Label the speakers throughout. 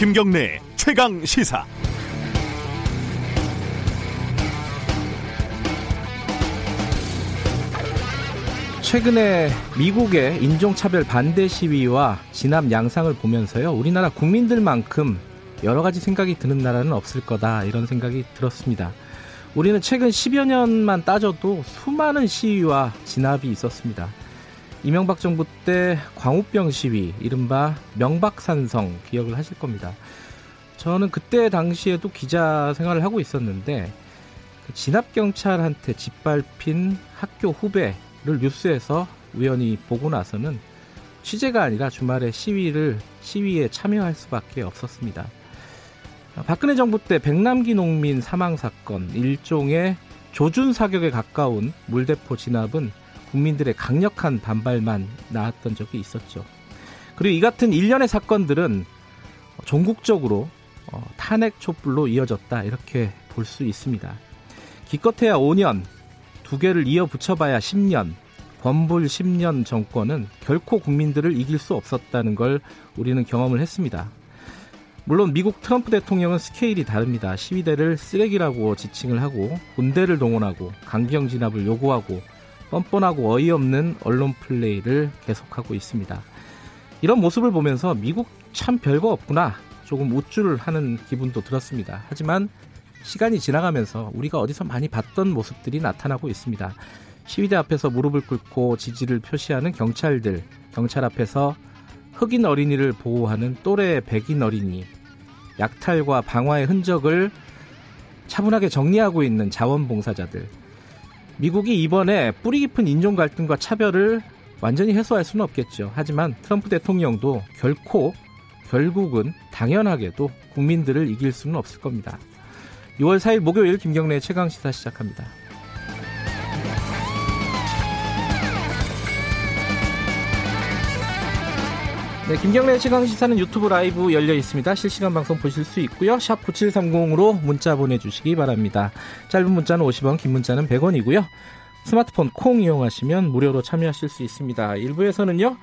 Speaker 1: 김경래 최강 시사.
Speaker 2: 최근에 미국의 인종차별 반대 시위와 진압 양상을 보면서요, 우리나라 국민들만큼 여러 가지 생각이 드는 나라는 없을 거다, 이런 생각이 들었습니다. 우리는 최근 10여 년만 따져도 수많은 시위와 진압이 있었습니다. 이명박 정부 때 광우병 시위, 이른바 명박산성 기억을 하실 겁니다. 저는 그때 당시에도 기자 생활을 하고 있었는데 그 진압 경찰한테 짓밟힌 학교 후배 를 뉴스에서 우연히 보고 나서는 취재가 아니라 주말에 시위를 시위에 참여할 수밖에 없었습니다. 박근혜 정부 때 백남기 농민 사망 사건 일종의 조준 사격에 가까운 물대포 진압은 국민들의 강력한 반발만 나왔던 적이 있었죠. 그리고 이 같은 일련의 사건들은 전국적으로 어, 탄핵 촛불로 이어졌다 이렇게 볼 수 있습니다. 기껏해야 5년, 두 개를 이어 붙여봐야 10년, 범불 10년 정권은 결코 국민들을 이길 수 없었다는 걸 우리는 경험을 했습니다. 물론 미국 트럼프 대통령은 스케일이 다릅니다. 시위대를 쓰레기라고 지칭을 하고 군대를 동원하고 강경 진압을 요구하고 뻔뻔하고 어이없는 언론 플레이를 계속하고 있습니다. 이런 모습을 보면서 미국 참 별거 없구나 조금 우쭐을 하는 기분도 들었습니다. 하지만 시간이 지나가면서 우리가 어디서 많이 봤던 모습들이 나타나고 있습니다. 시위대 앞에서 무릎을 꿇고 지지를 표시하는 경찰들, 경찰 앞에서 흑인 어린이를 보호하는 또래 백인 어린이, 약탈과 방화의 흔적을 차분하게 정리하고 있는 자원봉사자들. 미국이 이번에 뿌리 깊은 인종 갈등과 차별을 완전히 해소할 수는 없겠죠. 하지만 트럼프 대통령도 결코 결국은 당연하게도 국민들을 이길 수는 없을 겁니다. 6월 4일 목요일 김경래의 최강 시사 시작합니다. 네, 김경래의 최강 시사는 유튜브 라이브 열려 있습니다. 실시간 방송 보실 수 있고요. 샵 9730으로 문자 보내주시기 바랍니다. 짧은 문자는 50원, 긴 문자는 100원이고요. 스마트폰 콩 이용하시면 무료로 참여하실 수 있습니다. 일부에서는요.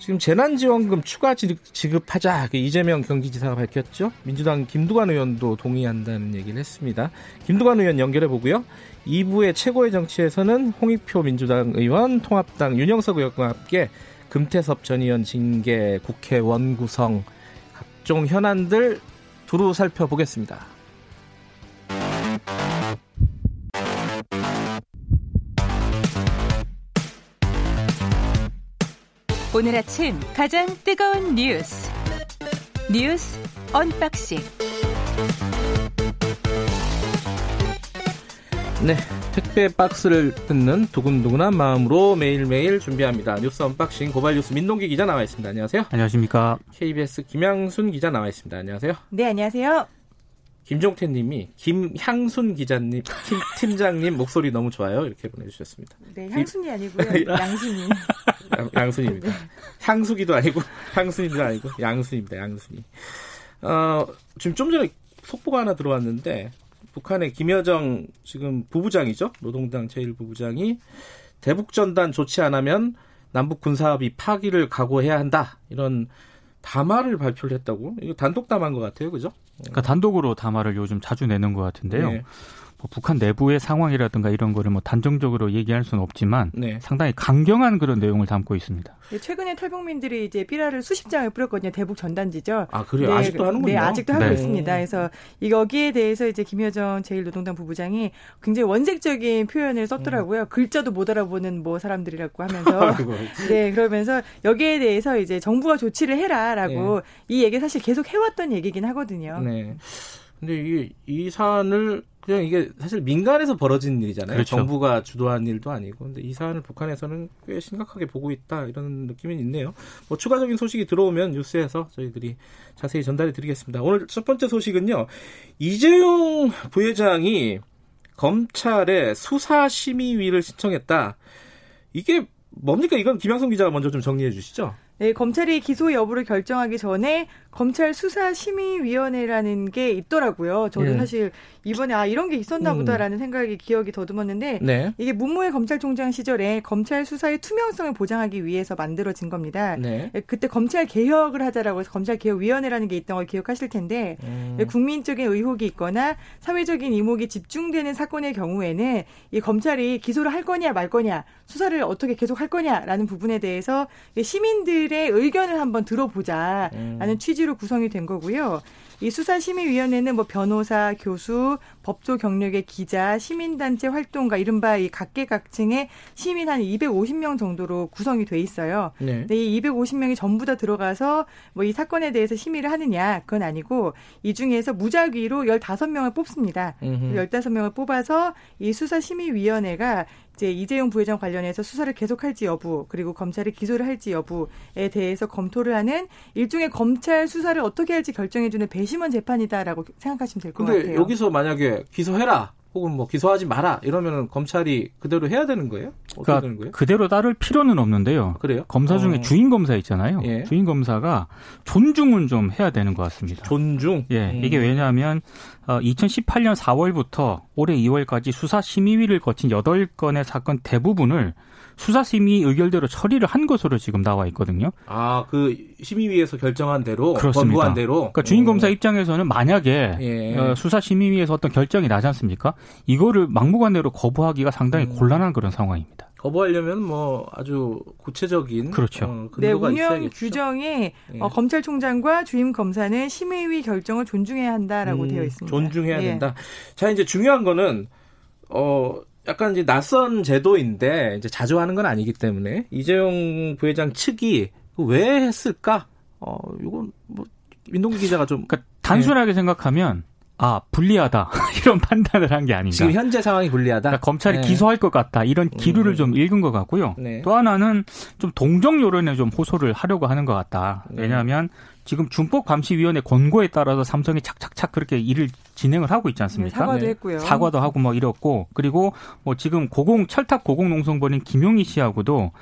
Speaker 2: 지금 재난지원금 추가 지급하자 그 이재명 경기지사가 밝혔죠. 민주당 김두관 의원도 동의한다는 얘기를 했습니다. 김두관 의원 연결해 보고요. 2부의 최고의 정치에서는 홍익표 민주당 의원, 통합당 윤영석 의원과 함께 금태섭 전 의원 징계, 국회원 구성 각종 현안들 두루 살펴보겠습니다.
Speaker 3: 오늘 아침 가장 뜨거운 뉴스 뉴스 언박싱
Speaker 2: 네 택배 박스를 뜯는 두근두근한 마음으로 매일매일 준비합니다 뉴스 언박싱 고발 뉴스 민동기 기자 나와 있습니다 안녕하세요
Speaker 4: 안녕하십니까
Speaker 2: KBS 김양순 기자 나와 있습니다 안녕하세요
Speaker 5: 네 안녕하세요
Speaker 2: 김종태 님이 김향순 기자님, 팀, 팀장님 목소리 너무 좋아요. 이렇게 보내주셨습니다.
Speaker 5: 네, 향순이 아니고요. 양순이.
Speaker 2: 양순입니다. 네. 향수기도 아니고, 향순이도 아니고, 양순입니다. 양순이. 어, 지금 좀 전에 속보가 하나 들어왔는데, 북한의 김여정 지금 부부장이죠. 노동당 제1부부장이 대북전단 조치 안 하면 남북 군사합의 파기를 각오해야 한다. 이런 담화를 발표를 했다고? 이거 단독 담화인 것 같아요. 그죠?
Speaker 4: 그러니까 단독으로 담화를 요즘 자주 내는 것 같은데요. 네. 뭐 북한 내부의 상황이라든가 이런 거를 뭐 단정적으로 얘기할 수는 없지만 네. 상당히 강경한 그런 내용을 담고 있습니다.
Speaker 5: 네, 최근에 탈북민들이 이제 삐라를 수십 장을 뿌렸거든요. 대북 전단지죠.
Speaker 2: 아 그래요? 네, 아직도 하는군요.
Speaker 5: 네, 아직도 하고 네. 있습니다. 그래서 여기에 대해서 이제 김여정 제1노동당 부부장이 굉장히 원색적인 표현을 썼더라고요. 음. 글자도 못 알아보는 뭐 사람들이라고 하면서 네 그러면서 여기에 대해서 이제 정부가 조치를 해라라고 네. 이 얘기 사실 계속 해왔던 얘기긴 하거든요.
Speaker 2: 네. 근데 이게 이 사안을 그냥 이게 사실 민간에서 벌어진 일이잖아요. 그렇죠. 정부가 주도한 일도 아니고. 근데 이 사안을 북한에서는 꽤 심각하게 보고 있다 이런 느낌이 있네요. 뭐 추가적인 소식이 들어오면 뉴스에서 저희들이 자세히 전달해 드리겠습니다. 오늘 첫 번째 소식은요. 이재용 부회장이 검찰에 수사 심의위를 신청했다. 이게 뭡니까? 이건 김양성 기자가 먼저 좀 정리해 주시죠.
Speaker 5: 네, 검찰이 기소 여부를 결정하기 전에 검찰 수사 심의위원회라는 게 있더라고요. 저도 예. 사실 이번에 아 이런 게 있었나 음. 보다라는 생각이 기억이 더듬었는데 네. 이게 문무회 검찰총장 시절에 검찰 수사의 투명성을 보장하기 위해서 만들어진 겁니다. 네. 예, 그때 검찰 개혁을 하자라고 해서 검찰 개혁 위원회라는 게 있던 걸 기억하실 텐데 음. 예, 국민적인 의혹이 있거나 사회적인 이목이 집중되는 사건의 경우에는 이 검찰이 기소를 할 거냐 말 거냐 수사를 어떻게 계속 할 거냐라는 부분에 대해서 시민들의 의견을 한번 들어보자라는 음. 취지 로 구성이 된 거고요. 이 수사심의위원회는 뭐 변호사, 교수, 법조 경력의 기자, 시민단체 활동가, 이른바 이 각계각층의 시민 한 250명 정도로 구성이 돼 있어요. 네. 근데 이 250명이 전부 다 들어가서 뭐 이 사건에 대해서 심의를 하느냐, 그건 아니고 이 중에서 무작위로 15명을 뽑습니다. 음흠. 15명을 뽑아서 이 수사심의위원회가 이제 이재용 부회장 관련해서 수사를 계속할지 여부 그리고 검찰이 기소를 할지 여부에 대해서 검토를 하는 일종의 검찰 수사를 어떻게 할지 결정해주는 배심원 재판이다라고 생각하시면 될 것 같아요.
Speaker 2: 근데 여기서 만약에 기소해라 혹은 뭐 기소하지 마라 이러면은 검찰이 그대로 해야 되는 거예요?
Speaker 4: 그러니까
Speaker 2: 되는 거예요?
Speaker 4: 그대로 따를 필요는 없는데요.
Speaker 2: 그래요?
Speaker 4: 검사 중에 어. 주인 검사 있잖아요. 예. 주인 검사가 존중은 좀 해야 되는 것 같습니다.
Speaker 2: 존중?
Speaker 4: 예. 음. 이게 왜냐하면 어, 2018년 4월부터 올해 2월까지 수사 심의위를 거친 8건의 사건 대부분을 수사심의 의결대로 처리를 한 것으로 지금 나와 있거든요.
Speaker 2: 아, 그 심의위에서 결정한 대로, 그렇습니다. 권고한 대로.
Speaker 4: 그러니까 주인 검사 입장에서는 만약에 예. 어, 수사심의위에서 어떤 결정이 나지 않습니까? 이거를 막무가내로 거부하기가 상당히 음. 곤란한 그런 상황입니다.
Speaker 2: 거부하려면 뭐 아주 구체적인
Speaker 4: 그렇죠.
Speaker 5: 어, 네, 운영 있어야겠죠. 규정에 예. 어, 검찰총장과 주임 검사는 심의위 결정을 존중해야 한다라고 음, 되어 있습니다.
Speaker 2: 존중해야 예. 된다. 자 이제 중요한 거는 어 약간 이제 낯선 제도인데 이제 자주 하는 건 아니기 때문에 이재용 부회장 측이 왜 했을까? 어, 이건 뭐 민동기 기자가 좀
Speaker 4: 그러니까 단순하게 네. 생각하면 아 불리하다 이런 판단을 한 게 아닌가.
Speaker 2: 지금 현재 상황이 불리하다.
Speaker 4: 그러니까 검찰이 네. 기소할 것 같다 이런 기류를 음. 좀 읽은 것 같고요. 네. 또 하나는 좀 동정 여론에 좀 호소를 하려고 하는 것 같다. 네. 왜냐하면 지금 준법 감시위원회 권고에 따라서 삼성이 착착착 그렇게 일을 진행을 하고 있지 않습니까?
Speaker 5: 네, 사과도 했고요.
Speaker 4: 사과도 하고 뭐 이렇고 그리고 뭐 지금 고공 철탑 고공 농성본인 김용희 씨하고도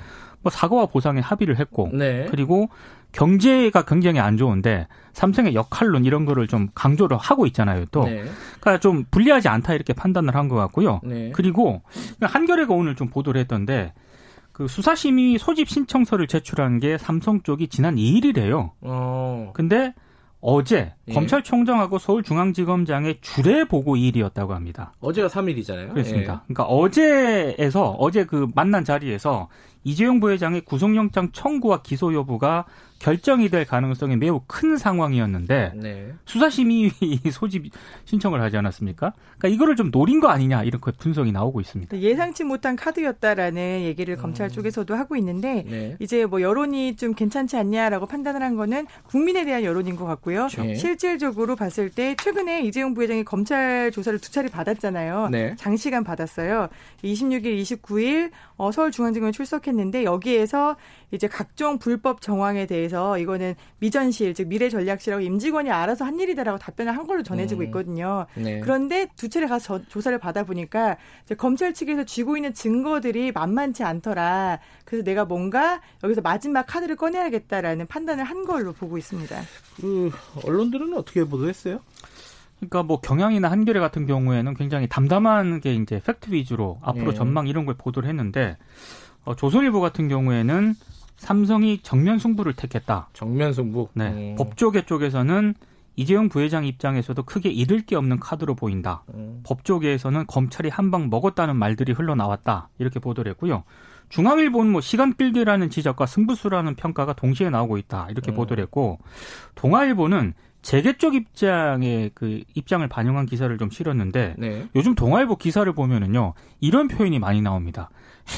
Speaker 4: 뭐 사과와 보상에 합의를 했고 네. 그리고 경제가 굉장히 안 좋은데 삼성의 역할론 이런 거를 좀 강조를 하고 있잖아요. 또 네. 그러니까 좀 불리하지 않다 이렇게 판단을 한 것 같고요. 네. 그리고 한겨레가 오늘 좀 보도를 했던데 그 수사심의 소집 신청서를 제출한 게 삼성 쪽이 지난 2일이래요. 어. 근데 어제 예. 검찰총장하고 서울중앙지검장의 주례 보고 일이었다고 합니다.
Speaker 2: 어제가 3일이잖아요.
Speaker 4: 그렇습니다. 예. 그러니까 어제에서 어제 그 만난 자리에서 이재용 부회장의 구속영장 청구와 기소 여부가 결정이 될 가능성이 매우 큰 상황이었는데 네. 수사심의 소집 신청을 하지 않았습니까? 그러니까 이거를 좀 노린 거 아니냐 이렇게 분석이 나오고 있습니다.
Speaker 5: 예상치 못한 카드였다라는 얘기를 음. 검찰 쪽에서도 하고 있는데 네. 이제 뭐 여론이 좀 괜찮지 않냐라고 판단을 한 거는 국민에 대한 여론인 것 같고요. 네. 실질적으로 봤을 때 최근에 이재용 부회장이 검찰 조사를 두 차례 받았잖아요. 네. 장시간 받았어요. 26일, 29일 어, 서울중앙지검에 출석했는데 여기에서 이제 각종 불법 정황에 대해서 이거는 미전실 즉 미래 전략실하고 임직원이 알아서 한 일이다라고 답변을 한 걸로 전해지고 음. 있거든요. 네. 그런데 두 차례 가서 저, 조사를 받아 보니까 검찰 측에서 쥐고 있는 증거들이 만만치 않더라. 그래서 내가 뭔가 여기서 마지막 카드를 꺼내야겠다라는 판단을 한 걸로 보고 있습니다.
Speaker 2: 그 언론들은 어떻게 보도했어요?
Speaker 4: 그러니까 뭐 경향이나 한겨레 같은 경우에는 굉장히 담담한 게 이제 팩트 위주로 앞으로 네. 전망 이런 걸 보도를 했는데 어, 조선일보 같은 경우에는 삼성이 정면 승부를 택했다.
Speaker 2: 정면 승부.
Speaker 4: 네. 음. 법조계 쪽에서는 이재용 부회장 입장에서도 크게 잃을 게 없는 카드로 보인다. 음. 법조계에서는 검찰이 한 방 먹었다는 말들이 흘러나왔다. 이렇게 보도를 했고요. 중앙일보는 뭐 시간 끌기라는 지적과 승부수라는 평가가 동시에 나오고 있다. 이렇게 음. 보도를 했고 동아일보는 재계 쪽 입장의 그 입장을 반영한 기사를 좀 실었는데 네. 요즘 동아일보 기사를 보면은요 이런 표현이 많이 나옵니다.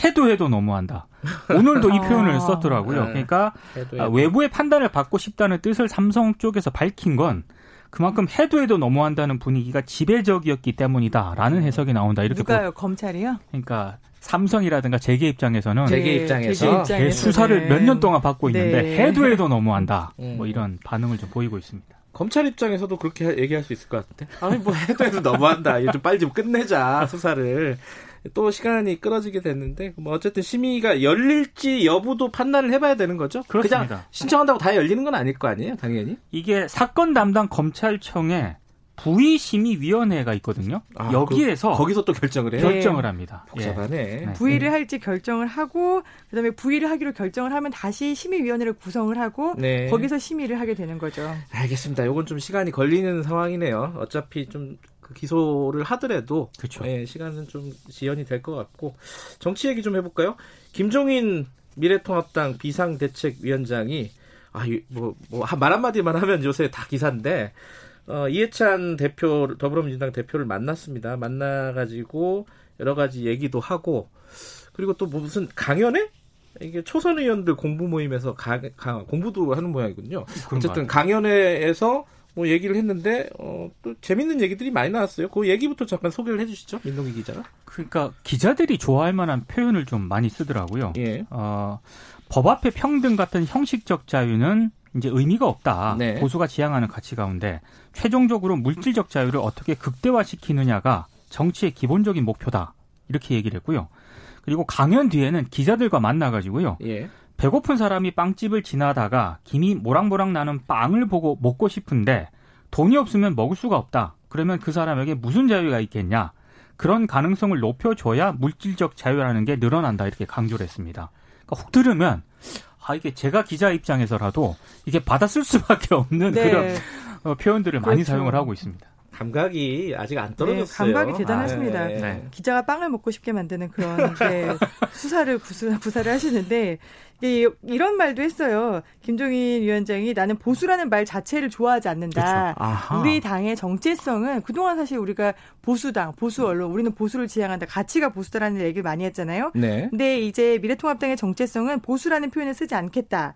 Speaker 4: 해도 해도 너무한다. 오늘도 이 표현을 아, 썼더라고요. 네. 그러니까 해도 해도. 외부의 판단을 받고 싶다는 뜻을 삼성 쪽에서 밝힌 건 그만큼 해도 해도 너무한다는 분위기가 지배적이었기 때문이다라는 해석이 나온다. 이렇게
Speaker 5: 누가요? 보... 검찰이요?
Speaker 4: 그러니까 삼성이라든가 재계 입장에서는
Speaker 2: 재계 입장에서
Speaker 4: 네, 수사를 몇 년 동안 받고 있는데 네. 해도 해도 너무한다. 음. 뭐 이런 반응을 좀 보이고 있습니다.
Speaker 2: 검찰 입장에서도 그렇게 얘기할 수 있을 것 같은데. 아니 뭐 해도 해도 너무한다. 이거 좀 빨리 좀 끝내자 수사를. 또 시간이 끌어지게 됐는데 뭐 어쨌든 심의가 열릴지 여부도 판단을 해봐야 되는 거죠.
Speaker 4: 그렇습니다.
Speaker 2: 그냥 신청한다고 다 열리는 건 아닐 거 아니에요, 당연히.
Speaker 4: 이게 사건 담당 검찰청에 부의심의위원회가 있거든요.
Speaker 2: 아,
Speaker 4: 여기에서
Speaker 2: 그, 거기서 또 결정을 해요.
Speaker 4: 결정을 합니다.
Speaker 2: 복잡하네.
Speaker 4: 예.
Speaker 5: 부의를 할지 결정을 하고 그다음에 부의를 하기로 결정을 하면 다시 심의위원회를 구성을 하고
Speaker 2: 네.
Speaker 5: 거기서 심의를 하게 되는 거죠.
Speaker 2: 알겠습니다. 이건 좀 시간이 걸리는 상황이네요. 어차피 좀 그 기소를 하더라도
Speaker 4: 그쵸.
Speaker 2: 예, 시간은 좀 지연이 될 것 같고 정치 얘기 좀 해볼까요? 김종인 미래통합당 비상대책위원장이 아뭐뭐 말 한마디만 하면 요새 다 기사인데 어, 이해찬 대표 더불어민주당 대표를 만났습니다. 만나가지고 여러 가지 얘기도 하고 그리고 또 무슨 강연회? 이게 초선 의원들 공부 모임에서 가, 가, 공부도 하는 모양이군요. 어쨌든 강연회에서 뭐 얘기를 했는데 어, 또 재밌는 얘기들이 많이 나왔어요. 그 얘기부터 잠깐 소개를 해주시죠, 민동기 기자가.
Speaker 4: 그러니까 기자들이 좋아할 만한 표현을 좀 많이 쓰더라고요.
Speaker 2: 예.
Speaker 4: 어, 법 앞에 평등 같은 형식적 자유는 이제 의미가 없다.
Speaker 2: 네.
Speaker 4: 보수가 지향하는 가치 가운데 최종적으로 물질적 자유를 어떻게 극대화시키느냐가 정치의 기본적인 목표다. 이렇게 얘기를 했고요. 그리고 강연 뒤에는 기자들과 만나가지고요.
Speaker 2: 예.
Speaker 4: 배고픈 사람이 빵집을 지나다가 김이 모락모락 나는 빵을 보고 먹고 싶은데 돈이 없으면 먹을 수가 없다. 그러면 그 사람에게 무슨 자유가 있겠냐? 그런 가능성을 높여줘야 물질적 자유라는 게 늘어난다. 이렇게 강조를 했습니다. 그러니까 훅 들으면 아 이게 제가 기자 입장에서라도 이게 받아쓸 수밖에 없는
Speaker 5: 네.
Speaker 4: 그런 어, 표현들을 많이
Speaker 5: 그렇죠.
Speaker 4: 사용을 하고 있습니다.
Speaker 2: 감각이 아직 안 떨어졌어요.
Speaker 5: 네, 감각이 대단하십니다.
Speaker 2: 아, 네.
Speaker 4: 네.
Speaker 5: 기자가 빵을 먹고 싶게 만드는 그런 네, 수사를 구수, 구사를 하시는데 이게 이런 말도 했어요. 김종인 위원장이 나는 보수라는 말 자체를 좋아하지 않는다. 우리 당의 정체성은 그동안 사실 우리가 보수당, 보수 언론, 우리는 보수를 지향한다. 가치가 보수다라는 얘기를 많이 했잖아요.
Speaker 2: 네.
Speaker 5: 근데 이제 미래통합당의 정체성은 보수라는 표현을 쓰지 않겠다.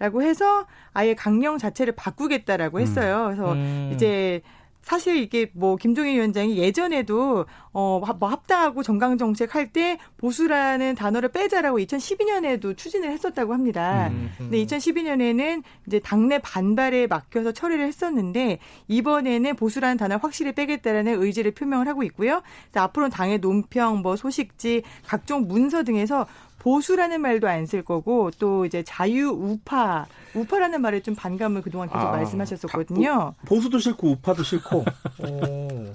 Speaker 5: 라고 해서 아예 강령 자체를 바꾸겠다라고 했어요. 그래서
Speaker 2: 음.
Speaker 5: 이제 사실 이게 뭐 김종인 위원장이 예전에도 어 뭐 합당하고 정강 정책 할 때 보수라는 단어를 빼자라고 2012년에도 추진을 했었다고 합니다.
Speaker 2: 음.
Speaker 5: 근데 2012년에는 이제 당내 반발에 맡겨서 처리를 했었는데 이번에는 보수라는 단어를 확실히 빼겠다라는 의지를 표명을 하고 있고요. 앞으로는 당의 논평, 뭐 소식지, 각종 문서 등에서 보수라는 말도 안 쓸 거고 또 이제 자유 우파 우파라는 말에 좀 반감을 그동안 계속
Speaker 2: 아,
Speaker 5: 말씀하셨었거든요.
Speaker 2: 보수도 싫고 우파도 싫고. 어.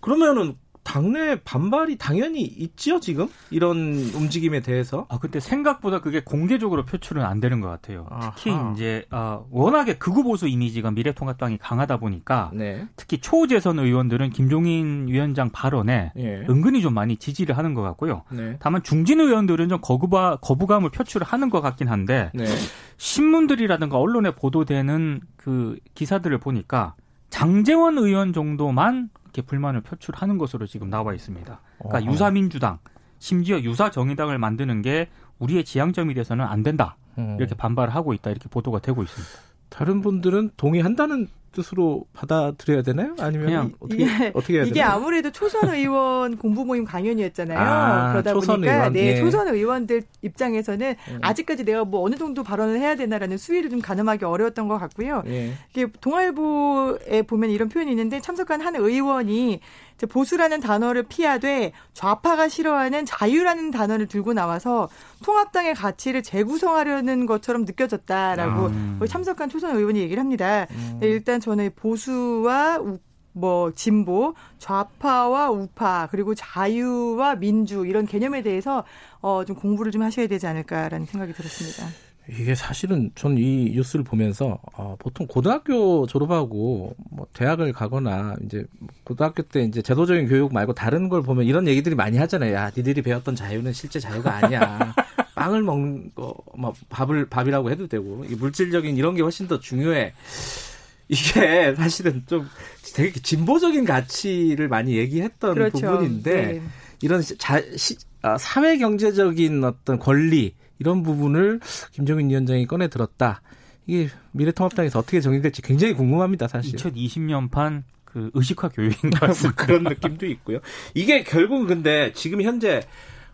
Speaker 2: 그러면은 당내 반발이 당연히 있지요 지금 이런 움직임에 대해서.
Speaker 4: 아, 근데 생각보다 그게 공개적으로 표출은 안 되는 것 같아요. 특히
Speaker 2: 아하.
Speaker 4: 이제 어, 워낙에 극우 보수 이미지가 미래통합당이 강하다 보니까
Speaker 2: 네.
Speaker 4: 특히 초재선 의원들은 김종인 위원장 발언에
Speaker 2: 예.
Speaker 4: 은근히 좀 많이 지지를 하는 것 같고요.
Speaker 2: 네.
Speaker 4: 다만 중진 의원들은 좀 거부바, 거부감을 표출을 하는 것 같긴 한데
Speaker 2: 네.
Speaker 4: 신문들이라든가 언론에 보도되는 그 기사들을 보니까 장재원 의원 정도만 이렇게 불만을 표출하는 것으로 지금 나와 있습니다. 그러니까
Speaker 2: 어허.
Speaker 4: 유사민주당 심지어 유사 정의당을 만드는 게 우리의 지향점이 돼서는 안 된다.
Speaker 2: 음.
Speaker 4: 이렇게 반발을 하고 있다. 이렇게 보도가 되고 있습니다.
Speaker 2: 다른 분들은 동의한다는 뜻으로 받아들여야 되나요? 아니면 어떻게
Speaker 5: 이게,
Speaker 2: 어떻게 해야
Speaker 5: 이게
Speaker 2: 되나요?
Speaker 5: 아무래도 초선 의원 공부 모임 강연이었잖아요.
Speaker 2: 아,
Speaker 5: 그러다
Speaker 2: 초선
Speaker 5: 보니까
Speaker 2: 의원,
Speaker 5: 네,
Speaker 2: 예.
Speaker 5: 초선 의원들 입장에서는
Speaker 2: 음.
Speaker 5: 아직까지 내가 뭐 어느 정도 발언을 해야 되나라는 수위를 좀 가늠하기 어려웠던 것 같고요.
Speaker 2: 예.
Speaker 5: 이게 동아일보에 보면 이런 표현이 있는데 참석한 한 의원이 보수라는 단어를 피하되 좌파가 싫어하는 자유라는 단어를 들고 나와서 통합당의 가치를 재구성하려는 것처럼 느껴졌다라고
Speaker 4: 음.
Speaker 5: 거기 참석한 초선 의원이 얘기를 합니다.
Speaker 2: 음.
Speaker 5: 네, 일단 저는 보수와 우, 뭐 진보, 좌파와 우파 그리고 자유와 민주 이런 개념에 대해서 어, 좀 공부를 좀 하셔야 되지 않을까라는 생각이 들었습니다.
Speaker 2: 이게 사실은 전 이 뉴스를 보면서 어, 보통 고등학교 졸업하고 뭐 대학을 가거나 이제 고등학교 때 이제 제도적인 교육 말고 다른 걸 보면 이런 얘기들이 많이 하잖아요. 야, 니들이 배웠던 자유는 실제 자유가 아니야. 빵을 먹는 거, 뭐 밥을 밥이라고 해도 되고 이게 물질적인 이런 게 훨씬 더 중요해. 이게 사실은 좀 되게 진보적인 가치를 많이 얘기했던
Speaker 5: 그렇죠.
Speaker 2: 부분인데
Speaker 5: 네.
Speaker 2: 이런 자, 시, 아, 사회 경제적인 어떤 권리 이런 부분을 김정인 위원장이 꺼내 들었다. 이게 미래통합당에서 어떻게 정리될지 굉장히 궁금합니다, 사실.
Speaker 4: 2020년판 그 의식화 교육인 것
Speaker 2: 뭐
Speaker 4: 같습니다.
Speaker 2: 그런 느낌도 있고요. 이게 결국 근데 지금 현재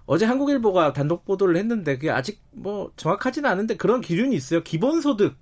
Speaker 2: 어제 한국일보가 단독 보도를 했는데 그게 아직 뭐 정확하지는 않은데 그런 기준이 있어요. 기본소득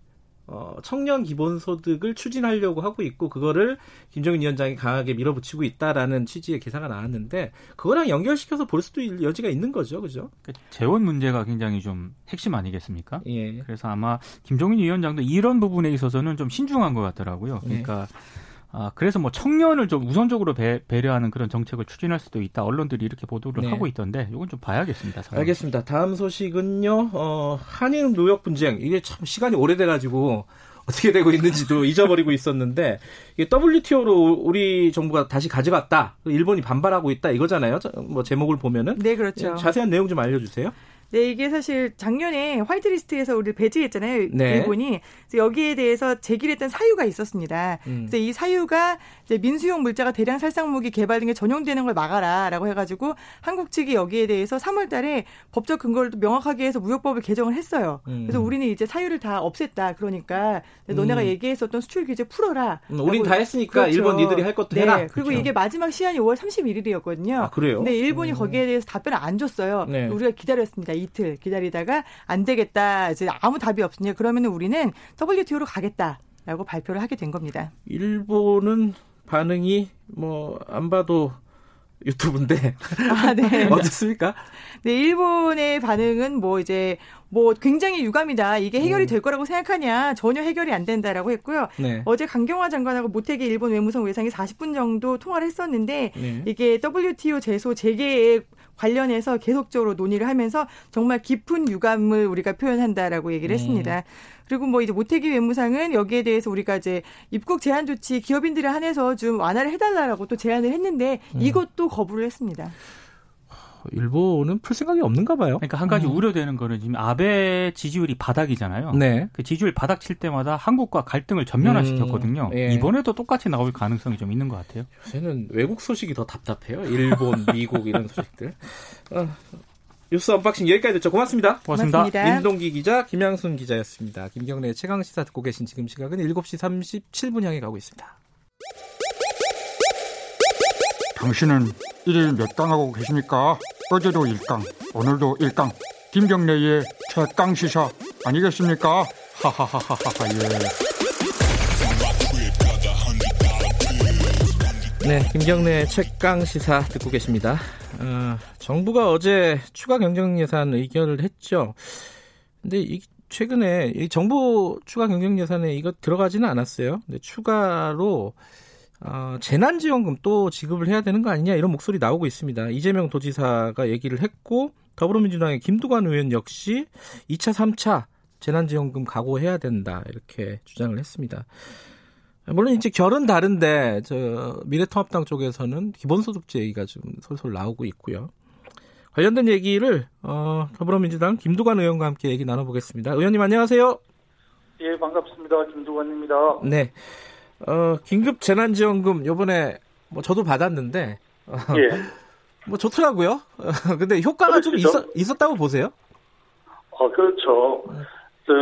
Speaker 2: 어, 청년 기본소득을 추진하려고 하고 있고 그거를 김정인 위원장이 강하게 밀어붙이고 있다라는 취지의 기사가 나왔는데 그거랑 연결시켜서 볼 수도 여지가 있는 거죠, 그죠?
Speaker 4: 그 재원 문제가 굉장히 좀 핵심 아니겠습니까?
Speaker 2: 예.
Speaker 4: 그래서 아마 김정인 위원장도 이런 부분에 있어서는 좀 신중한 것 같더라고요. 그러니까. 예. 아, 그래서 뭐 청년을 좀 우선적으로 배, 려하는 그런 정책을 추진할 수도 있다. 언론들이 이렇게 보도를 네. 하고 있던데 이건 좀 봐야겠습니다.
Speaker 2: 상황. 알겠습니다. 다음 소식은요. 어, 한일 무역 분쟁. 이게 참 시간이 오래돼 가지고 어떻게 되고 있는지도 잊어버리고 있었는데 이게 WTO로 우리 정부가 다시 가져갔다. 일본이 반발하고 있다 이거잖아요. 뭐 제목을 보면은
Speaker 5: 네, 그렇죠.
Speaker 2: 자세한 내용 좀 알려 주세요.
Speaker 5: 네, 이게 사실 작년에 화이트리스트에서 우리 배제했잖아요. 네. 일본이. 그래서 여기에 대해서 제기를 했던 사유가 있었습니다. 음. 그래서 이 사유가 이제 민수용 물자가 대량 살상 무기 개발 등에 전용되는 걸 막아라라고 해가지고 한국 측이 여기에 대해서 3월 달에 법적 근거를 명확하게 해서 무역법을 개정을 했어요. 음. 그래서 우리는 이제 사유를 다 없앴다. 그러니까 너네가 음. 얘기했었던 수출 규제 풀어라.
Speaker 2: 음, 우린 다 했으니까 그렇죠. 일본 니들이 할 것도
Speaker 5: 네.
Speaker 2: 해라.
Speaker 5: 그리고 그렇죠. 이게 마지막 시한이 5월 31일이었거든요.
Speaker 2: 아, 그래요?
Speaker 5: 근데 일본이 음. 거기에 대해서 답변을 안 줬어요. 네. 우리가 기다렸습니다. 이틀 기다리다가 안 되겠다. 이제 아무 답이 없으니 그러면 우리는 WTO로 가겠다라고 발표를 하게 된 겁니다.
Speaker 2: 일본은 반응이 뭐 안 봐도 유튜브인데 아, 네. 어떻습니까?
Speaker 5: 네, 일본의 반응은 뭐 이제 뭐 굉장히 유감이다. 이게 해결이 음. 될 거라고 생각하냐? 전혀 해결이 안 된다라고 했고요. 네. 어제 강경화 장관하고 모태기 일본 외무성 외상이 40분 정도 통화를 했었는데 네. 이게 WTO 제소 재개에 관련해서 계속적으로 논의를 하면서 정말 깊은 유감을 우리가 표현한다라고 얘기를 음. 했습니다. 그리고 뭐 이제 모태기 외무상은 여기에 대해서 우리가 이제 입국 제한 조치 기업인들에 한해서 좀 완화를 해달라라고 또 제안을 했는데 음. 이것도 거부를 했습니다.
Speaker 2: 일본은 풀 생각이 없는가 봐요.
Speaker 4: 그러니까 한 가지 음. 우려되는 거는 지금 아베 지지율이 바닥이잖아요. 네. 그 지지율 바닥 칠 때마다 한국과 갈등을 전면화시켰거든요. 음, 예. 이번에도 똑같이 나올 가능성이 좀 있는 것 같아요.
Speaker 2: 요새는 외국 소식이 더 답답해요. 일본, 미국 이런 소식들. 어, 뉴스 언박싱 여기까지 듣죠. 고맙습니다.
Speaker 4: 고맙습니다. 고맙습니다.
Speaker 2: 민동기 기자, 김양순 기자였습니다. 김경래 최강 시사 듣고 계신 지금 시각은 7시 37분 향해 가고 있습니다.
Speaker 6: 당신은 일일 몇 강 하고 계십니까? 어제도 1강, 오늘도 1강. 김경래의 최강 시사 아니겠습니까? 하하하하하
Speaker 2: 예. 네, 김경래 최강 시사 듣고 계십니다. 어, 정부가 어제 추가 경정 예산 의결을 했죠. 근데 이 최근에 이 정부 추가 경정 예산에 이거 들어가지는 않았어요. 근데 추가로 어, 재난지원금 또 지급을 해야 되는 거 아니냐 이런 목소리 나오고 있습니다. 이재명 도지사가 얘기를 했고 더불어민주당의 김두관 의원 역시 2차, 3차 재난지원금 각오해야 된다 이렇게 주장을 했습니다. 물론 이제 결은 다른데 저 미래통합당 쪽에서는 기본소득제 얘기가 좀 솔솔 나오고 있고요. 관련된 얘기를 어, 더불어민주당 김두관 의원과 함께 얘기 나눠보겠습니다. 의원님 안녕하세요.
Speaker 7: 예 반갑습니다. 김두관입니다.
Speaker 2: 네. 어, 긴급 재난지원금 요번에 뭐 저도 받았는데 어, 예. 뭐 좋더라고요. 근데 효과가 그렇죠. 좀 있었, 있었다고 보세요?
Speaker 7: 어, 그렇죠. 저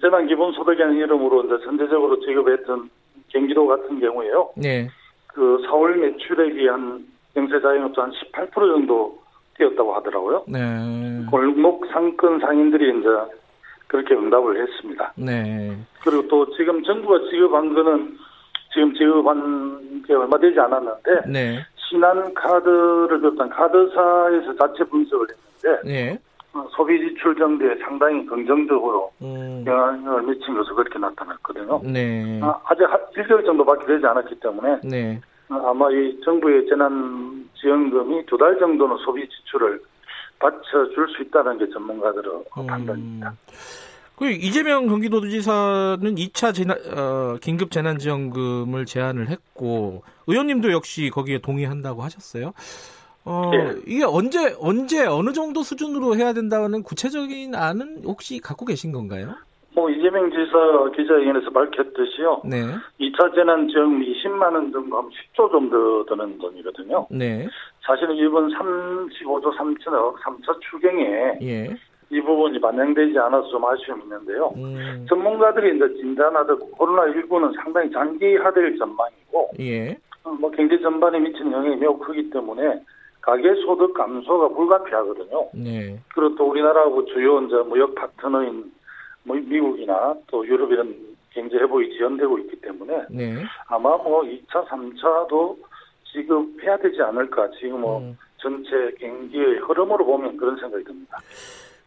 Speaker 7: 재난 기본 소득이라는 이름으로 이제 전체적으로 지급했던 경기도 같은 경우에요. 네. 그 4월 매출액이 한 영세 자영업자 한 18% 정도 뛰었다고 하더라고요. 네. 골목 상권 상인들이 이제 그렇게 응답을 했습니다. 네. 그리고 또 지금 정부가 지급한 거는 지금 지급한 게 얼마 되지 않았는데 네. 신한 카드를 비롯한 카드사에서 자체 분석을 했는데 네. 어, 소비 지출 정도에 상당히 긍정적으로 음. 영향을 미친 것으로 그렇게 나타났거든요. 네. 아, 아직 1개월 정도밖에 되지 않았기 때문에 네. 어, 아마 이 정부의 재난 지원금이 두 달 정도는 소비 지출을 받쳐줄 수 있다는 게 전문가들의 음. 판단입니다.
Speaker 2: 그 이재명 경기도지사는 2차 재난, 어, 긴급 재난지원금을 제안을 했고 의원님도 역시 거기에 동의한다고 하셨어요. 어, 네. 이게 언제 언제 어느 정도 수준으로 해야 된다는 구체적인 안은 혹시 갖고 계신 건가요?
Speaker 7: 뭐 이재명 지사 기자회견에서 밝혔듯이요. 네. 2차 재난지원금 20만 원 정도 하면 10조 정도 드는 돈이거든요. 네. 사실은 이번 35조 3천억 3차 추경에 예. 이 부분이 반영되지 않아서 좀 아쉬움이 있는데요. 음. 전문가들이 이제 진단하듯 코로나19는 상당히 장기화될 전망이고, 예. 어, 뭐 경제 전반에 미치는 영향이 매우 크기 때문에 가계 소득 감소가 불가피하거든요. 네. 그리고 또 우리나라하고 주요 이제 무역 파트너인 뭐 미국이나 또 유럽 이런 경제 회복이 지연되고 있기 때문에 네. 아마 뭐 2차, 3차도 지급해야 되지 않을까. 지금 뭐 음. 전체 경기의 흐름으로 보면 그런 생각이 듭니다.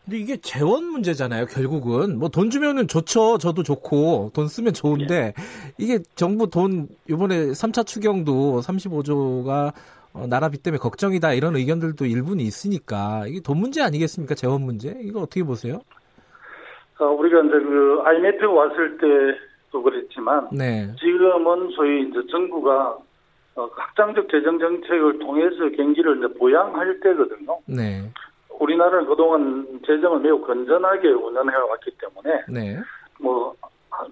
Speaker 2: 근데 이게 재원 문제잖아요, 결국은. 뭐 돈 주면은 좋죠. 저도 좋고, 돈 쓰면 좋은데, 네. 이게 정부 돈, 요번에 3차 추경도 35조가 어, 나라비 때문에 걱정이다, 이런 의견들도 일부는 있으니까, 이게 돈 문제 아니겠습니까? 재원 문제? 이거 어떻게 보세요?
Speaker 7: 어, 우리가 이제 그 IMF 왔을 때도 그랬지만, 네. 지금은 소위 이제 정부가 어, 확장적 재정 정책을 통해서 경기를 이제 보양할 때거든요. 네. 우리나라는 그동안 재정을 매우 건전하게 운영해 왔기 때문에 네. 뭐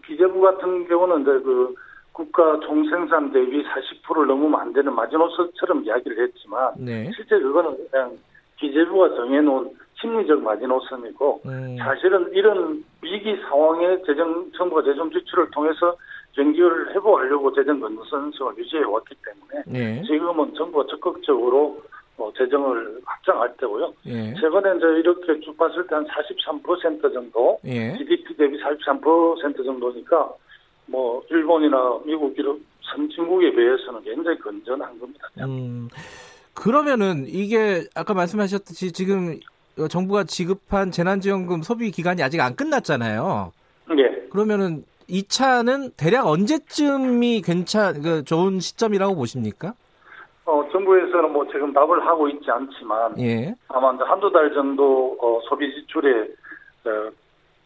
Speaker 7: 기재부 같은 경우는 이제 그 국가 총생산 대비 40%를 넘으면 안 되는 마지노선처럼 이야기를 했지만 네. 실제 그거는 그냥 기재부가 정해놓은 심리적 마지노선이고 음. 사실은 이런 위기 상황에 재정 정부가 재정 지출을 통해서 경기를 회복하려고 재정 건전성을 유지해 왔기 때문에 네. 지금은 정부가 적극적으로 뭐 재정을 확장할 때고요. 예. 최근에 이제 이렇게 쭉 봤을 때 한 43% 정도, 예. GDP 대비 43% 정도니까 뭐 일본이나 미국 이런 선진국에 비해서는 굉장히 건전한 겁니다.
Speaker 2: 음, 그러면은 이게 아까 말씀하셨듯이 지금 정부가 지급한 재난지원금 소비 기간이 아직 안 끝났잖아요. 예. 그러면은 2차는 대략 언제쯤이 괜찮, 그 좋은 시점이라고 보십니까?
Speaker 7: 어, 정부에서는 뭐 지금 답을 하고 있지 않지만 예. 아마 한두 달 정도 어, 소비 지출에 어,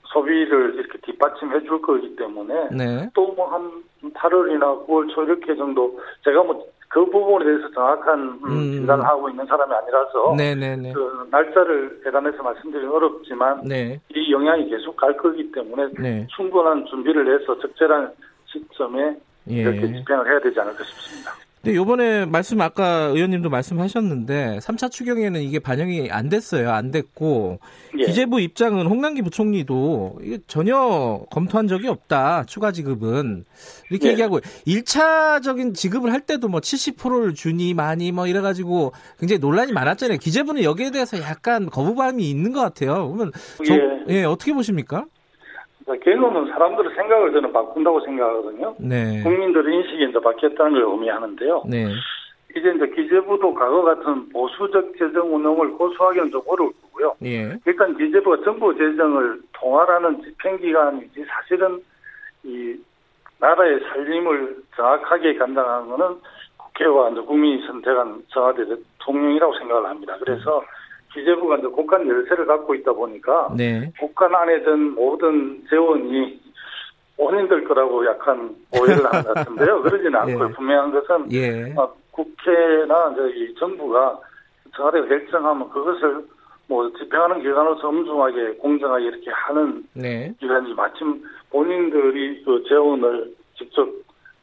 Speaker 7: 소비를 이렇게 뒷받침해 줄 거기 때문에 네. 또뭐 한 8월이나 9월 초 이렇게 정도 제가 뭐 그 부분에 대해서 정확한 음, 음. 진단을 하고 있는 사람이 아니라서 네네네. 네, 네. 그 날짜를 대단해서 말씀드리기 어렵지만 네. 이 영향이 계속 갈 거기 때문에 네. 충분한 준비를 해서 적절한 시점에 예. 이렇게 집행을 해야 되지 않을까 싶습니다.
Speaker 2: 근데 요번에 말씀 아까 의원님도 말씀하셨는데 3차 추경에는 이게 반영이 안 됐어요. 안 됐고 예. 기재부 입장은 홍남기 부총리도 이게 전혀 검토한 적이 없다. 추가 지급은 이렇게 예. 얘기하고 1차적인 지급을 할 때도 뭐 70%를 주니 많이 뭐 이래 가지고 굉장히 논란이 많았잖아요. 기재부는 여기에 대해서 약간 거부감이 있는 것 같아요. 그러면 저, 예. 예, 어떻게 보십니까?
Speaker 7: 결론은 사람들의 생각을 저는 바꾼다고 생각하거든요. 네. 국민들의 인식이 이제 바뀌었다는 걸 의미하는데요. 네. 이제 이제 기재부도 과거 같은 보수적 재정 운영을 고수하기는 좀 어려울 거고요. 예. 일단 기재부가 정부 재정을 통할하는 집행기관이지 사실은 이 나라의 살림을 정확하게 감당하는 것은 국회와 이제 국민이 선택한 청와대 대통령이라고 생각을 합니다. 그래서 음. 기재부가 이제 국간 열쇠를 갖고 있다 보니까 네. 국간 안에 든 모든 재원이 본인들 거라고 약간 오해를 한 것 같은데요. 그러지는 않고요. 예. 분명한 것은 예. 어, 국회나 이 정부가 청와대가 결정하면 그것을 뭐 집행하는 기관으로서 엄중하게 공정하게 이렇게 하는 네. 기관이 마침 본인들이 그 재원을 직접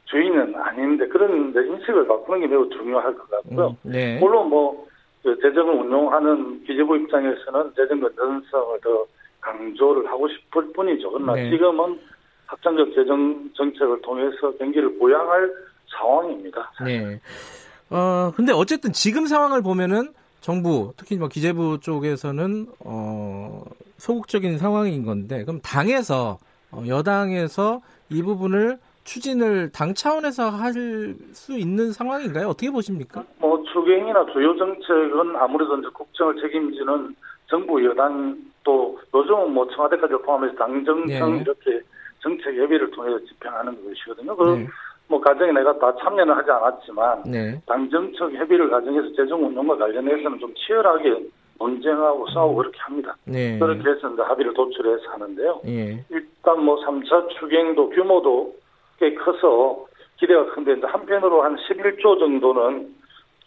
Speaker 7: 주인은 아닌데 그런 인식을 바꾸는 게 매우 중요할 것 같고요. 음, 네. 물론 뭐 그 재정을 운용하는 기재부 입장에서는 재정 건전성을 더 강조를 하고 싶을 뿐이죠. 그러나 네. 지금은 확장적 재정 정책을 통해서 경기를 보양할 상황입니다. 네.
Speaker 2: 어, 근데 어쨌든 지금 상황을 보면은 정부, 특히 뭐 기재부 쪽에서는 어, 소극적인 상황인 건데, 그럼 당에서 어, 여당에서 이 부분을 추진을 당 차원에서 할 수 있는 상황인가요? 어떻게 보십니까?
Speaker 7: 뭐 추경이나 주요 정책은 아무래도 이제 국정을 책임지는 정부 여당 또 요즘은 뭐 청와대까지 포함해서 당정청 네. 이렇게 정책 예비를 통해서 집행하는 것이거든요. 그 네. 뭐 가정에 내가 다 참여는 하지 않았지만 네. 당정청 협의를 가정해서 재정 운영과 관련해서는 좀 치열하게 논쟁하고 싸우고 음. 그렇게 합니다. 네. 그렇게 해서 이제 합의를 도출해서 하는데요. 네. 일단 뭐 3차 추경도 규모도 꽤 커서 기대가 큰데 한편으로 한 11조 정도는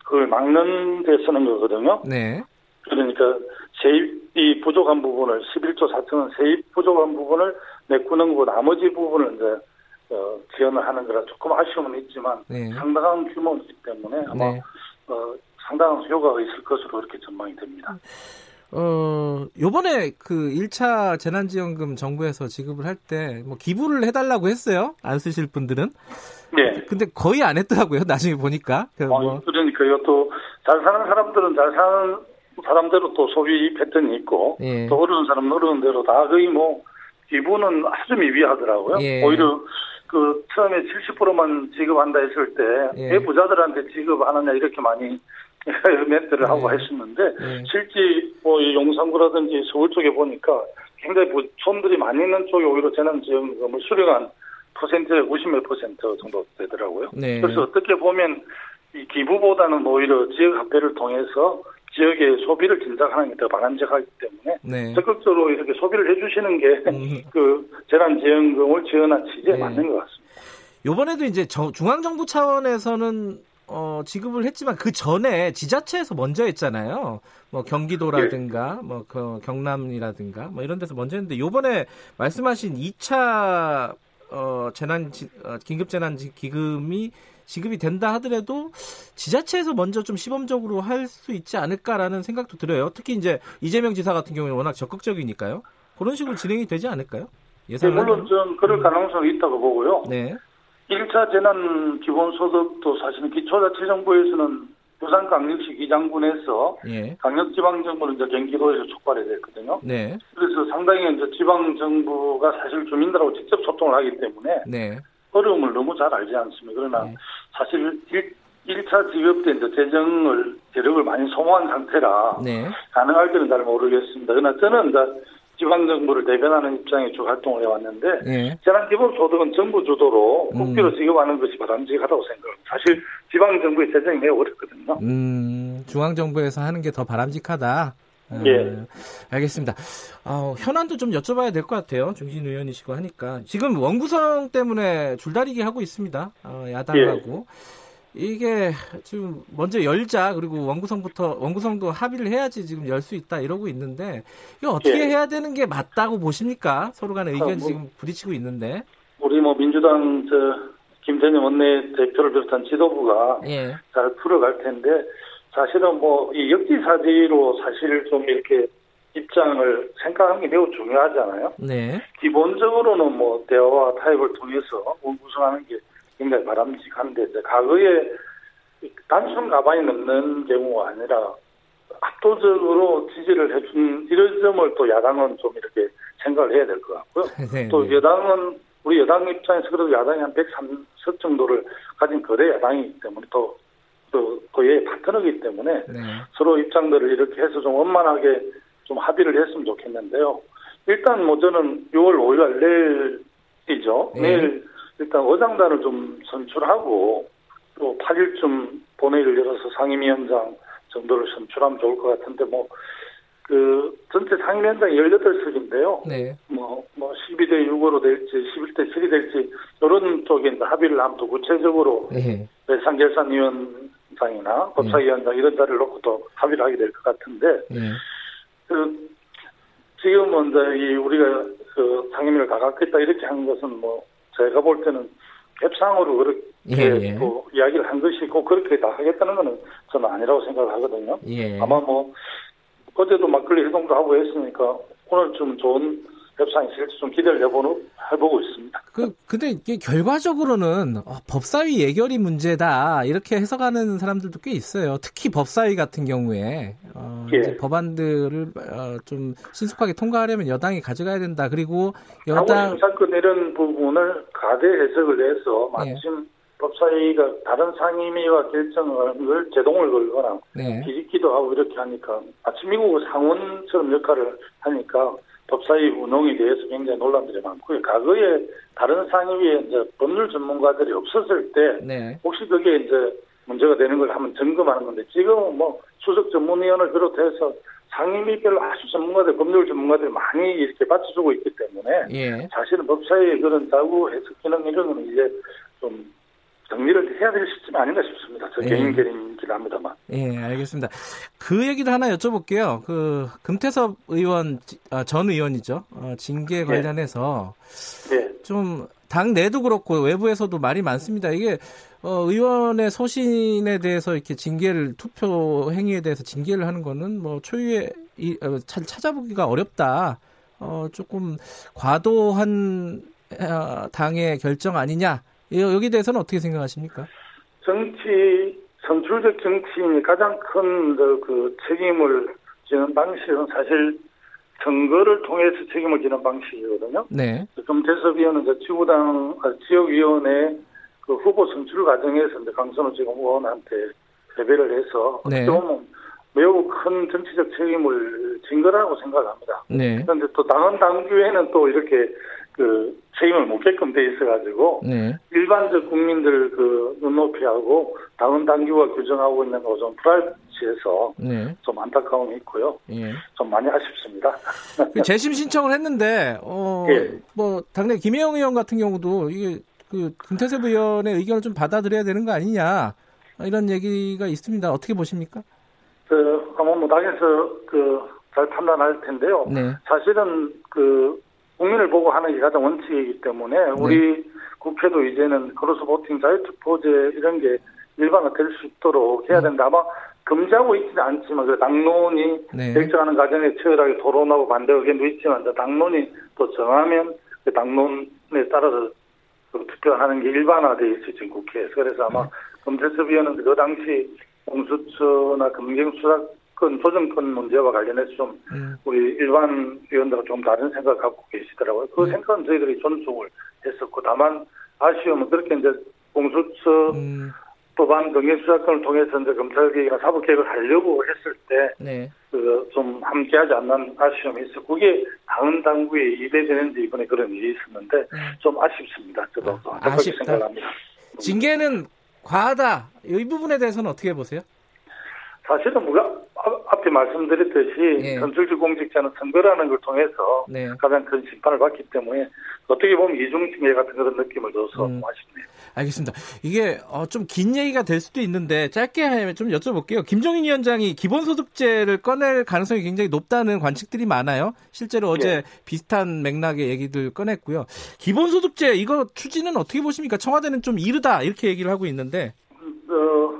Speaker 7: 그걸 막는 데 쓰는 거거든요. 네. 그러니까 세입이 부족한 부분을 11조 4천원 세입 부족한 부분을 메꾸는 거고 나머지 부분을 이제 어, 지원을 하는 거라 조금 아쉬움은 있지만 네. 상당한 규모이기 때문에 아마 네. 어, 상당한 효과가 있을 것으로 그렇게 전망이 됩니다.
Speaker 2: 어, 요번에 그 1차 재난지원금 정부에서 지급을 할 때 뭐 기부를 해달라고 했어요. 안 쓰실 분들은. 네. 근데 거의 안 했더라고요. 나중에 보니까.
Speaker 7: 그 뭐. 아, 그러니까 이것도 잘 사는 사람들은 잘 사는 사람대로 또 소비 패턴이 있고 예. 또 어려운 사람은 어려운 대로 다 거의 뭐 기부는 아주 미비하더라고요. 예. 오히려 그 처음에 70%만 지급한다 했을 때 예. 부자들한테 지급하느냐 이렇게 많이 멘트를 하고 예. 했었는데 예. 실제 뭐 용산구라든지 서울 쪽에 보니까 굉장히 손들이 많이 있는 쪽에 오히려 재난지원금을 수령한 퍼센트가 90몇 퍼센트 정도 되더라고요. 네. 그래서 어떻게 보면 이 기부보다는 오히려 지역 화폐를 통해서 지역의 소비를 진작하는 게 더 바람직하기 때문에 네. 적극적으로 이렇게 소비를 해주시는 게그 음. 재난지원금을 지원한 취지에 네. 맞는 것 같습니다.
Speaker 2: 이번에도 이제 중앙정부 차원에서는 어, 지급을 했지만 그 전에 지자체에서 먼저 했잖아요. 뭐 경기도라든가 예. 뭐 그 경남이라든가 뭐 이런 데서 먼저 했는데 요번에 말씀하신 2차 어, 재난 어, 긴급 재난 기금이 지급이 된다 하더라도 지자체에서 먼저 좀 시범적으로 할 수 있지 않을까라는 생각도 들어요. 특히 이제 이재명 지사 같은 경우는 워낙 적극적이니까요. 그런 식으로 진행이 되지 않을까요?
Speaker 7: 예상 네, 물론 좀 그럴 가능성이 있다고 보고요. 네. 1차 재난 기본소득도 사실은 기초자치정부에서는 부산광역시 기장군에서 예. 강력지방정부는 이제 경기도에서 촉발이 됐거든요. 네. 그래서 상당히 이제 지방정부가 사실 주민들하고 직접 소통을 하기 때문에 네. 어려움을 너무 잘 알지 않습니까? 그러나 네. 사실 1, 차 지급 때 이제 재정을 재력을 많이 소모한 상태라 네. 가능할지는 잘 모르겠습니다. 그러나 저는 이제 지방정부를 대변하는 입장에 쭉 활동을 해왔는데 예. 재난기본소득은 정부 주도로 국비로 음. 지급하는 것이 바람직하다고 생각합니다. 사실 지방정부의 재정이 매우 어렵거든요.
Speaker 2: 음, 중앙정부에서 하는 게 더 바람직하다. 음, 예. 알겠습니다. 어, 현안도 좀 여쭤봐야 될 것 같아요. 중진 의원이시고 하니까. 지금 원구성 때문에 줄다리기 하고 있습니다. 어, 야당하고. 예. 이게 지금 먼저 열자 그리고 원구성부터 원구성도 합의를 해야지 지금 열 수 있다 이러고 있는데 이거 어떻게 예. 해야 되는 게 맞다고 보십니까? 서로 간의 의견이 아, 뭐, 지금 부딪히고 있는데.
Speaker 7: 우리 뭐 민주당 저 김태년 원내 대표를 비롯한 지도부가 예. 잘 풀어갈 텐데 사실은 뭐 이 역지사지로 사실 좀 이렇게 입장을 생각하는 게 매우 중요하잖아요. 네. 기본적으로는 뭐 대화와 타협을 통해서 원구성하는 게 굉장히 바람직한데 이제 과거에 단순 가방이 넘는 경우가 아니라 압도적으로 지지를 해준 이런 점을 또 야당은 좀 이렇게 생각을 해야 될 것 같고요. 네, 또 네. 여당은 우리 여당 입장에서 그래도 야당이 한 103석 정도를 가진 거대 야당이기 때문에 또, 또 거의 파트너이기 때문에 네. 서로 입장들을 이렇게 해서 좀 원만하게 좀 합의를 했으면 좋겠는데요. 일단 뭐 저는 6월 5일 내일이죠. 네. 내일 일단 어장단을 좀 선출하고 또 8일쯤 본회의를 열어서 상임위원장 정도를 선출하면 좋을 것 같은데 뭐 그 전체 상임위원장이 18석인데요. 네. 뭐, 뭐 12대 6으로 될지 11대 7이 될지 이런 쪽에 합의를 하면 또 구체적으로 네. 외상결산위원장이나 법사위원장 네. 이런 자리를 놓고 또 합의를 하게 될 것 같은데 네. 그 지금은 이제 이 우리가 그 상임위를 가깝겠다 이렇게 하는 것은 뭐 제가 볼 때는 협상으로 그렇게 예, 예. 또 이야기를 한 것이 고 그렇게 다 하겠다는 거는 저는 아니라고 생각을 하거든요. 예. 아마 뭐 어제도 막걸리 회동도 하고 했으니까 오늘 좀 좋은 협상이 있을지 좀 기대를 해보는 해보고 있습니다.
Speaker 2: 그 근데 이게 결과적으로는 어, 법사위 예결이 문제다 이렇게 해석하는 사람들도 꽤 있어요. 특히 법사위 같은 경우에 어, 예. 법안들을 어, 좀 신속하게 통과하려면 여당이 가져가야 된다. 그리고
Speaker 7: 여당 사건 이런 부분을 가대 해석을 해서 마침 예. 법사위가 다른 상임위와 결정을 제동을 걸거나 네. 뒤집기도 하고 이렇게 하니까 아침 미국 상원처럼 역할을 하니까 법사위 운영에 대해서 굉장히 논란들이 많고요. 과거에 다른 상임위에 이제 법률 전문가들이 없었을 때 네. 혹시 그게 이제 문제가 되는 걸 한번 점검하는 건데 지금은 뭐 수석 전문위원을 비롯해서 상임위별로 아주 전문가들, 법률 전문가들이 많이 이렇게 받쳐주고 있기 때문에 예. 사실은 법사위의 그런 자구 해석 기능 이런 거는 이제 좀 정리를 해야 될 시점 아닌가 싶습니다. 저 예. 개인 결인이긴 합니다만.
Speaker 2: 예, 알겠습니다. 그 얘기도 하나 여쭤볼게요. 그 금태섭 의원 아, 전 의원이죠. 어, 징계 예. 관련해서 예. 좀당 내도 그렇고 외부에서도 말이 많습니다. 이게 어, 의원의 소신에 대해서 이렇게 징계를 투표 행위에 대해서 징계를 하는 거는 뭐 초유의 이, 어, 찾아보기가 어렵다. 어, 조금 과도한 어, 당의 결정 아니냐 여기 대해서는 어떻게 생각하십니까?
Speaker 7: 정치 선출적 정치인이 가장 큰 그 책임을 지는 방식은 사실 선거를 통해서 책임을 지는 방식이거든요.
Speaker 2: 네.
Speaker 7: 금태섭 위원은 이제 지구당 아, 지역위원회 그 후보 선출 과정에서 이제 강선우 지금 의원한테 배배를 해서 네. 보면 매우 큰 정치적 책임을 진 거라고 생각합니다. 네. 그런데 또 당헌 당규에는 또 이렇게 그 책임을 묻게끔 돼 있어가지고 네. 일반적 국민들 그 눈높이하고 당헌 당규가 규정하고 있는 거좀 불합치해서 네. 좀 안타까움이 있고요. 예. 좀 많이 아쉽습니다.
Speaker 2: 그 재심 신청을 했는데 어뭐 예. 당내 김혜영 의원 같은 경우도 이게 그 김태섭 의원의 의견을 좀 받아들여야 되는 거 아니냐 이런 얘기가 있습니다. 어떻게 보십니까?
Speaker 7: 그 아마 뭐 당에서 그 잘 판단할 텐데요. 네. 사실은 그 국민을 보고 하는 게 가장 원칙이기 때문에 네. 우리 국회도 이제는 크로스 보팅 자유투표제 이런 게 일반화될 수 있도록 해야 네. 된다. 아마 금지하고 있지는 않지만 그 당론이 네. 결정하는 과정에 치열하게 토론하고 반대 의견도 있지만 당론이 또 정하면 그 당론에 따라서 그 투표하는 게 일반화돼 있어요 지금 국회에서 그래서 아마 네. 검찰수위원은 그 당시 공수처나 금경수사 건 조정권 문제와 관련해서 좀 음. 우리 일반 위원들과 좀 다른 생각을 갖고 계시더라고요. 그 음. 생각은 저희들이 존중을 했었고 다만 아쉬움은 그렇게 이제 공수처 음. 법안 등의 수사권을 통해서 이제 검찰개혁이나 사법개혁을 하려고 했을 때, 네. 그좀 함께하지 않는 아쉬움이 있어. 그게 다음 당구에 이대되는지 이번에 그런 일이 있었는데 네. 좀 아쉽습니다. 저도 아, 아쉽다. 생각합니다.
Speaker 2: 징계는 과하다. 이 부분에 대해서는 어떻게 보세요?
Speaker 7: 사실은 뭐가 앞에 말씀드렸듯이 네. 선출직 공직자는 선거라는 걸 통해서 네. 가장 큰 심판을 받기 때문에 어떻게 보면 이중징계 같은 그런 느낌을 줘서 음. 아쉽네요.
Speaker 2: 알겠습니다. 이게 어, 좀긴 얘기가 될 수도 있는데 짧게 좀 여쭤볼게요. 김종인 위원장이 기본소득제를 꺼낼 가능성이 굉장히 높다는 관측들이 많아요. 실제로 어제 네. 비슷한 맥락의 얘기들 꺼냈고요. 기본소득제 이거 추진은 어떻게 보십니까? 청와대는 좀 이르다 이렇게 얘기를 하고 있는데.
Speaker 7: 어...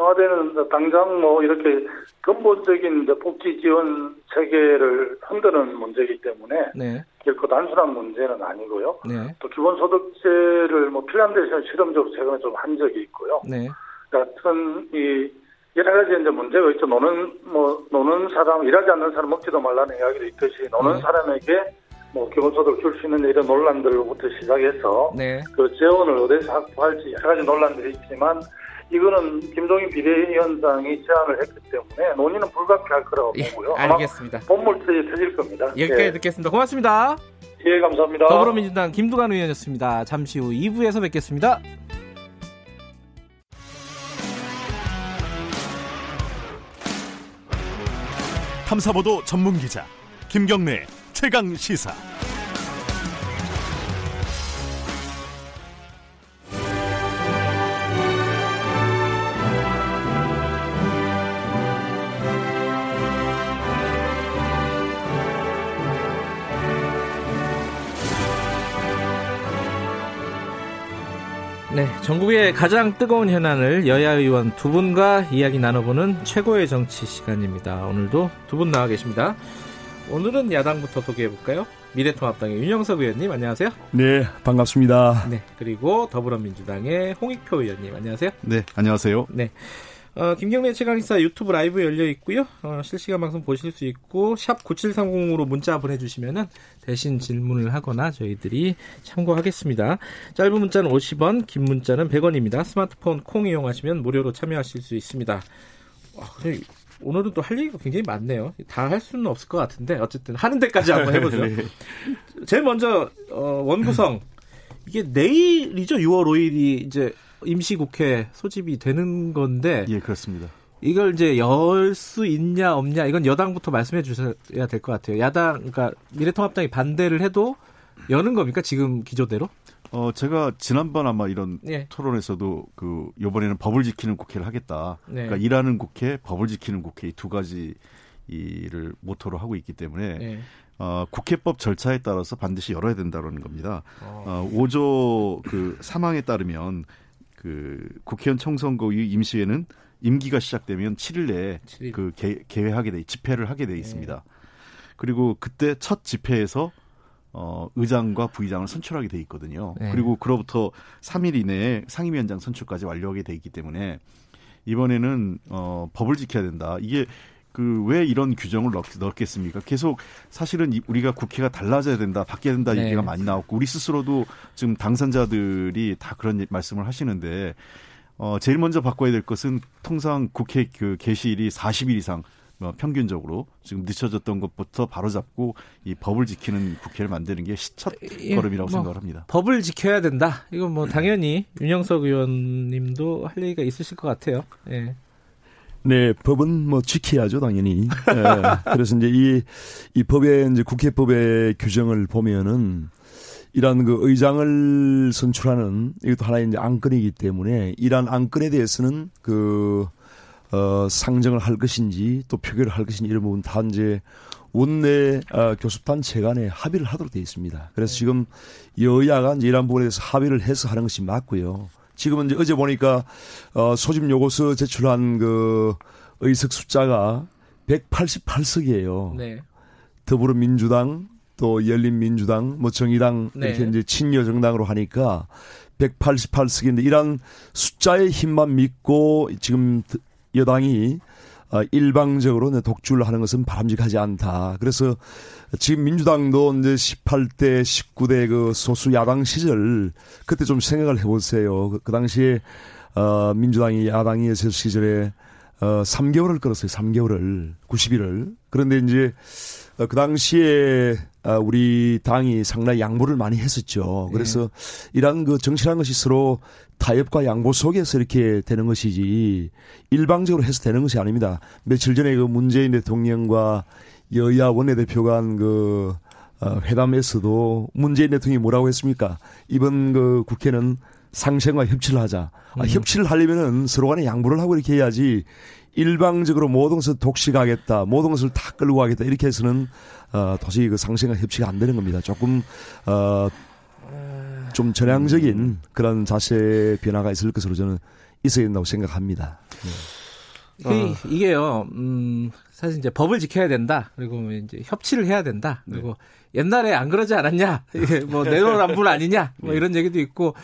Speaker 7: 청와대는 당장 뭐 이렇게 근본적인 복지 지원 체계를 흔드는 문제이기 때문에 네. 결코 단순한 문제는 아니고요. 네. 또 기본소득세를 뭐 데서 실험적으로 최근에 좀 한 적이 있고요. 네. 같은 이 여러 가지 이제 문제가 있죠. 노는 뭐 노는 사람 일하지 않는 사람 먹지도 말라는 이야기도 있듯이 노는 네. 사람에게 뭐 기본소득을 줄수 있는 이런 논란들부터 시작해서 네. 그 재원을 어디서 확보할지 여러 가지 논란들이 있지만 이거는 김동인 비대위원장이 제안을 했기 때문에 논의는 불가피할 거라고 예, 보고요.
Speaker 2: 알겠습니다.
Speaker 7: 본물투에 터질 겁니다.
Speaker 2: 여기까지 예. 듣겠습니다. 고맙습니다.
Speaker 7: 예, 감사합니다.
Speaker 2: 더불어민주당 김두관 의원이었습니다. 잠시 후 2부에서 뵙겠습니다.
Speaker 1: 탐사보도 전문 기자 김경래 최강 시사.
Speaker 2: 전국의 가장 뜨거운 현안을 여야 의원 두 분과 이야기 나눠보는 최고의 정치 시간입니다. 오늘도 두 분 나와 계십니다. 오늘은 야당부터 소개해볼까요? 미래통합당의 윤영석 의원님, 안녕하세요.
Speaker 8: 네, 반갑습니다.
Speaker 2: 네, 그리고 더불어민주당의 홍익표 의원님, 안녕하세요.
Speaker 8: 네, 안녕하세요.
Speaker 2: 네. 어, 김경래 최강시사 유튜브 라이브 열려 있고요. 어, 실시간 방송 보실 수 있고 샵 9730으로 문자 보내주시면 대신 질문을 하거나 저희들이 참고하겠습니다. 짧은 문자는 50원, 긴 문자는 100원입니다. 스마트폰 콩 이용하시면 무료로 참여하실 수 있습니다. 아, 오늘은 또 할 얘기가 굉장히 많네요. 다 할 수는 없을 것 같은데 어쨌든 하는 데까지 한번 해보죠. 네. 제일 먼저 어, 원구성 이게 내일이죠. 6월 5일이 이제 임시국회 소집이 되는 건데.
Speaker 8: 예, 그렇습니다.
Speaker 2: 이걸 이제 열 수 있냐 없냐 이건 여당부터 말씀해 주셔야 될 것 같아요. 야당 그러니까 미래통합당이 반대를 해도 여는 겁니까 지금 기조대로?
Speaker 8: 어 제가 지난번 아마 이런 예. 토론에서도 그 요번에는 법을 지키는 국회를 하겠다. 네. 그러니까 일하는 국회, 법을 지키는 국회 이 두 가지 이를 모토로 하고 있기 때문에 네. 어, 국회법 절차에 따라서 반드시 열어야 된다는 겁니다. 어. 어, 5조 그 사망에 따르면 그 국회의원 총선거 이후 임시회는 임기가 시작되면 7일 내에 7일. 그 개, 개회하게 돼 집회를 하게 돼 있습니다. 네. 그리고 그때 첫 집회에서 어, 의장과 부의장을 선출하게 돼 있거든요. 네. 그리고 그로부터 3일 이내에 상임위원장 선출까지 완료하게 돼 있기 때문에 이번에는 어, 법을 지켜야 된다. 이게 그그왜 이런 규정을 넣, 넣겠습니까? 계속 사실은 우리가 국회가 달라져야 된다, 바뀌어야 된다 네. 얘기가 많이 나왔고 우리 스스로도 지금 당선자들이 다 그런 말씀을 하시는데 어 제일 먼저 바꿔야 될 것은 통상 국회 그 개시일이 40일 이상 뭐 평균적으로 지금 늦춰졌던 것부터 바로잡고 이 법을 지키는 국회를 만드는 게 시첫 예, 걸음이라고 뭐, 생각을 합니다.
Speaker 2: 법을 지켜야 된다. 이건 뭐 당연히 윤영석 의원님도 할 얘기가 있으실 것 같아요. 예.
Speaker 9: 네, 법은 뭐 지켜야죠, 당연히. 예, 그래서 이제 이, 이 법의 이제 국회법의 규정을 보면은 이러한 그 의장을 선출하는 이것도 하나의 이제 안건이기 때문에 이러한 안건에 대해서는 그 어, 상정을 할 것인지 또 표결을 할 것인지 이런 부분 다 이제 원내 어, 교섭단체 간에 합의를 하도록 되어 있습니다. 그래서 지금 여야가 이제 이런 부분에 대해서 합의를 해서 하는 것이 맞고요. 지금은 이제 어제 보니까 어, 소집 요구서 제출한 그 의석 숫자가 188석이에요. 네. 더불어민주당 또 열린민주당 뭐 정의당 네. 이렇게 이제 친여 정당으로 하니까 188석인데 이런 숫자의 힘만 믿고 지금 여당이 어, 일방적으로 독주를 하는 것은 바람직하지 않다. 그래서 지금 민주당도 이제 18대, 19대 그 소수 야당 시절 그때 좀 생각을 해보세요. 그, 그 당시에 어, 민주당이 야당이 있을 시절에 어, 3개월을 끌었어요. 3개월을 90일을. 그런데 이제 어, 그 당시에 어, 우리 당이 상당히 양보를 많이 했었죠. 그래서 네. 이러한 그 정치라는 것이 서로 타협과 양보 속에서 이렇게 되는 것이지 일방적으로 해서 되는 것이 아닙니다. 며칠 전에 그 문재인 대통령과 여야 원내대표가 한그 어, 회담에서도 문재인 대통령이 뭐라고 했습니까? 이번 그 국회는 상생과 협치를 하자. 아, 음. 협치를 하려면은 서로 간에 양보를 하고 이렇게 해야지 일방적으로 모든 것을 독식하겠다, 모든 것을 다 끌고 가겠다 이렇게 해서는 어, 도저히 그 상생과 협치가 안 되는 겁니다. 조금 어, 좀 전향적인 그런 자세 변화가 있을 것으로 저는 있어야 된다고 생각합니다. 네.
Speaker 2: 그, 이게요, 음, 사실 이제 법을 지켜야 된다. 그리고 이제 협치를 해야 된다. 그리고 네. 옛날에 안 그러지 않았냐? 이게 뭐 내로남불 아니냐? 뭐 네. 이런 얘기도 있고,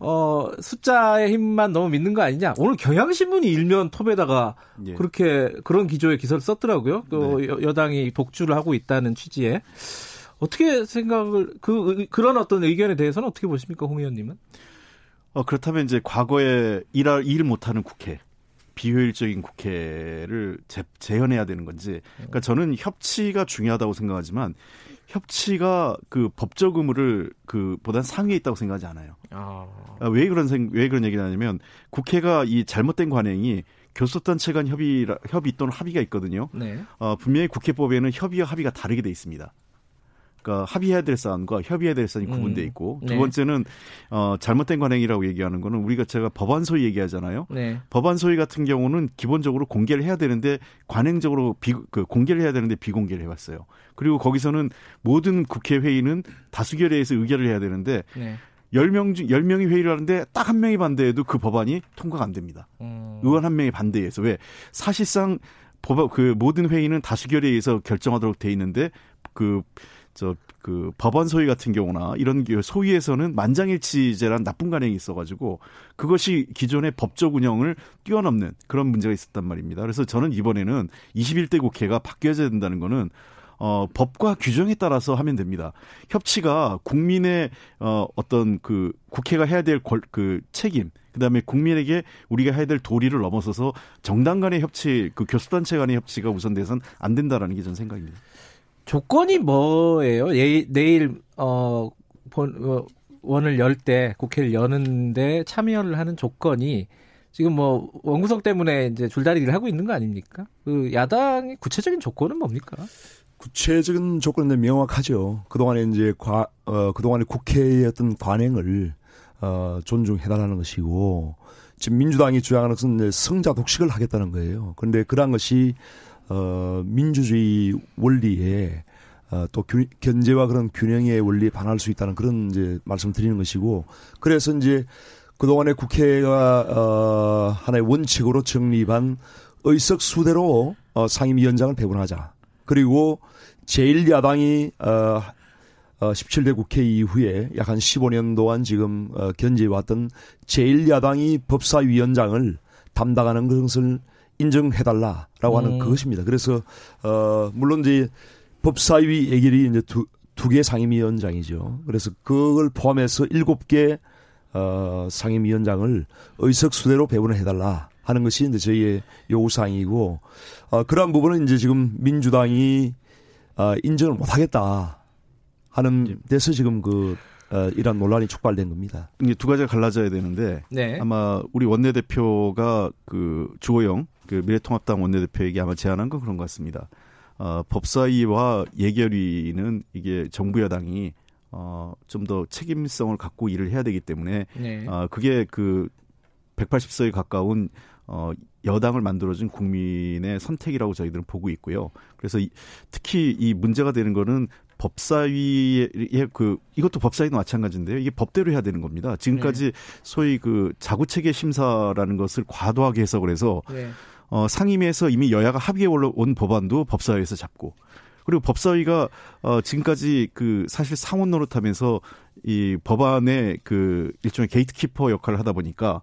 Speaker 2: 어, 숫자의 힘만 너무 믿는 거 아니냐? 오늘 경향신문이 일면 톱에다가 예. 그렇게 그런 기조의 기사를 썼더라고요. 또 네. 여당이 독주를 하고 있다는 취지에. 어떻게 생각을 그 그런 어떤 의견에 대해서는 어떻게 보십니까, 홍 의원님은?
Speaker 8: 어 그렇다면 이제 과거에 일할 일 못하는 국회 비효율적인 국회를 재, 재현해야 되는 건지. 그러니까 저는 협치가 중요하다고 생각하지만 협치가 그 법적 의무를 그 보단 상위에 있다고 생각하지 않아요. 아. 아. 왜 그런 생, 왜 그런 얘기를 하냐면 국회가 이 잘못된 관행이 교섭단체 간 협의 협의 또는 합의가 있거든요. 네. 어, 분명히 국회법에는 협의와 합의가 다르게 돼 있습니다. 그러니까 합의해야 될 사안과 협의해야 될 사안이 음. 구분돼 있고 두 네. 번째는 어 잘못된 관행이라고 얘기하는 거는 우리가 제가 법안 소위 얘기하잖아요. 네. 법안 소위 같은 경우는 기본적으로 공개를 해야 되는데 관행적으로 비, 그 공개를 해야 되는데 비공개를 해왔어요. 그리고 거기서는 모든 국회 회의는 다수결에 의해서 의결을 해야 되는데 네. 10명 중 10명이 회의를 하는데 딱 한 명이 반대해도 그 법안이 통과가 안 됩니다. 음. 의원 한 명이 반대해서 왜 사실상 법, 그 모든 회의는 다수결에 의해서 결정하도록 돼 있는데 그 저 그 법원 소위 같은 경우나 이런 소위에서는 만장일치제란 나쁜 관행이 있어가지고 그것이 기존의 법적 운영을 뛰어넘는 그런 문제가 있었단 말입니다. 그래서 저는 이번에는 21대 국회가 바뀌어야 된다는 거는 어, 법과 규정에 따라서 하면 됩니다. 협치가 국민의 어, 어떤 그 국회가 해야 될 그 책임, 그다음에 국민에게 우리가 해야 될 도리를 넘어서서 정당 간의 협치, 그 교수단체 간의 협치가 우선돼선 안 된다라는 게 전 생각입니다.
Speaker 2: 조건이 뭐예요? 예, 내일 어, 본, 어 원을 열 때 국회를 여는데 참여를 하는 조건이 지금 뭐 원구성 때문에 이제 줄다리기를 하고 있는 거 아닙니까? 그 야당의 구체적인 조건은 뭡니까?
Speaker 9: 구체적인 조건은 명확하죠. 그동안에 이제 과, 어, 그동안에 국회의 어떤 관행을 어, 존중해달라는 것이고 지금 민주당이 주장하는 것은 성자 독식을 하겠다는 거예요. 그런데 그러한 것이 어, 민주주의 원리에 어, 또 균, 견제와 그런 균형의 원리에 반할 수 있다는 그런 이제 말씀 드리는 것이고 그래서 이제 그동안에 국회가 어, 하나의 원칙으로 정립한 의석 수대로 어, 상임위원장을 배분하자. 그리고 제1야당이 어, 어, 17대 국회 이후에 약 한 15년 동안 지금 어, 견제해왔던 제1야당이 법사위원장을 담당하는 것을 인정해달라라고 하는 음. 그것입니다. 그래서 어 물론 이제 법사위 얘기를 이제 두 두 개 상임위원장이죠. 그래서 그걸 포함해서 일곱 개 어, 상임위원장을 의석수대로 배분을 해달라 하는 것이 이제 저희의 요구사항이고 어, 그러한 부분은 이제 지금 민주당이 어, 인정을 못하겠다 하는 데서 지금 그 어, 이런 논란이 촉발된 겁니다.
Speaker 8: 이게 두 가지가 갈라져야 되는데 네. 아마 우리 원내대표가 그 주호영 그 미래통합당 원내대표에게 아마 제안한 건 그런 것 같습니다. 어, 법사위와 예결위는 이게 정부 여당이 어, 좀 더 책임성을 갖고 일을 해야 되기 때문에 네. 어, 그게 그 180석에 가까운 어, 여당을 만들어준 국민의 선택이라고 저희들은 보고 있고요. 그래서 이, 특히 이 문제가 되는 거는 법사위의 그 이것도 법사위도 마찬가지인데요. 이게 법대로 해야 되는 겁니다. 지금까지 네. 소위 그 자구체계 심사라는 것을 과도하게 해석을 해서 네. 어, 상임위에서 이미 여야가 합의해 온 법안도 법사위에서 잡고 그리고 법사위가 어, 지금까지 그 사실 상원 노릇하면서 이 법안의 그 일종의 게이트키퍼 역할을 하다 보니까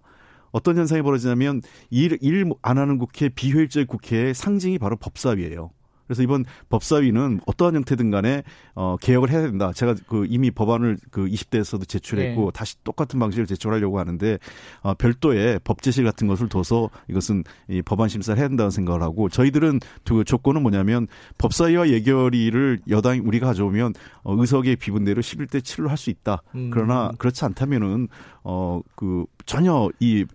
Speaker 8: 어떤 현상이 벌어지냐면 일 일 안 하는 국회 비효율적 국회의 상징이 바로 법사위예요. 그래서 이번 법사위는 어떠한 형태든 간에 어 개혁을 해야 된다. 제가 그 이미 법안을 그 20대에서도 제출했고 네. 다시 똑같은 방식을 제출하려고 하는데 어 별도의 법제실 같은 것을 둬서 이것은 이 법안 심사를 해야 된다는 생각을 하고 저희들은 그 조건은 뭐냐면 법사위와 예결위를 여당이 우리가 가져오면 어 의석의 비분대로 11대 7로 할 수 있다. 음. 그러나 그렇지 않다면은 어 그 전혀 이저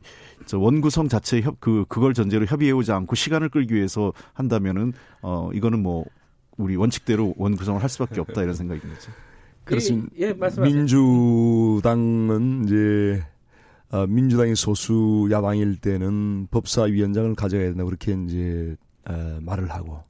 Speaker 8: 원구성 자체 협, 그, 그걸 전제로 협의해오지 않고 시간을 끌기 위해서 한다면은, 어, 이거는 뭐, 우리 원칙대로 원구성을 할 수밖에 없다 이런 생각이 듭니다.
Speaker 9: 그렇습니다. 예, 예 민주당은 이제, 어, 민주당이 소수 야당일 때는 법사위원장을 가져가야 된다 그렇게 이제, 어, 말을 하고,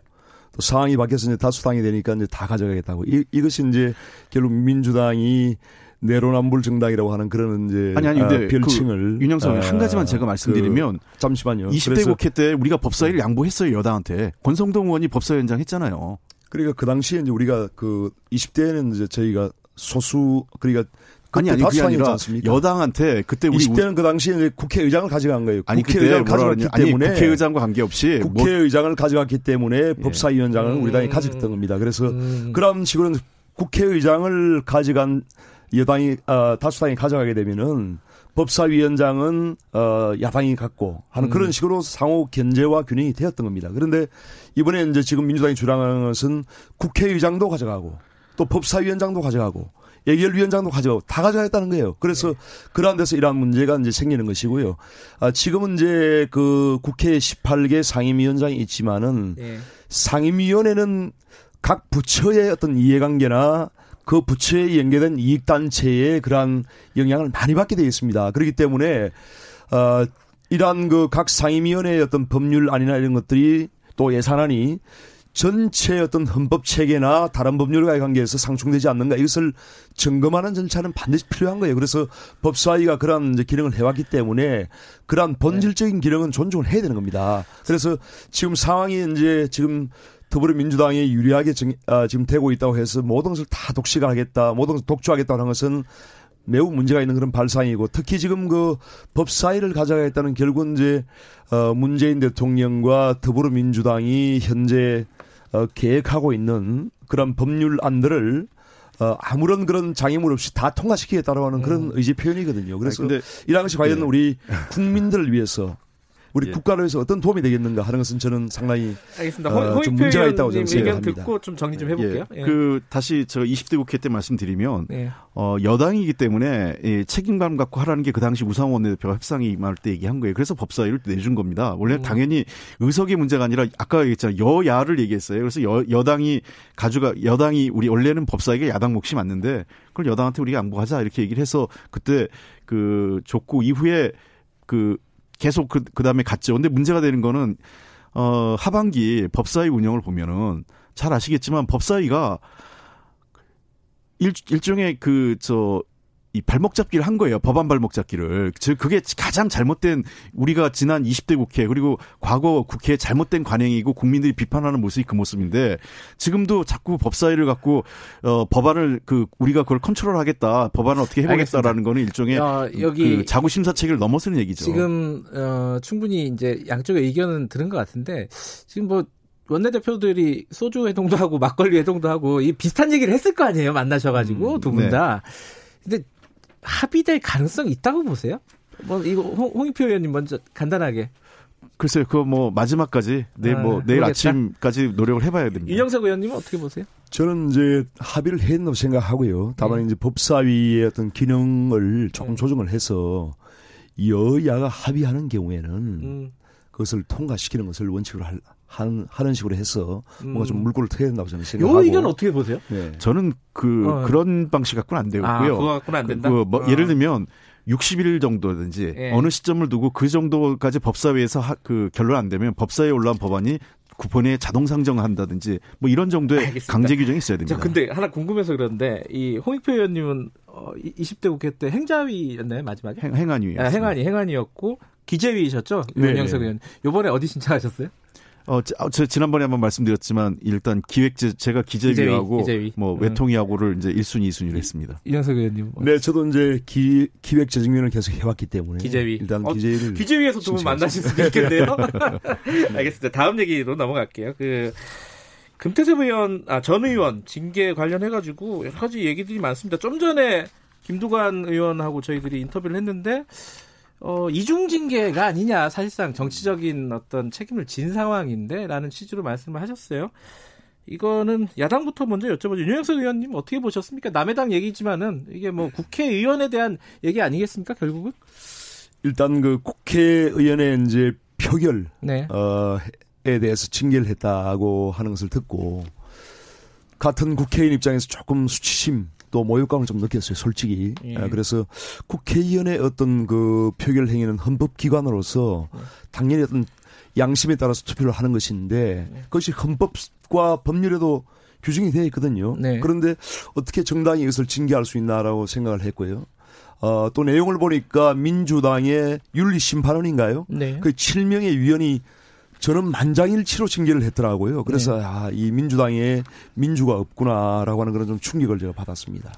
Speaker 9: 또 상황이 바뀌어서 이제 다수당이 되니까 이제 다 가져가겠다고. 이, 이것이 이제 결국 민주당이 내로남불 정당이라고 하는 그런 이제
Speaker 8: 아니 아니 근데 아, 별칭을 그 윤영석 아, 한 가지만 제가 말씀드리면 그,
Speaker 9: 잠시만요.
Speaker 8: 20대 국회 때 우리가 법사위를 양보했어요 여당한테 권성동 의원이 법사위원장 했잖아요.
Speaker 9: 그러니까 그 당시에 이제 우리가 그 20대에는 이제 저희가 소수 그러니까
Speaker 8: 아니 아니 그게 아니라 여당한테 그때 우리
Speaker 9: 20대는 그 당시에 이제 국회의장을 가져간 거예요. 아니 국회의장을 가져갔기 때문에
Speaker 8: 아니, 국회의장과 관계없이
Speaker 9: 뭐 국회의장을 뭐. 가져갔기 때문에 예. 법사위원장을 음. 우리 당이 가졌던 겁니다. 그래서 음. 그런 식으로 국회의장을 가져간 여당이 어, 다수당이 가져가게 되면은 법사위원장은 어, 야당이 갖고 하는 음. 그런 식으로 상호 견제와 균형이 되었던 겁니다. 그런데 이번에 이제 지금 민주당이 주장하는 것은 국회의장도 가져가고 또 법사위원장도 가져가고 예결위원장도 가져가고 다 가져가겠다는 거예요. 그래서 네. 그러한 데서 이러한 문제가 이제 생기는 것이고요. 아, 지금은 이제 그 국회 18개 상임위원장이 있지만은 네. 상임위원회는 각 부처의 어떤 이해관계나 그 부처에 연계된 이익단체의 그러한 영향을 많이 받게 되어 있습니다. 그렇기 때문에, 어, 이러한 그 각 상임위원회의 어떤 법률 아니나 이런 것들이 또 예산안이 전체 어떤 헌법 체계나 다른 법률과의 관계에서 상충되지 않는가 이것을 점검하는 절차는 반드시 필요한 거예요. 그래서 법사위가 그러한 기능을 해왔기 때문에 그러한 본질적인 기능은 존중을 해야 되는 겁니다. 그래서 지금 상황이 이제 지금 더불어민주당이 유리하게 정, 아, 지금 되고 있다고 해서 모든 것을 다 독식하겠다, 모든 것을 독주하겠다는 것은 매우 문제가 있는 그런 발상이고 특히 지금 그 법사위를 가져가겠다는 결국 이제 어 문재인 대통령과 더불어민주당이 현재 어 계획하고 있는 그런 법률 안들을 어 아무런 그런 장애물 없이 다 통과시키겠다라고 하는 그런 음. 의지 표현이거든요. 그래서 아니, 이런 것이 과연 네. 우리 국민들을 위해서 우리 예. 국가를 위해서 어떤 도움이 되겠는가 하는 것은 저는 상당히 알겠습니다. 어, 좀 문제가 있다고 저는 생각합니다.
Speaker 4: 의견 듣고 좀 정리 좀 해볼게요.
Speaker 8: 예. 예. 그 다시 저 20대 국회 때 말씀드리면 예. 어, 여당이기 때문에 예, 책임감 갖고 하라는 게 그 당시 우상호 원내대표가 협상이 임할 때 얘기한 거예요. 그래서 법사위를 내준 겁니다. 원래 음. 당연히 의석의 문제가 아니라 아까 얘기했잖아요. 여야를 얘기했어요. 그래서 여, 여당이 가져가 여당이 우리 원래는 법사위가 야당 몫이 맞는데 그걸 여당한테 우리가 양보하자 이렇게 얘기를 해서 그때 그 족구 이후에 그 계속 그, 그 다음에 갔죠. 근데 문제가 되는 거는, 어, 하반기 법사위 운영을 보면은 잘 아시겠지만 법사위가 일, 일종의 그, 저, 이 발목 잡기를 한 거예요. 법안 발목 잡기를. 즉 그게 가장 잘못된 우리가 지난 20대 국회 그리고 과거 국회의 잘못된 관행이고 국민들이 비판하는 모습이 그 모습인데 지금도 자꾸 법사위를 갖고 어 법안을 그 우리가 그걸 컨트롤하겠다. 법안을 어떻게 해 보겠다라는 거는 일종의 어, 여기 그 자구 심사 체계를 넘어서는 얘기죠.
Speaker 2: 지금 어 충분히 이제 양쪽의 의견은 들은 것 같은데 지금 뭐 원내대표들이 소주 회동도 하고 막걸리 회동도 하고 이 비슷한 얘기를 했을 거 아니에요 만나셔 가지고 음, 두분 다. 네. 근데 합의될 가능성이 있다고 보세요? 뭐 이거 홍, 홍익표 의원님 먼저 간단하게.
Speaker 8: 글쎄요, 그거 뭐 마지막까지 내일 뭐 아, 내일 모르겠다. 아침까지 노력을 해봐야 됩니다.
Speaker 2: 이영석 의원님은 어떻게 보세요?
Speaker 9: 저는 이제 합의를 했다고 생각하고요. 다만 네. 이제 법사위의 어떤 기능을 조금 네. 조정을 해서 여야가 합의하는 경우에는 음. 그것을 통과시키는 것을 원칙으로 할, 한, 하는 식으로 해서 뭔가 좀 음. 물꼬를 트야 된다고 저는 생각하고.
Speaker 2: 요 의견 어떻게 보세요?
Speaker 8: 네. 저는 그 어. 그런 방식 갖고는 안 되고요. 아,
Speaker 2: 그거 갖고는 안 된다.
Speaker 8: 그, 뭐 어. 예를 들면 60일 정도든지 예. 어느 시점을 두고 그 정도까지 법사위에서 하, 그 결론 안 되면 법사위에 올라온 법안이 쿠폰에 자동 상정한다든지 뭐 이런 정도의 알겠습니다. 강제 규정이 있어야 됩니다.
Speaker 2: 저 근데 하나 궁금해서 그런데 이 홍익표 의원님은 어, 20대 국회 때 행자위였나요 마지막에?
Speaker 8: 행, 행안위.
Speaker 2: 아, 행안위 행안위였고 기재위이셨죠? 네. 윤영석 의원. 요번에 어디 신청하셨어요?
Speaker 8: 어, 아, 저, 지난번에 한번 말씀드렸지만 일단 기획제 제가 기재위하고 기재위, 뭐 음. 외통위하고를 이제 1순위, 2순위를 했습니다.
Speaker 2: 이현석 의원님.
Speaker 9: 뭐. 네, 저도 이제 기 기획재정위원을 계속 해왔기 때문에
Speaker 2: 기재위.
Speaker 9: 일단 어, 기재위를
Speaker 2: 기재위에서 두 분 만나실 수도 있겠네요. 알겠습니다. 다음 얘기로 넘어갈게요. 그 금태섭 의원, 아, 전 의원 징계 관련해가지고 여러 가지 얘기들이 많습니다. 좀 전에 김두관 의원하고 저희들이 인터뷰를 했는데 어, 이중징계가 아니냐, 사실상 정치적인 어떤 책임을 진 상황인데, 라는 취지로 말씀을 하셨어요. 이거는 야당부터 먼저 여쭤보죠. 윤영석 의원님 어떻게 보셨습니까? 남의 당 얘기지만은 이게 뭐 국회의원에 대한 얘기 아니겠습니까, 결국은?
Speaker 9: 일단 그 국회의원의 이제 표결, 네. 어, 에 대해서 징계를 했다고 하는 것을 듣고, 같은 국회의원 입장에서 조금 수치심, 또 모욕감을 좀 느꼈어요, 솔직히. 예. 아, 그래서 국회의원의 어떤 그 표결 행위는 헌법기관으로서 예. 당연히 어떤 양심에 따라서 투표를 하는 것인데 예. 그것이 헌법과 법률에도 규정이 되어 있거든요. 네. 그런데 어떻게 정당이 이것을 징계할 수 있나라고 생각을 했고요. 어, 또 내용을 보니까 민주당의 윤리심판원인가요? 네. 그 7명의 위원이 저는 만장일치로 징계를 했더라고요. 그래서 네. 아, 이 민주당에 민주가 없구나라고 하는 그런 좀 충격을 제가 받았습니다.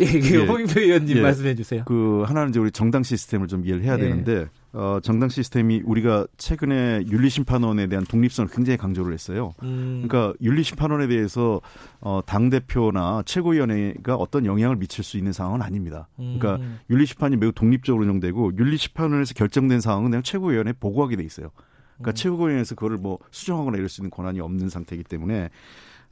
Speaker 2: 예, 예. 홍익표 의원님 예. 말씀해 주세요.
Speaker 8: 그 하나는 이제 우리 정당 시스템을 좀 이해를 해야 예. 되는데 어, 정당 시스템이 우리가 최근에 윤리심판원에 대한 독립성을 굉장히 강조를 했어요. 음. 그러니까 윤리심판원에 대해서 어, 당 대표나 최고위원회가 어떤 영향을 미칠 수 있는 상황은 아닙니다. 그러니까 음. 윤리심판이 매우 독립적으로 운영되고 윤리심판원에서 결정된 상황은 그냥 최고위원회 에 보고하게 돼 있어요. 그러니까 음. 최고위원회에서 그거를 뭐 수정하거나 이럴 수 있는 권한이 없는 상태이기 때문에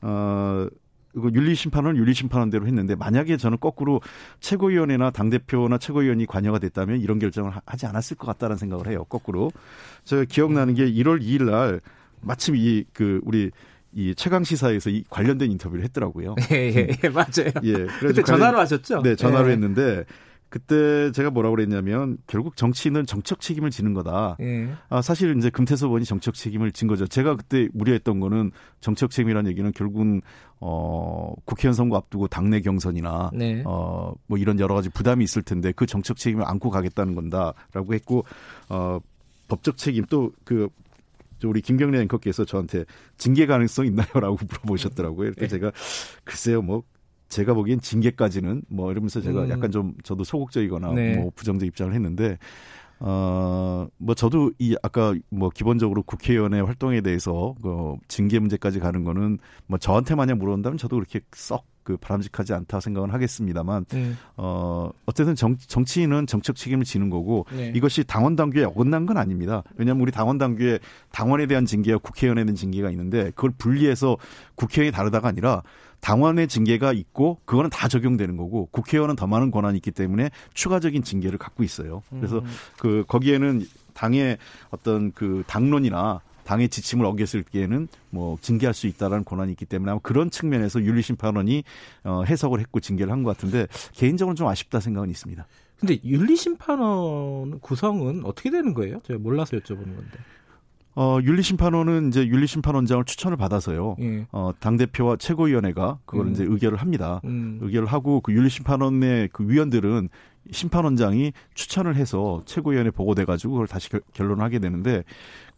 Speaker 8: 어 이거 윤리심판은 윤리심판원대로 했는데 만약에 저는 거꾸로 최고위원회나 당 대표나 최고위원이 관여가 됐다면 이런 결정을 하지 않았을 것 같다는 생각을 해요. 거꾸로. 제가 기억나는 게 1월 2일 날 마침 이 그 우리 이 최강 시사에서 이 관련된 인터뷰를 했더라고요.
Speaker 2: 예, 예, 예 맞아요. 예. 그때 전화로 하셨죠?
Speaker 8: 네, 전화로 예. 했는데 그때 제가 뭐라고 그랬냐면 결국 정치인은 정책 책임을 지는 거다. 예. 아, 사실 이제 금태섭 의원이 정책 책임을 진 거죠. 제가 그때 우려했던 거는 정책 책임이라는 얘기는 결국은 어, 국회의원 선거 앞두고 당내 경선이나 네. 어, 뭐 이런 여러 가지 부담이 있을 텐데 그 정책 책임을 안고 가겠다는 건다라고 했고 어, 법적 책임 또그 우리 김경래 앵커께서 저한테 징계 가능성 있나요라고 물어보셨더라고요. 이렇게 네. 제가 글쎄요, 뭐 제가 보기엔 징계까지는 뭐 이러면서 제가 음. 약간 좀 저도 소극적이거나 네. 뭐 부정적 입장을 했는데 어, 뭐 저도 이 아까 뭐 기본적으로 국회의원의 활동에 대해서 그 징계 문제까지 가는 거는 뭐 저한테 만약 물어본다면 저도 그렇게 썩 그 바람직하지 않다 생각은 하겠습니다만 음. 어 어쨌든 정, 정치인은 정책 책임을 지는 거고 네. 이것이 당원 당규에 어긋난 건 아닙니다. 왜냐하면 우리 당원 당규에 당원에 대한 징계와 국회의원에 대한 징계가 있는데 그걸 분리해서 국회의원이 다르다가 아니라 당원의 징계가 있고 그거는 다 적용되는 거고 국회의원은 더 많은 권한이 있기 때문에 추가적인 징계를 갖고 있어요. 그래서 음. 그 거기에는 당의 어떤 그 당론이나 당의 지침을 어겼을 때에는 뭐 징계할 수 있다라는 권한이 있기 때문에 아마 그런 측면에서 윤리심판원이 어, 해석을 했고 징계를 한 것 같은데 개인적으로 좀 아쉽다 생각은 있습니다.
Speaker 2: 근데 윤리심판원 구성은 어떻게 되는 거예요? 제가 몰라서 여쭤보는 건데.
Speaker 8: 어, 윤리심판원은 이제 윤리심판원장을 추천을 받아서요. 예. 어, 당대표와 최고위원회가 그걸 음. 이제 의결을 합니다. 음. 의결을 하고 그 윤리심판원의 그 위원들은 심판원장이 추천을 해서 최고위원회 보고돼가지고 그걸 다시 결, 결론을 하게 되는데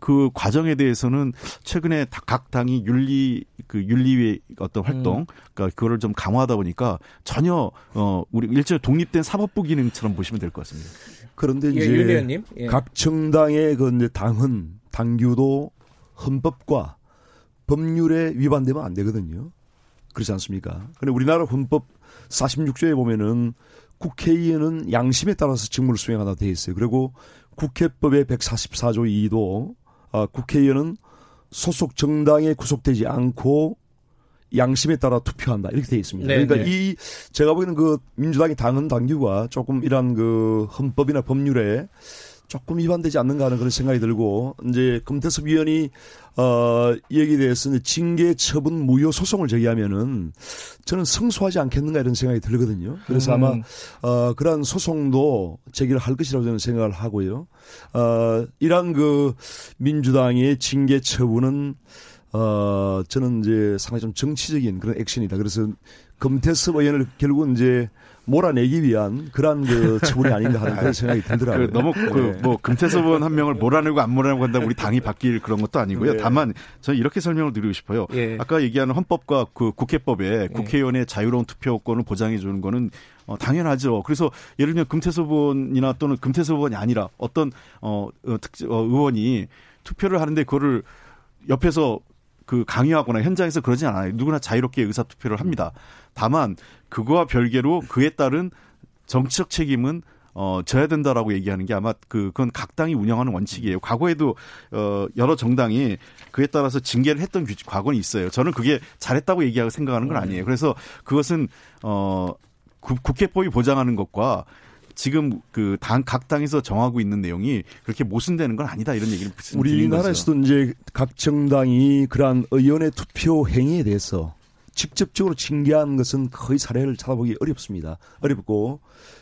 Speaker 8: 그 과정에 대해서는 최근에 각 당이 윤리 그 윤리의 어떤 활동, 음. 그러니까 그거를 좀 강화하다 보니까 전혀 어 우리 일종의 독립된 사법부 기능처럼 보시면 될 것 같습니다.
Speaker 9: 그런데 예, 이제 예, 각 정당의 그 이제 당은 당규도 헌법과 법률에 위반되면 안 되거든요. 그렇지 않습니까? 근데 우리나라 헌법 46조에 보면은 국회의원은 양심에 따라서 직무를 수행하다 돼 있어요. 그리고 국회법의 144조 2도 아, 국회의원은 소속 정당에 구속되지 않고 양심에 따라 투표한다 이렇게 돼 있습니다. 네, 그러니까 네. 이 제가 보기에는 그 민주당이 당헌 당규가 조금 이런 그 헌법이나 법률에 조금 위반되지 않는가 하는 그런 생각이 들고 이제 금태섭 위원이 어 여기에 대해서 는 징계 처분 무효 소송을 제기하면은 저는 성소하지 않겠는가 이런 생각이 들거든요. 그래서 음. 아마 어 그러한 소송도 제기를 할 것이라고 저는 생각을 하고요. 어 이러한 그 민주당의 징계 처분은 어 저는 이제 상당히 좀 정치적인 그런 액션이다. 그래서 금태섭 의원을 결국은 이제 몰아내기 위한 그러한 그 처분이 아닌가 하는 그런 생각이 들더라고요.
Speaker 8: 그 너무 그뭐 네. 금태섭 의원 한 명을 몰아내고 안 몰아내고 한다 우리 당이 바뀔 그런 것도 아니고요. 네. 다만 저는 이렇게 설명을 드리고 싶어요. 예. 아까 얘기하는 헌법과 그 국회법에 예. 국회의원의 자유로운 투표권을 보장해 주는 거는 어, 당연하죠. 그래서 예를 들면 금태섭 의원이나 또는 금태섭 의원이 아니라 어떤 어, 어, 특, 어 의원이 투표를 하는데 그거를 옆에서 그 강요하거나 현장에서 그러지 않아요. 누구나 자유롭게 의사 투표를 합니다. 다만 그거와 별개로 그에 따른 정치적 책임은 어, 져야 된다라고 얘기하는 게 아마 그, 그건 각 당이 운영하는 원칙이에요. 과거에도, 어, 여러 정당이 그에 따라서 징계를 했던 규칙, 과거는 있어요. 저는 그게 잘했다고 얘기하고 생각하는 건 아니에요. 그래서 그것은, 어, 국회법이 보장하는 것과 지금 그 당 각 당에서 정하고 있는 내용이 그렇게 모순되는 건 아니다 이런 얘기를
Speaker 9: 우리나라에서도 이제 각 정당이 그러한 의원의 투표 행위에 대해서 직접적으로 징계한 것은 거의 사례를 찾아보기 어렵습니다. 어렵고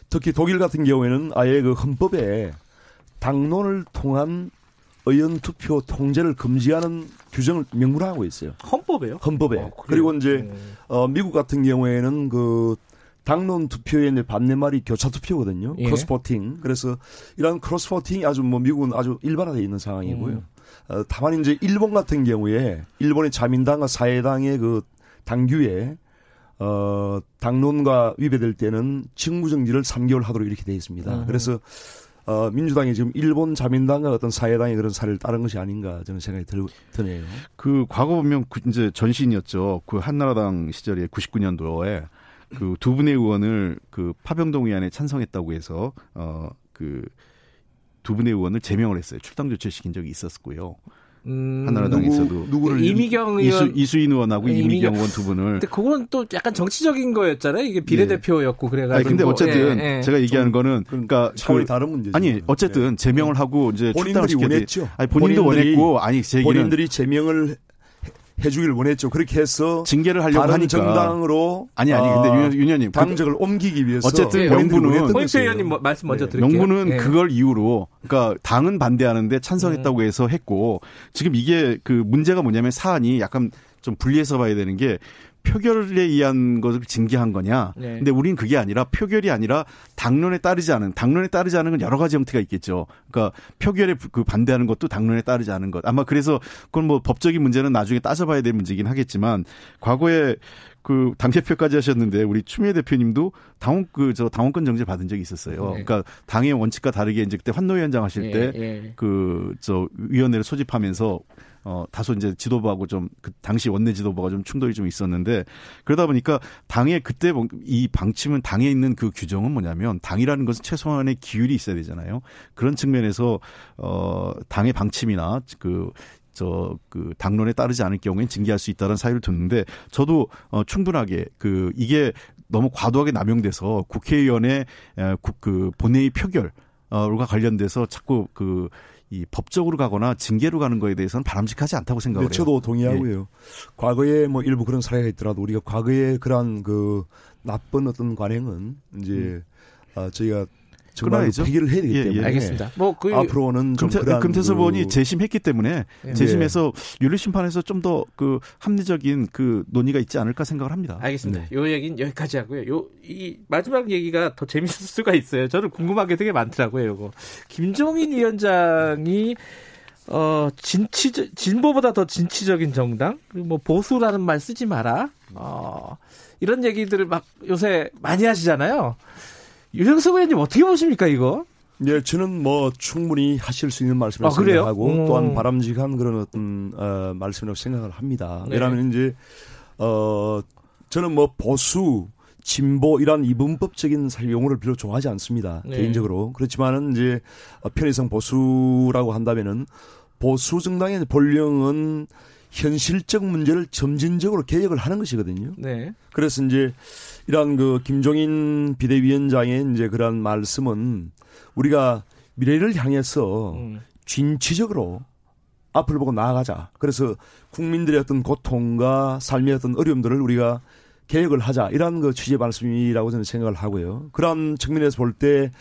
Speaker 9: 특히 독일 같은 경우에는 아예 그 헌법에 당론을 통한 의원 투표 통제를 금지하는 규정을 명문화하고 있어요.
Speaker 2: 헌법에요?
Speaker 9: 헌법에. 어, 그리고 이제 음. 어, 미국 같은 경우에는 그 당론 투표에 이제 반대말이 교차 투표거든요. 예. 크로스포팅. 그래서 이런 크로스포팅이 아주 뭐 미국은 아주 일반화되어 있는 상황이고요. 음. 어, 다만 이제 일본 같은 경우에 일본의 자민당과 사회당의 그 당규에 어 당론과 위배될 때는 직무정지를 3개월 하도록 이렇게 되어 있습니다. 음. 그래서 어, 민주당이 지금 일본 자민당과 어떤 사회당의 그런 사례를 따른 것이 아닌가 저는 생각이 들, 드네요.
Speaker 8: 그 과거 보면 그 이제 전신이었죠. 그 한나라당 시절에 99년도에 그 두 분의 의원을 그 파병동 의안에 찬성했다고 해서 어그 두 분의 의원을 제명을 했어요. 출당 조치시킨 적이 있었고요. 음, 한나라당에서도 누구,
Speaker 2: 누구를 이미경 의원
Speaker 8: 이수, 인 의원하고 네, 이미경 의원 두 분을
Speaker 2: 근데 그건 또 약간 정치적인 거였잖아요. 이게 비례대표였고 네. 그래 가지고.
Speaker 8: 근데 어쨌든 예, 예. 제가 얘기하는 거는 그러니까
Speaker 9: 차원이 그, 다른 문제죠.
Speaker 8: 아니 어쨌든 네. 제명을 하고 이제
Speaker 9: 본인들이 원했죠.
Speaker 8: 아니 본인도 본인들이, 원했고 아니 제
Speaker 9: 얘기는 본인들이 제명을 해주길 원했죠. 그렇게 해서
Speaker 8: 징계를 하려고 다른 하니까
Speaker 9: 정당으로
Speaker 8: 아니 아니 근데 아, 윤 의원님
Speaker 9: 당적을 그, 옮기기 위해서
Speaker 8: 어쨌든 예, 명분은
Speaker 2: 포인트 의원님 뭐, 말씀 먼저 네. 드릴게요.
Speaker 8: 명분은 네. 그걸 이유로 그러니까 당은 반대하는데 찬성했다고 음. 해서 했고 지금 이게 그 문제가 뭐냐면 사안이 약간 좀 분리해서 봐야 되는 게 표결에 의한 것을 징계한 거냐. 네. 근데 우리는 그게 아니라 표결이 아니라 당론에 따르지 않은 당론에 따르지 않은 건 여러 가지 형태가 있겠죠. 그러니까 표결에 그 반대하는 것도 당론에 따르지 않은 것. 아마 그래서 그건 뭐 법적인 문제는 나중에 따져봐야 될 문제긴 하겠지만 과거에 그 당대표까지 하셨는데 우리 추미애 대표님도 당원 그 저 당원권 정지 받은 적이 있었어요. 네. 그러니까 당의 원칙과 다르게 이제 그때 환노위원장 하실 때 그저 네, 네. 위원회를 소집하면서 어, 다소 이제 지도부하고 좀, 그 당시 원내 지도부가 좀 충돌이 좀 있었는데, 그러다 보니까 당의 그때 뭐이 방침은 당에 있는 그 규정은 뭐냐면, 당이라는 것은 최소한의 기율이 있어야 되잖아요. 그런 측면에서, 어, 당의 방침이나 그, 저, 그, 당론에 따르지 않을 경우엔 징계할 수 있다는 사유를 듣는데, 저도, 어, 충분하게, 그, 이게 너무 과도하게 남용돼서 국회의원의, 에, 국, 그, 본회의 표결, 어,가 관련돼서 자꾸 그, 이 법적으로 가거나 징계로 가는 거에 대해서는 바람직하지 않다고 생각을
Speaker 9: 네, 해요. 저도 동의하고요. 예. 과거에 뭐 일부 그런 사례가 있더라도 우리가 과거에 그러한 그 나쁜 어떤 관행은 이제 음. 아, 저희가 정말 폐기를 해야 되기 예, 때문에
Speaker 2: 예, 알겠습니다. 뭐
Speaker 9: 그, 앞으로는
Speaker 8: 금태, 금태섭 의원이 그... 재심했기 때문에 예. 재심해서 윤리 심판에서 좀 더 그 합리적인 그 논의가 있지 않을까 생각을 합니다.
Speaker 2: 알겠습니다. 네. 요 얘기는 여기까지 하고요. 요 이 마지막 얘기가 더 재밌을 수가 있어요. 저는 궁금한 게 되게 많더라고요. 요거 김종인 위원장이 어, 진치, 진보보다 더 진취적인 정당? 뭐, 보수라는 말 쓰지 마라. 어, 이런 얘기들을 막 요새 많이 하시잖아요. 유영석 의원님 어떻게 보십니까, 이거?
Speaker 9: 예, 저는 뭐 충분히 하실 수 있는 말씀을 아, 생각하고 음. 또한 바람직한 그런 어떤 어, 말씀이라고 생각을 합니다. 네. 왜냐하면 이제 어 저는 뭐 보수 진보 이런 이분법적인 용어를 별로 좋아하지 않습니다. 네. 개인적으로 그렇지만은 이제 편의성 보수라고 한다면은 보수 정당의 본령은 현실적 문제를 점진적으로 개혁을 하는 것이거든요. 네. 그래서 이제 이러한 그 김종인 비대위원장의 이제 그런 말씀은 우리가 미래를 향해서 음. 진취적으로 앞을 보고 나아가자. 그래서 국민들의 어떤 고통과 삶의 어떤 어려움들을 우리가 개혁을 하자. 이런 그 취지의 말씀이라고 저는 생각을 하고요. 그런 측면에서 볼때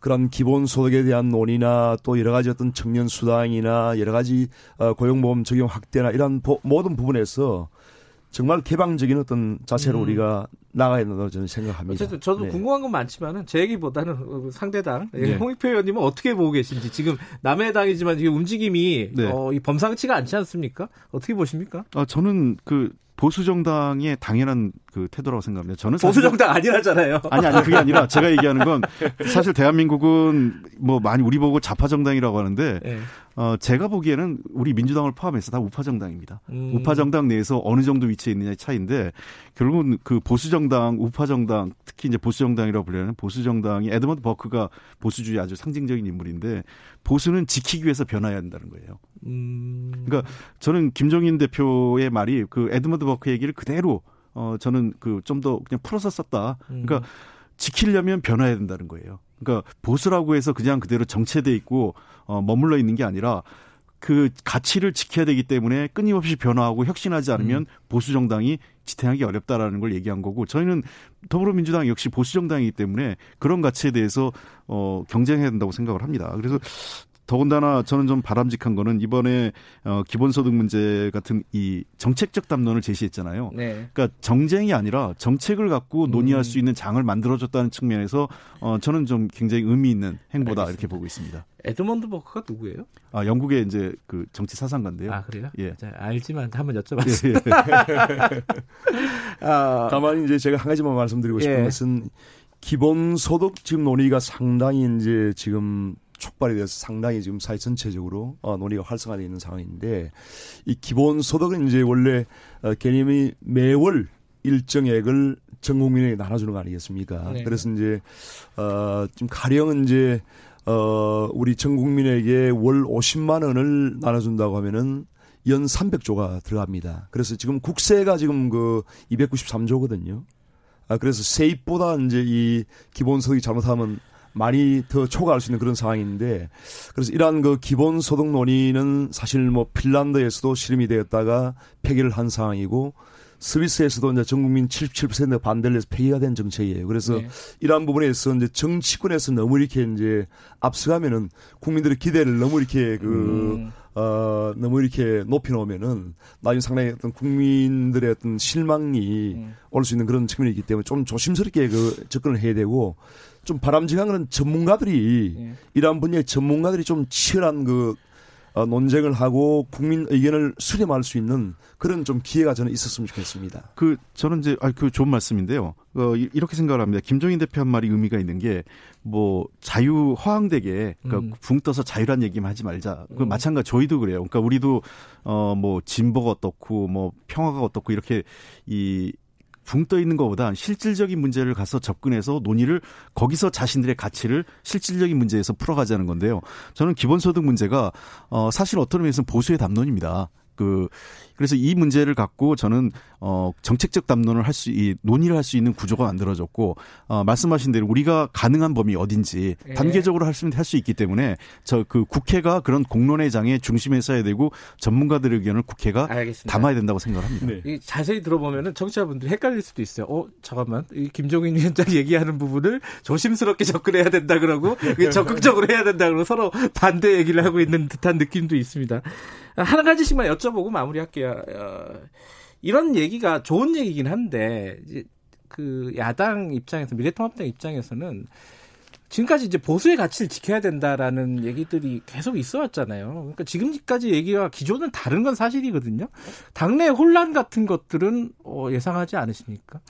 Speaker 9: 그런 기본소득에 대한 논의나 또 여러 가지 어떤 청년 수당이나 여러 가지 어, 고용보험 적용 확대나 이런 보, 모든 부분에서 정말 개방적인 어떤 자세로 음. 우리가 나가야 된다고 저는 생각합니다.
Speaker 2: 어쨌든 저도 네. 궁금한 건 많지만은 제 얘기보다는 상대당 네. 홍익표 의원님은 어떻게 보고 계신지 지금 남의 당이지만 지금 움직임이 네. 어, 이 범상치가 않지 않습니까? 어떻게 보십니까?
Speaker 8: 아 저는 그 보수 정당의 당연한 그 태도라고 생각합니다. 저는
Speaker 2: 보수 정당 아니라잖아요.
Speaker 8: 아니 아니 그게 아니라 제가 얘기하는 건 사실 대한민국은 뭐 많이 우리 보고 좌파 정당이라고 하는데 네. 어 제가 보기에는 우리 민주당을 포함해서 다 우파 정당입니다. 음. 우파 정당 내에서 어느 정도 위치에 있느냐의 차이인데 결국은 그 보수 정당, 우파 정당, 특히 이제 보수 정당이라고 불리는 보수 정당이 에드먼드 버크가 보수주의 아주 상징적인 인물인데 보수는 지키기 위해서 변화해야 한다는 거예요. 음. 그러니까 저는 김종인 대표의 말이 그 에드먼드 버크 얘기를 그대로 어 저는 그 좀 더 그냥 풀어서 썼다. 그러니까 음. 지키려면 변화해야 된다는 거예요. 그러니까 보수라고 해서 그냥 그대로 정체돼 있고 어 머물러 있는 게 아니라 그 가치를 지켜야 되기 때문에 끊임없이 변화하고 혁신하지 않으면 음. 보수 정당이 지탱하기 어렵다라는 걸 얘기한 거고 저희는 더불어민주당 역시 보수 정당이기 때문에 그런 가치에 대해서 어 경쟁해야 된다고 생각을 합니다. 그래서 더군다나 저는 좀 바람직한 거는 이번에 어 기본소득 문제 같은 이 정책적 담론을 제시했잖아요. 네. 그러니까 정쟁이 아니라 정책을 갖고 논의할 음. 수 있는 장을 만들어줬다는 측면에서 어 저는 좀 굉장히 의미 있는 행보다 알겠습니다. 이렇게 보고 있습니다.
Speaker 2: 에드먼드 버크가 누구예요?
Speaker 8: 아 영국의 이제 그 정치 사상가인데요.
Speaker 2: 아 그래요? 예. 자, 알지만 한번 여쭤봤습니다. 예.
Speaker 9: 아, 다만 이제 제가 한 가지만 말씀드리고 싶은 예. 것은 기본소득 지금 논의가 상당히 이제 지금 촉발이 돼서 상당히 지금 사회 전체적으로 어, 논의가 활성화되어 있는 상황인데 이 기본소득은 이제 원래 어, 개념이 매월 일정액을 전 국민에게 나눠주는 거 아니겠습니까? 네. 그래서 이제 어 지금 가령 이제 어 우리 전 국민에게 월 50만 원을 나눠준다고 하면은 연 300조가 들어갑니다. 그래서 지금 국세가 지금 그 293조거든요. 아 그래서 세입보다 이제 이 기본소득이 잘못하면 많이 더 초과할 수 있는 그런 상황인데 그래서 이러한 그 기본 소득 논의는 사실 뭐 핀란드에서도 실험이 되었다가 폐기를 한 상황이고 스위스에서도 이제 전 국민 77%가 반대를 해서 폐기가 된 정책이에요. 그래서 네. 이러한 부분에서 이제 정치권에서 너무 이렇게 이제 앞서가면은 국민들의 기대를 너무 이렇게 그 음. 어, 너무 이렇게 높이 놓으면은 나중에 상당히 어떤 국민들의 어떤 실망이 음. 올수 있는 그런 측면이 있기 때문에 좀 조심스럽게 그 접근을 해야 되고 좀 바람직한 그런 전문가들이 예. 이러한 분야의 전문가들이 좀 치열한 그 어, 논쟁을 하고 국민 의견을 수렴할 수 있는 그런 좀 기회가 저는 있었으면 좋겠습니다.
Speaker 8: 그 저는 이제 아그 좋은 말씀인데요. 어, 이렇게 생각을 합니다. 김종인 대표 한 말이 의미가 있는 게 뭐 자유 허황되게 그러니까 음. 붕 떠서 자유란 얘기만 하지 말자. 그 음. 마찬가지 저희도 그래요. 그러니까 우리도 어뭐 진보가 어떻고 뭐 평화가 어떻고 이렇게 이 붕 떠 있는 것보다 실질적인 문제를 가서 접근해서 논의를 거기서 자신들의 가치를 실질적인 문제에서 풀어가자는 건데요. 저는 기본소득 문제가 어 사실 어떤 의미에서는 보수의 담론입니다. 그 그래서 이 문제를 갖고 저는 어 정책적 담론을 할 수 이 논의를 할 수 있는 구조가 만들어졌고 어 말씀하신 대로 우리가 가능한 범위 어딘지 예. 단계적으로 할 수 할수 있기 때문에 저 그 국회가 그런 공론의 장의 중심에 서야 되고 전문가들의 의견을 국회가 알겠습니다. 담아야 된다고 생각합니다.
Speaker 2: 네. 자세히 들어보면은 청취자분들이 헷갈릴 수도 있어요. 어 잠깐만 이 김종인 위원장 얘기하는 부분을 조심스럽게 접근해야 된다 그러고 적극적으로 해야 된다 그러고 서로 반대 얘기를 하고 있는 듯한 느낌도 있습니다. 한 가지씩만 여쭤보고 마무리할게요. 어, 이런 얘기가 좋은 얘기긴 한데 이제 그 야당 입장에서 미래통합당 입장에서는 지금까지 이제 보수의 가치를 지켜야 된다라는 얘기들이 계속 있어 왔잖아요. 그러니까 지금까지 얘기가 기존은 다른 건 사실이거든요. 당내 혼란 같은 것들은 어, 예상하지 않으십니까?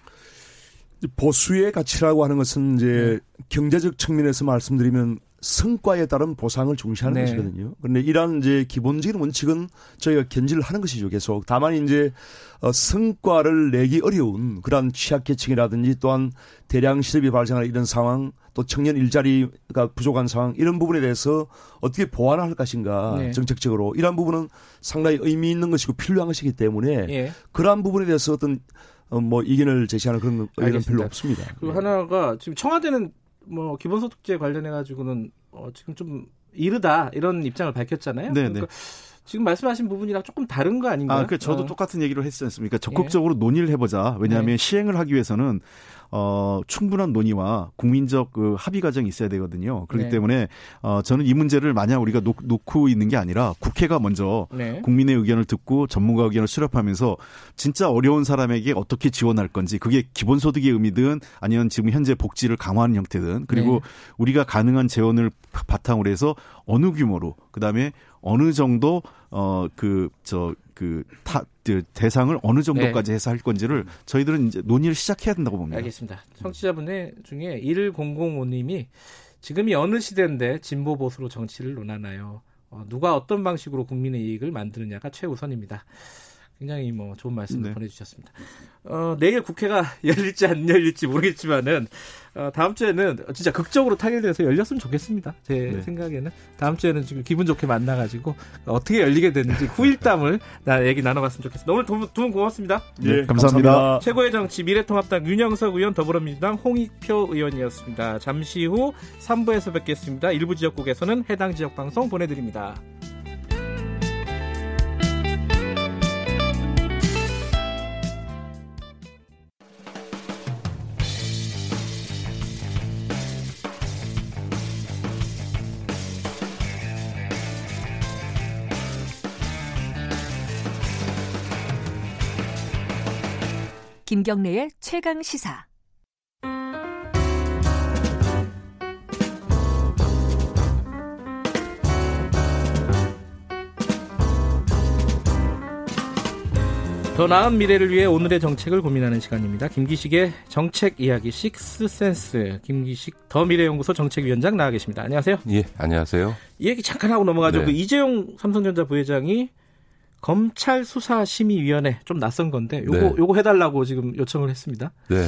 Speaker 9: 보수의 가치라고 하는 것은 이제 네. 경제적 측면에서 말씀드리면 성과에 따른 보상을 중시하는 네. 것이거든요. 그런데 이러한 이제 기본적인 원칙은 저희가 견지를 하는 것이죠. 계속. 다만 이제 어, 성과를 내기 어려운 그러한 취약계층이라든지 또한 대량 실업이 발생하는 이런 상황 또 청년 일자리가 부족한 상황 이런 부분에 대해서 어떻게 보완할 것인가 네. 정책적으로 이러한 부분은 상당히 의미 있는 것이고 필요한 것이기 때문에 예. 그러한 부분에 대해서 어떤 어, 뭐 이견을 제시하는 그런 의견은 별로 없습니다.
Speaker 2: 그리고 하나가 지금 청와대는 뭐 기본소득제 관련해 가지고는 어 지금 좀 이르다 이런 입장을 밝혔잖아요. 네, 네. 그러니까 지금 말씀하신 부분이랑 조금 다른 거 아닌가요?
Speaker 8: 아, 그 저도 어. 똑같은 얘기를 했지 않습니까? 적극적으로 예. 논의를 해보자. 왜냐하면 네. 시행을 하기 위해서는 어, 충분한 논의와 국민적 그 합의 과정이 있어야 되거든요. 그렇기 네. 때문에 어, 저는 이 문제를 만약 우리가 놓, 놓고 있는 게 아니라 국회가 먼저 네. 국민의 의견을 듣고 전문가 의견을 수렴하면서 진짜 어려운 사람에게 어떻게 지원할 건지 그게 기본소득의 의미든 아니면 지금 현재 복지를 강화하는 형태든 그리고 네. 우리가 가능한 재원을 바탕으로 해서 어느 규모로 그다음에 어느 정도 어그저 그 타, 그 대상을 어느 정도까지 네. 해서 할 건지를 저희들은 이제 논의를 시작해야 된다고 봅니다.
Speaker 2: 알겠습니다. 청취자분의 중에 1005님이 지금이 어느 시대인데 진보 보수로 정치를 논하나요? 어, 누가 어떤 방식으로 국민의 이익을 만드느냐가 최우선입니다. 굉장히 뭐 좋은 말씀 네. 보내주셨습니다. 어, 내일 국회가 열릴지 안 열릴지 모르겠지만은 어, 다음 주에는 진짜 극적으로 타결돼서 열렸으면 좋겠습니다. 제 네. 생각에는 다음 주에는 지금 기분 좋게 만나가지고 어떻게 열리게 되는지 후일담을 나 얘기 나눠봤으면 좋겠습니다. 오늘 두분 고맙습니다.
Speaker 8: 네, 네 감사합니다. 감사합니다.
Speaker 2: 최고의 정치 미래통합당 윤영석 의원 더불어민주당 홍익표 의원이었습니다. 잠시 후 3부에서 뵙겠습니다. 일부 지역국에서는 해당 지역 방송 보내드립니다.
Speaker 3: 김경래의 최강 시사.
Speaker 2: 더 나은 미래를 위해 오늘의 정책을 고민하는 시간입니다. 김기식의 정책 이야기 식스센스 김기식 더 미래연구소 정책위원장 나와 계십니다. 안녕하세요.
Speaker 10: 예, 안녕하세요.
Speaker 2: 이 얘기 잠깐 하고 넘어가죠. 네. 그 이재용 삼성전자 부회장이 검찰 수사 심의 위원회 좀 낯선 건데 요거 네. 요거 해 달라고 지금 요청을 했습니다. 네.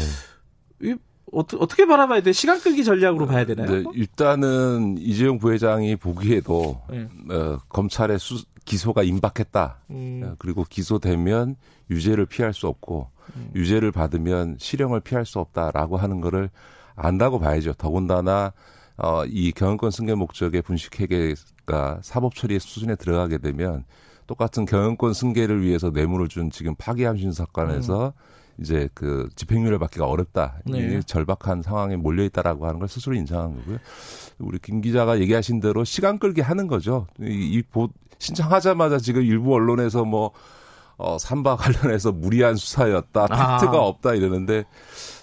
Speaker 2: 이, 어떻게 바라봐야 돼? 시간 끌기 전략으로 봐야 되나요? 네,
Speaker 10: 일단은 이재용 부회장이 보기에도 네. 어, 검찰의 수, 기소가 임박했다. 음. 어, 그리고 기소되면 유죄를 피할 수 없고 음. 유죄를 받으면 실형을 피할 수 없다라고 하는 거를 안다고 봐야죠. 더군다나 어, 이 경영권 승계 목적의 분식회계가 사법 처리 수준에 들어가게 되면 똑같은 경영권 승계를 위해서 뇌물을 준 지금 파기함신 사건에서 음. 이제 그 집행유예를 받기가 어렵다. 네. 절박한 상황에 몰려 있다라고 하는 걸 스스로 인정한 거고요. 우리 김 기자가 얘기하신 대로 시간 끌기 하는 거죠. 이, 이 보, 신청하자마자 지금 일부 언론에서 뭐 어, 삼바 관련해서 무리한 수사였다, 팩트가 아. 없다 이러는데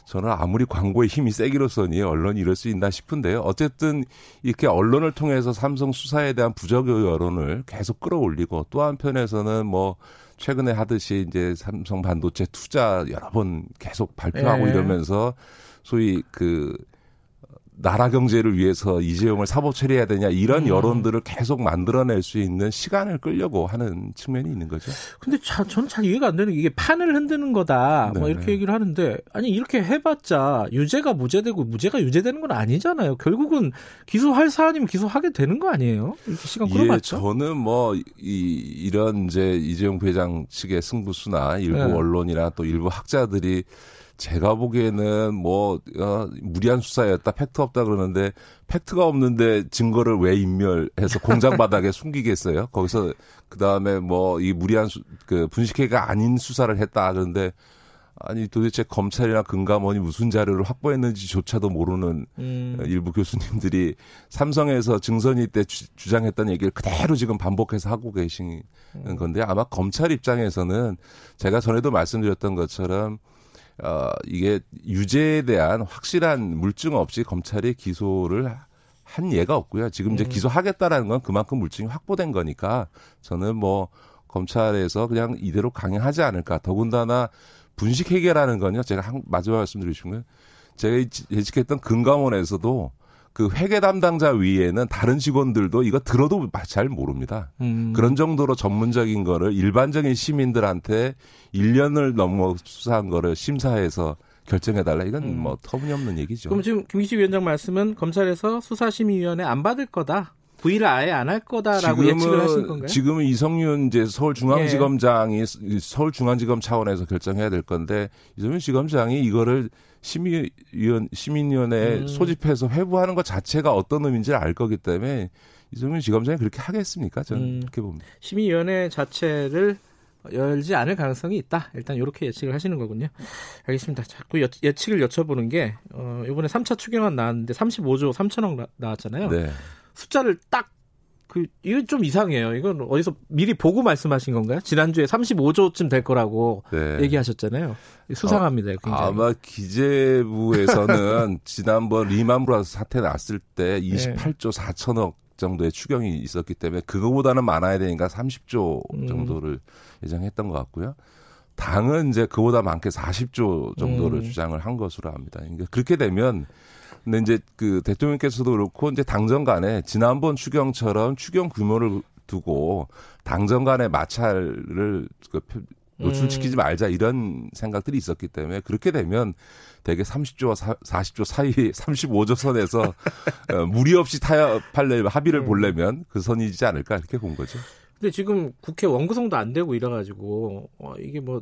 Speaker 10: 저는 아무리 광고의 힘이 세기로서니 언론이 이럴 수 있나 싶은데요. 어쨌든 이렇게 언론을 통해서 삼성 수사에 대한 부적 여론을 계속 끌어올리고 또 한편에서는 뭐 최근에 하듯이 이제 삼성 반도체 투자 여러 번 계속 발표하고 네. 이러면서 소위 그 나라 경제를 위해서 이재용을 사법 처리해야 되냐 이런 음. 여론들을 계속 만들어낼 수 있는 시간을 끌려고 하는 측면이 있는 거죠.
Speaker 2: 근데 자, 저는 잘 이해가 안 되는 게 이게 판을 흔드는 거다. 뭐 네네. 뭐 이렇게 얘기를 하는데 아니 이렇게 해봤자 유죄가 무죄되고 무죄가 유죄되는 건 아니잖아요. 결국은 기소할 사안이면 기소하게 되는 거 아니에요? 이렇게 시간 끌어봤죠.
Speaker 10: 예, 저는 뭐 이, 이런 이제 이재용 부회장 측의 승부수나 일부 네. 언론이나 또 일부 학자들이 제가 보기에는 뭐 어, 무리한 수사였다 팩트 없다 그러는데 팩트가 없는데 증거를 왜 인멸해서 공장 바닥에 숨기겠어요? 거기서 그 다음에 뭐 이 무리한 수, 그 분식회가 아닌 수사를 했다 그런데 아니 도대체 검찰이나 금감원이 무슨 자료를 확보했는지조차도 모르는 음. 일부 교수님들이 삼성에서 증선이 때 주, 장했던 얘기를 그대로 지금 반복해서 하고 계시는 음. 건데 아마 검찰 입장에서는 제가 전에도 말씀드렸던 것처럼 어, 이게 유죄에 대한 확실한 물증 없이 검찰이 기소를 한 예가 없고요. 지금 이제 음. 기소하겠다라는 건 그만큼 물증이 확보된 거니까 저는 뭐 검찰에서 그냥 이대로 강행하지 않을까. 더군다나 분식 회계라는 건요. 제가 한, 마지막 말씀드리신 거예요. 제가 예측했던 금감원에서도 그 회계 담당자 위에는 다른 직원들도 이거 들어도 잘 모릅니다. 음. 그런 정도로 전문적인 거를 일반적인 시민들한테 1년을 넘어 수사한 거를 심사해서 결정해달라. 이건 음. 뭐 터무니없는 얘기죠.
Speaker 2: 그럼 지금 김기식 위원장 말씀은 검찰에서 수사심의위원회 안 받을 거다. 부의를 아예 안 할 거다라고 예측을 하신 건가요?
Speaker 10: 지금은 이성윤 이제 서울중앙지검장이 예. 서울중앙지검 차원에서 결정해야 될 건데 이성윤 지검장이 이거를 심의위원 시민위원회 음. 소집해서 회부하는 것 자체가 어떤 의미인지를 알 거기 때문에 이성윤 지검장이 그렇게 하겠습니까? 저는 음. 그렇게 봅니다.
Speaker 2: 심의위원회 자체를 열지 않을 가능성이 있다. 일단 이렇게 예측을 하시는 거군요. 알겠습니다. 자꾸 여, 예측을 여쭤보는 게 어, 이번에 3차 추경안 나왔는데 35조 3천억 나, 왔잖아요 네. 숫자를 딱 그, 이거 좀 이상해요. 이건 어디서 미리 보고 말씀하신 건가요? 지난주에 35조쯤 될 거라고 네. 얘기하셨잖아요. 수상합니다. 어,
Speaker 10: 아마 기재부에서는 지난번 리만 브라더스 사태 났을 때 28조 네. 4천억 정도의 추경이 있었기 때문에 그거보다는 많아야 되니까 30조 음. 정도를 음. 예정했던 것 같고요. 당은 이제 그보다 많게 40조 정도를 음. 주장을 한 것으로 합니다. 그러니까 그렇게 되면 근데 이제 그 대통령께서도 그렇고 이제 당정 간에 지난번 추경처럼 추경 규모를 두고 당정 간의 마찰을 그 노출시키지 음. 말자 이런 생각들이 있었기 때문에 그렇게 되면 대개 30조와 40조 사이 35조 선에서 어, 무리 없이 타협할래 합의를 음. 보려면 그 선이지 않을까 이렇게 본 거죠.
Speaker 2: 근데 지금 국회 원구성도 안 되고 이래가지고 어, 이게 뭐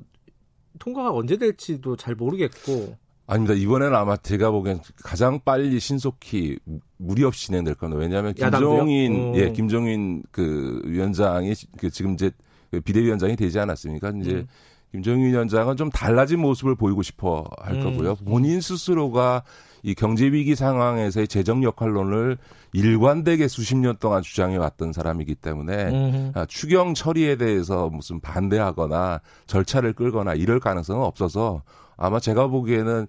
Speaker 2: 통과가 언제 될지도 잘 모르겠고
Speaker 10: 아닙니다. 이번에는 아마 제가 보기엔 가장 빨리 신속히 무리 없이 진행될 겁니다. 왜냐하면 김종인 예 김종인 그 위원장이 그 지금 이제 그 비대위원장이 되지 않았습니까? 이제 음. 김종인 위원장은 좀 달라진 모습을 보이고 싶어 할 음. 거고요. 본인 스스로가 이 경제 위기 상황에서의 재정 역할론을 일관되게 수십 년 동안 주장해 왔던 사람이기 때문에 음 추경 처리에 대해서 무슨 반대하거나 절차를 끌거나 이럴 가능성은 없어서 아마 제가 보기에는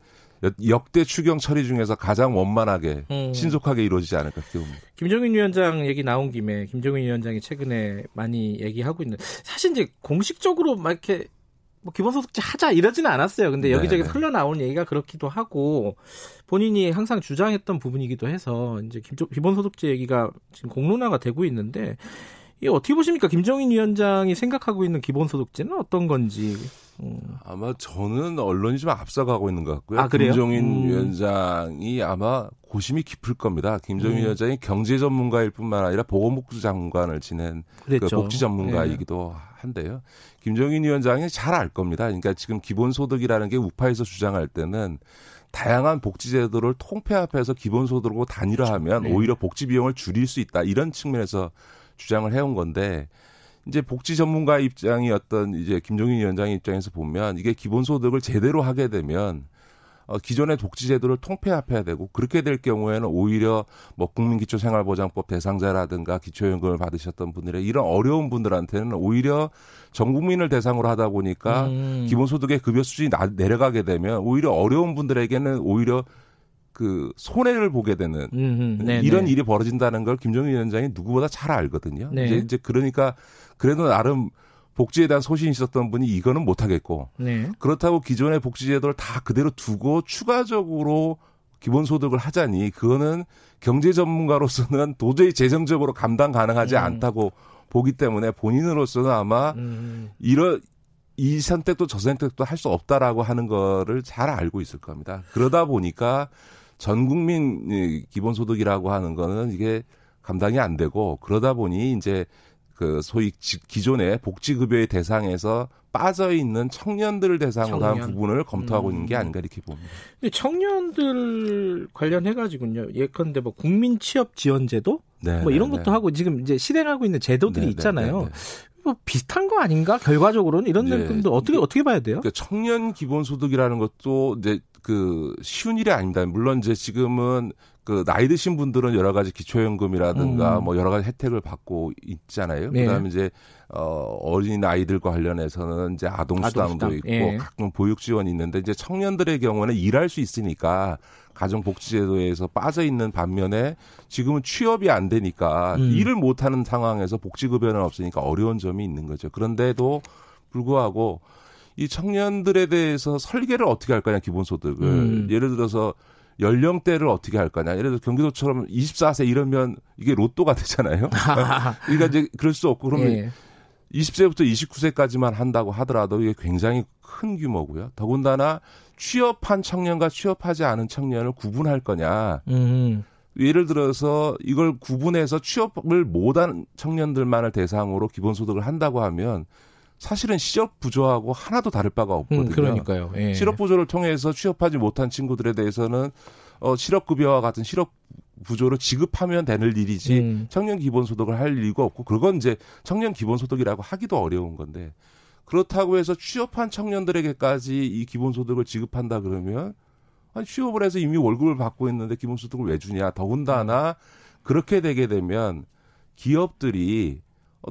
Speaker 10: 역대 추경 처리 중에서 가장 원만하게 음. 신속하게 이루어지지 않을까 봅니다.
Speaker 2: 김종인 위원장 얘기 나온 김에 김종인 위원장이 최근에 많이 얘기하고 있는 사실 이제 공식적으로 막 이렇게 뭐 기본소득제 하자 이러지는 않았어요. 근데 여기저기 네, 네. 흘러 나오는 얘기가 그렇기도 하고 본인이 항상 주장했던 부분이기도 해서 이제 기본소득제 얘기가 지금 공론화가 되고 있는데 이 어떻게 보십니까? 김정인 위원장이 생각하고 있는 기본소득제는 어떤 건지.
Speaker 10: 음. 아마 저는 언론이 좀 앞서가고 있는 것 같고요. 아, 김정인 음. 위원장이 아마 고심이 깊을 겁니다. 김정인 음. 위원장이 경제 전문가일 뿐만 아니라 보건복지 장관을 지낸 그 복지 전문가이기도 네. 한데요. 김정인 위원장이 잘 알 겁니다. 그러니까 지금 기본소득이라는 게 우파에서 주장할 때는 다양한 복지 제도를 통폐합해서 기본소득으로 단일화하면 네. 오히려 복지 비용을 줄일 수 있다. 이런 측면에서 주장을 해온 건데 이제 복지 전문가 입장이었던 이제 김종인 위원장 입장에서 보면 이게 기본소득을 제대로 하게 되면 어, 기존의 복지 제도를 통폐합해야 되고 그렇게 될 경우에는 오히려 뭐 국민기초생활보장법 대상자라든가 기초연금을 받으셨던 분들의 이런 어려운 분들한테는 오히려 전 국민을 대상으로 하다 보니까 음. 기본소득의 급여 수준이 나, 내려가게 되면 오히려 어려운 분들에게는 오히려 그 손해를 보게 되는 음흠, 이런 일이 벌어진다는 걸 김정일 위원장이 누구보다 잘 알거든요. 네. 이제, 이제 그러니까 그래도 나름 복지에 대한 소신이 있었던 분이 이거는 못하겠고 네. 그렇다고 기존의 복지 제도를 다 그대로 두고 추가적으로 기본소득을 하자니 그거는 경제 전문가로서는 도저히 재정적으로 감당 가능하지 음. 않다고 보기 때문에 본인으로서는 아마 음. 이런 이 선택도 저 선택도 할 수 없다라고 하는 거를 잘 알고 있을 겁니다. 그러다 보니까 전 국민 기본소득이라고 하는 거는 이게 감당이 안 되고 그러다 보니 이제 그 소위 기존의 복지급여의 대상에서 빠져 있는 청년들을 대상으로 청년. 한 부분을 검토하고 음. 있는 게 음. 아닌가 이렇게 봅니다.
Speaker 2: 청년들 관련해 가지고요. 예컨대 뭐 국민 취업 지원 제도 네, 뭐 이런 네, 것도 네. 하고 지금 이제 실행하고 있는 제도들이 네, 네 있잖아요. 네, 뭐 비슷한 거 아닌가? 결과적으로는 이런 내용도 어떻게 어떻게 봐야 돼요?
Speaker 10: 그러니까 청년 기본소득이라는 것도 이제 그 쉬운 일이 아닙니다. 물론 이제 지금은 그 나이 드신 분들은 여러 가지 기초연금이라든가 음. 뭐 여러 가지 혜택을 받고 있잖아요. 네. 그다음에 이제 어 어린 아이들과 관련해서는 이제 아동 수당도 있고 예. 가끔 보육 지원이 있는데 이제 청년들의 경우는 일할 수 있으니까 가정복지제도에서 빠져 있는 반면에 지금은 취업이 안 되니까 음. 일을 못 하는 상황에서 복지급여는 없으니까 어려운 점이 있는 거죠. 그런데도 불구하고 이 청년들에 대해서 설계를 어떻게 할 거냐 기본소득을 음. 예를 들어서 연령대를 어떻게 할 거냐. 예를 들어 경기도처럼 24세 이러면 이게 로또가 되잖아요. 그러니까 이제 그럴 수 없고 그러면 예. 20세부터 29세까지만 한다고 하더라도 이게 굉장히 큰 규모고요. 더군다나 취업한 청년과 취업하지 않은 청년을 구분할 거냐. 음. 예를 들어서 이걸 구분해서 취업을 못한 청년들만을 대상으로 기본소득을 한다고 하면 사실은 실업 부조하고 하나도 다를 바가 없거든요. 음,
Speaker 2: 그러니까요. 예.
Speaker 10: 실업 부조를 통해서 취업하지 못한 친구들에 대해서는 어 실업 급여와 같은 실업 부조를 지급하면 되는 일이지 음. 청년 기본소득을 할 이유가 없고 그건 이제 청년 기본소득이라고 하기도 어려운 건데 그렇다고 해서 취업한 청년들에게까지 이 기본소득을 지급한다 그러면 아니 취업을 해서 이미 월급을 받고 있는데 기본소득을 왜 주냐 더군다나 그렇게 되게 되면 기업들이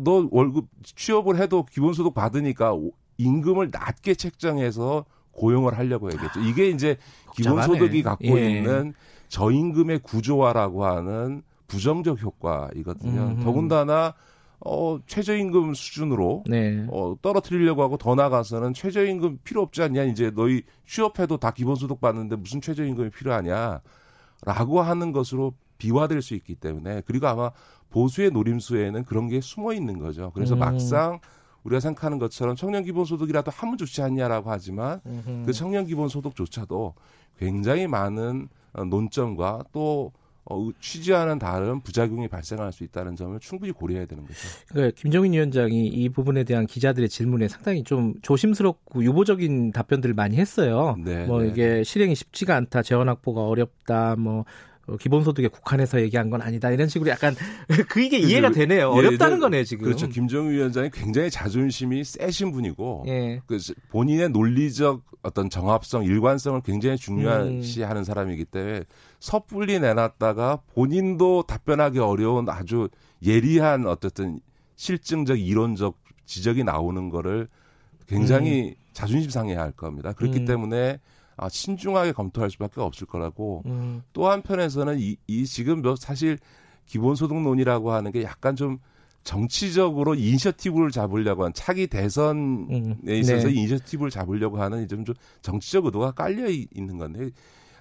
Speaker 10: 너 월급 취업을 해도 기본소득 받으니까 임금을 낮게 책정해서 고용을 하려고 해야겠죠. 이게 이제 기본소득이 갖고 예. 있는 저임금의 구조화라고 하는 부정적 효과이거든요. 음흠. 더군다나 어 최저임금 수준으로 네. 어 떨어뜨리려고 하고 더 나가서는 최저임금 필요 없지 않냐 이제 너희 취업해도 다 기본소득 받는데 무슨 최저임금이 필요하냐라고 하는 것으로 비화될 수 있기 때문에 그리고 아마 보수의 노림수에는 그런 게 숨어 있는 거죠. 그래서 음. 막상 우리가 생각하는 것처럼 청년 기본소득이라도 하면 좋지 않냐라고 하지만 음흠. 그 청년 기본소득조차도 굉장히 많은 어, 논점과 또 어, 취지와는 다른 부작용이 발생할 수 있다는 점을 충분히 고려해야 되는 거죠.
Speaker 2: 그러니까 김정인 위원장이 이 부분에 대한 기자들의 질문에 상당히 좀 조심스럽고 유보적인 답변들을 많이 했어요. 네, 뭐 네. 이게 실행이 쉽지가 않다, 재원 확보가 어렵다, 뭐 어, 기본소득에 국한해서 얘기한 건 아니다 이런 식으로 약간 그 이게 이해가 되네요. 예, 어렵다는 거네요 지금.
Speaker 10: 그렇죠. 김정은 위원장이 굉장히 자존심이 세신 분이고 예. 그 본인의 논리적 어떤 정합성, 일관성을 굉장히 중요시하는 음. 사람이기 때문에 섣불리 내놨다가 본인도 답변하기 어려운 아주 예리한 어쨌든 실증적 이론적 지적이 나오는 거를 굉장히 음. 자존심 상해야 할 겁니다. 그렇기 음. 때문에 아, 신중하게 검토할 수밖에 없을 거라고 음. 또 한편에서는 이, 이 지금 뭐 사실 기본소득론이라고 하는 게 약간 좀 정치적으로 이니셔티브를 잡으려고 하는 차기 대선에 음. 있어서 네. 이니셔티브를 잡으려고 하는 좀, 좀 정치적 의도가 깔려 있는 건데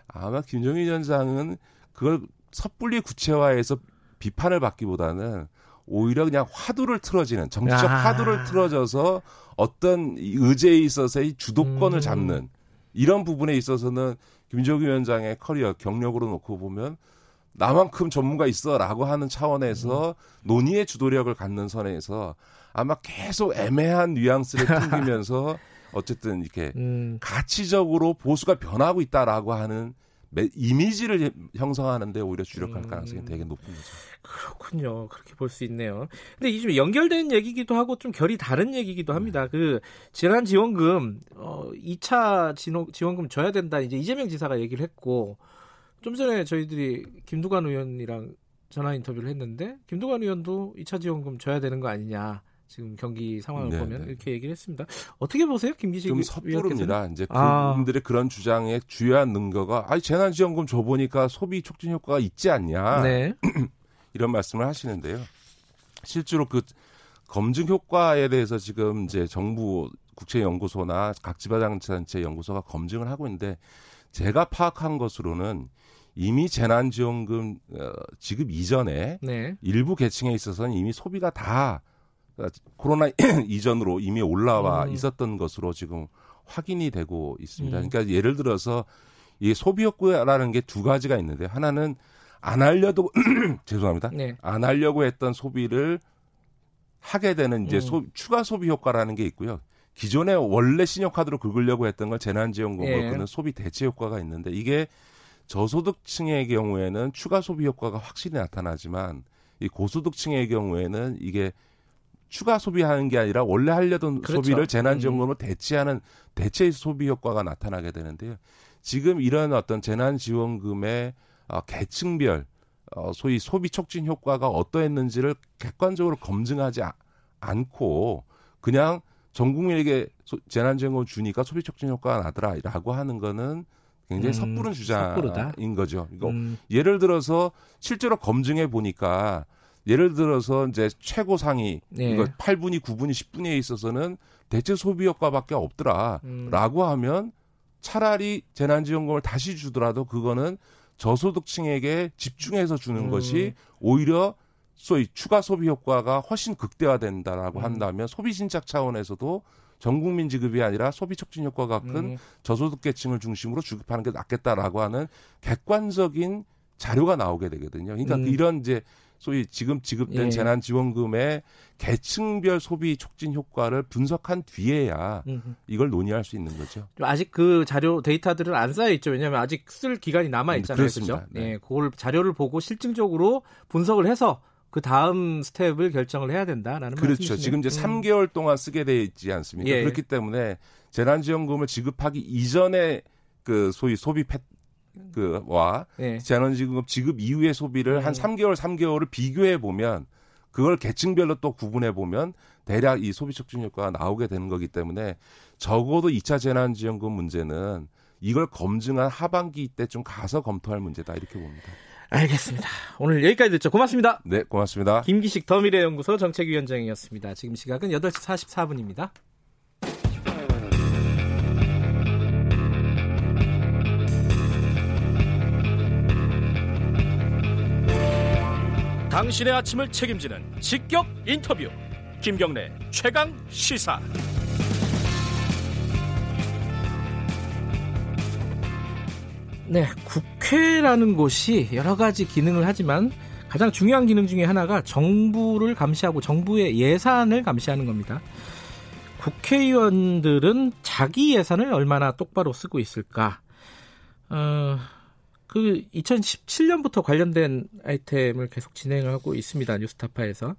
Speaker 10: 아마 김정일 위원장은 그걸 섣불리 구체화해서 비판을 받기보다는 오히려 그냥 화두를 틀어지는 정치적 아. 화두를 틀어져서 어떤 의제에 있어서의 주도권을 음. 잡는 이런 부분에 있어서는 김정일 위원장의 커리어 경력으로 놓고 보면 나만큼 전문가 있어라고 하는 차원에서 음. 논의의 주도력을 갖는 선에서 아마 계속 애매한 뉘앙스를 풍기면서 어쨌든 이렇게 음. 가치적으로 보수가 변하고 있다라고 하는 이미지를 형성하는데 오히려 주력할 음. 가능성이 되게 높은 거죠.
Speaker 2: 그렇군요. 그렇게 볼 수 있네요. 근데 이게 좀 연결된 얘기기도 하고 좀 결이 다른 얘기기도 합니다. 네. 그 재난 지원금 어 2차 지원금 줘야 된다. 이제 이재명 지사가 얘기를 했고 좀 전에 저희들이 김두관 의원이랑 전화 인터뷰를 했는데 김두관 의원도 2차 지원금 줘야 되는 거 아니냐. 지금 경기 상황을 네 보면 네. 이렇게 얘기를 했습니다. 어떻게 보세요, 김기식
Speaker 10: 좀 섣부릅니다. 이제 아. 그분들의 아. 그런 주장의 주요한 근거가 아니 재난지원금 줘 보니까 소비 촉진 효과가 있지 않냐 네. 이런 말씀을 하시는데요. 실제로 그 검증 효과에 대해서 지금 이제 정부 국제연구소나 각 지방자치단체 연구소가 검증을 하고 있는데 제가 파악한 것으로는 이미 재난지원금 어, 지급 이전에 네. 일부 계층에 있어서는 이미 소비가 다 그러니까 코로나 이전으로 이미 올라와 음. 있었던 것으로 지금 확인이 되고 있습니다. 음. 그러니까 예를 들어서 이 소비 욕구라는 게 두 가지가 있는데 하나는 안 하려도 죄송합니다. 네. 안 하려고 했던 소비를 하게 되는 이제 음. 소, 추가 소비 효과라는 게 있고요. 기존에 원래 신용카드로 긁으려고 했던 걸 재난지원금으로 예. 끄는 소비 대체 효과가 있는데 이게 저소득층의 경우에는 추가 소비 효과가 확실히 나타나지만 이 고소득층의 경우에는 이게 추가 소비하는 게 아니라 원래 하려던 그렇죠. 소비를 재난지원금으로 음. 대체하는 대체 소비 효과가 나타나게 되는데요. 지금 이런 어떤 재난지원금의 어, 계층별 어, 소위 소비 촉진 효과가 어떠했는지를 객관적으로 검증하지 아, 않고 그냥 전 국민에게 재난지원금 주니까 소비 촉진 효과가 나더라라고 하는 거는 굉장히 음, 섣부른 주장인 섣부르다. 거죠. 이거 음. 예를 들어서 실제로 검증해 보니까 예를 들어서 이제 최고 상위 네. 이거 8분위, 9분위, 10분위에 있어서는 대체 소비 효과밖에 없더라라고 음. 하면 차라리 재난지원금을 다시 주더라도 그거는 저소득층에게 집중해서 주는 음. 것이 오히려 소위 추가 소비 효과가 훨씬 극대화된다라고 음. 한다면 소비 신착 차원에서도 전 국민 지급이 아니라 소비 촉진 효과가 큰 음. 저소득 계층을 중심으로 주급하는 게 낫겠다라고 하는 객관적인 자료가 나오게 되거든요. 그러니까 음. 이런 이제 소위 지금 지급된 예. 재난지원금의 계층별 소비 촉진 효과를 분석한 뒤에야 이걸 논의할 수 있는 거죠.
Speaker 2: 아직 그 자료 데이터들은 안 쌓여 있죠. 왜냐하면 아직 쓸 기간이 남아 있잖아요. 그렇죠? 네. 예, 그걸 자료를 보고 실증적으로 분석을 해서 그 다음 스텝을 결정을 해야 된다라는
Speaker 10: 그렇죠. 말씀이시네요. 지금 이제 음. 3개월 동안 쓰게 돼 있지 않습니까? 예. 그렇기 때문에 재난지원금을 지급하기 이전에 그 소위 소비 패, 그와 네. 재난지급 지급 이후의 소비를 음. 한 3개월 3개월을 비교해 보면 그걸 계층별로 또 구분해 보면 대략 이 소비 촉진 효과가 나오게 되는 거기 때문에 적어도 2차 재난지원금 문제는 이걸 검증한 하반기 때좀 가서 검토할 문제다 이렇게 봅니다.
Speaker 2: 알겠습니다. 오늘 여기까지 듣죠. 고맙습니다.
Speaker 10: 네, 고맙습니다.
Speaker 2: 김기식 더미래연구소 정책위원장이었습니다. 지금 시각은 8시 44분입니다.
Speaker 1: 당신의 아침을 책임지는 직격 인터뷰 김경래 최강 시사
Speaker 2: 네, 국회라는 곳이 여러 가지 기능을 하지만 가장 중요한 기능 중에 하나가 정부를 감시하고 정부의 예산을 감시하는 겁니다. 국회의원들은 자기 예산을 얼마나 똑바로 쓰고 있을까? 어, 그 2017년부터 관련된 아이템을 계속 진행하고 있습니다. 뉴스타파에서.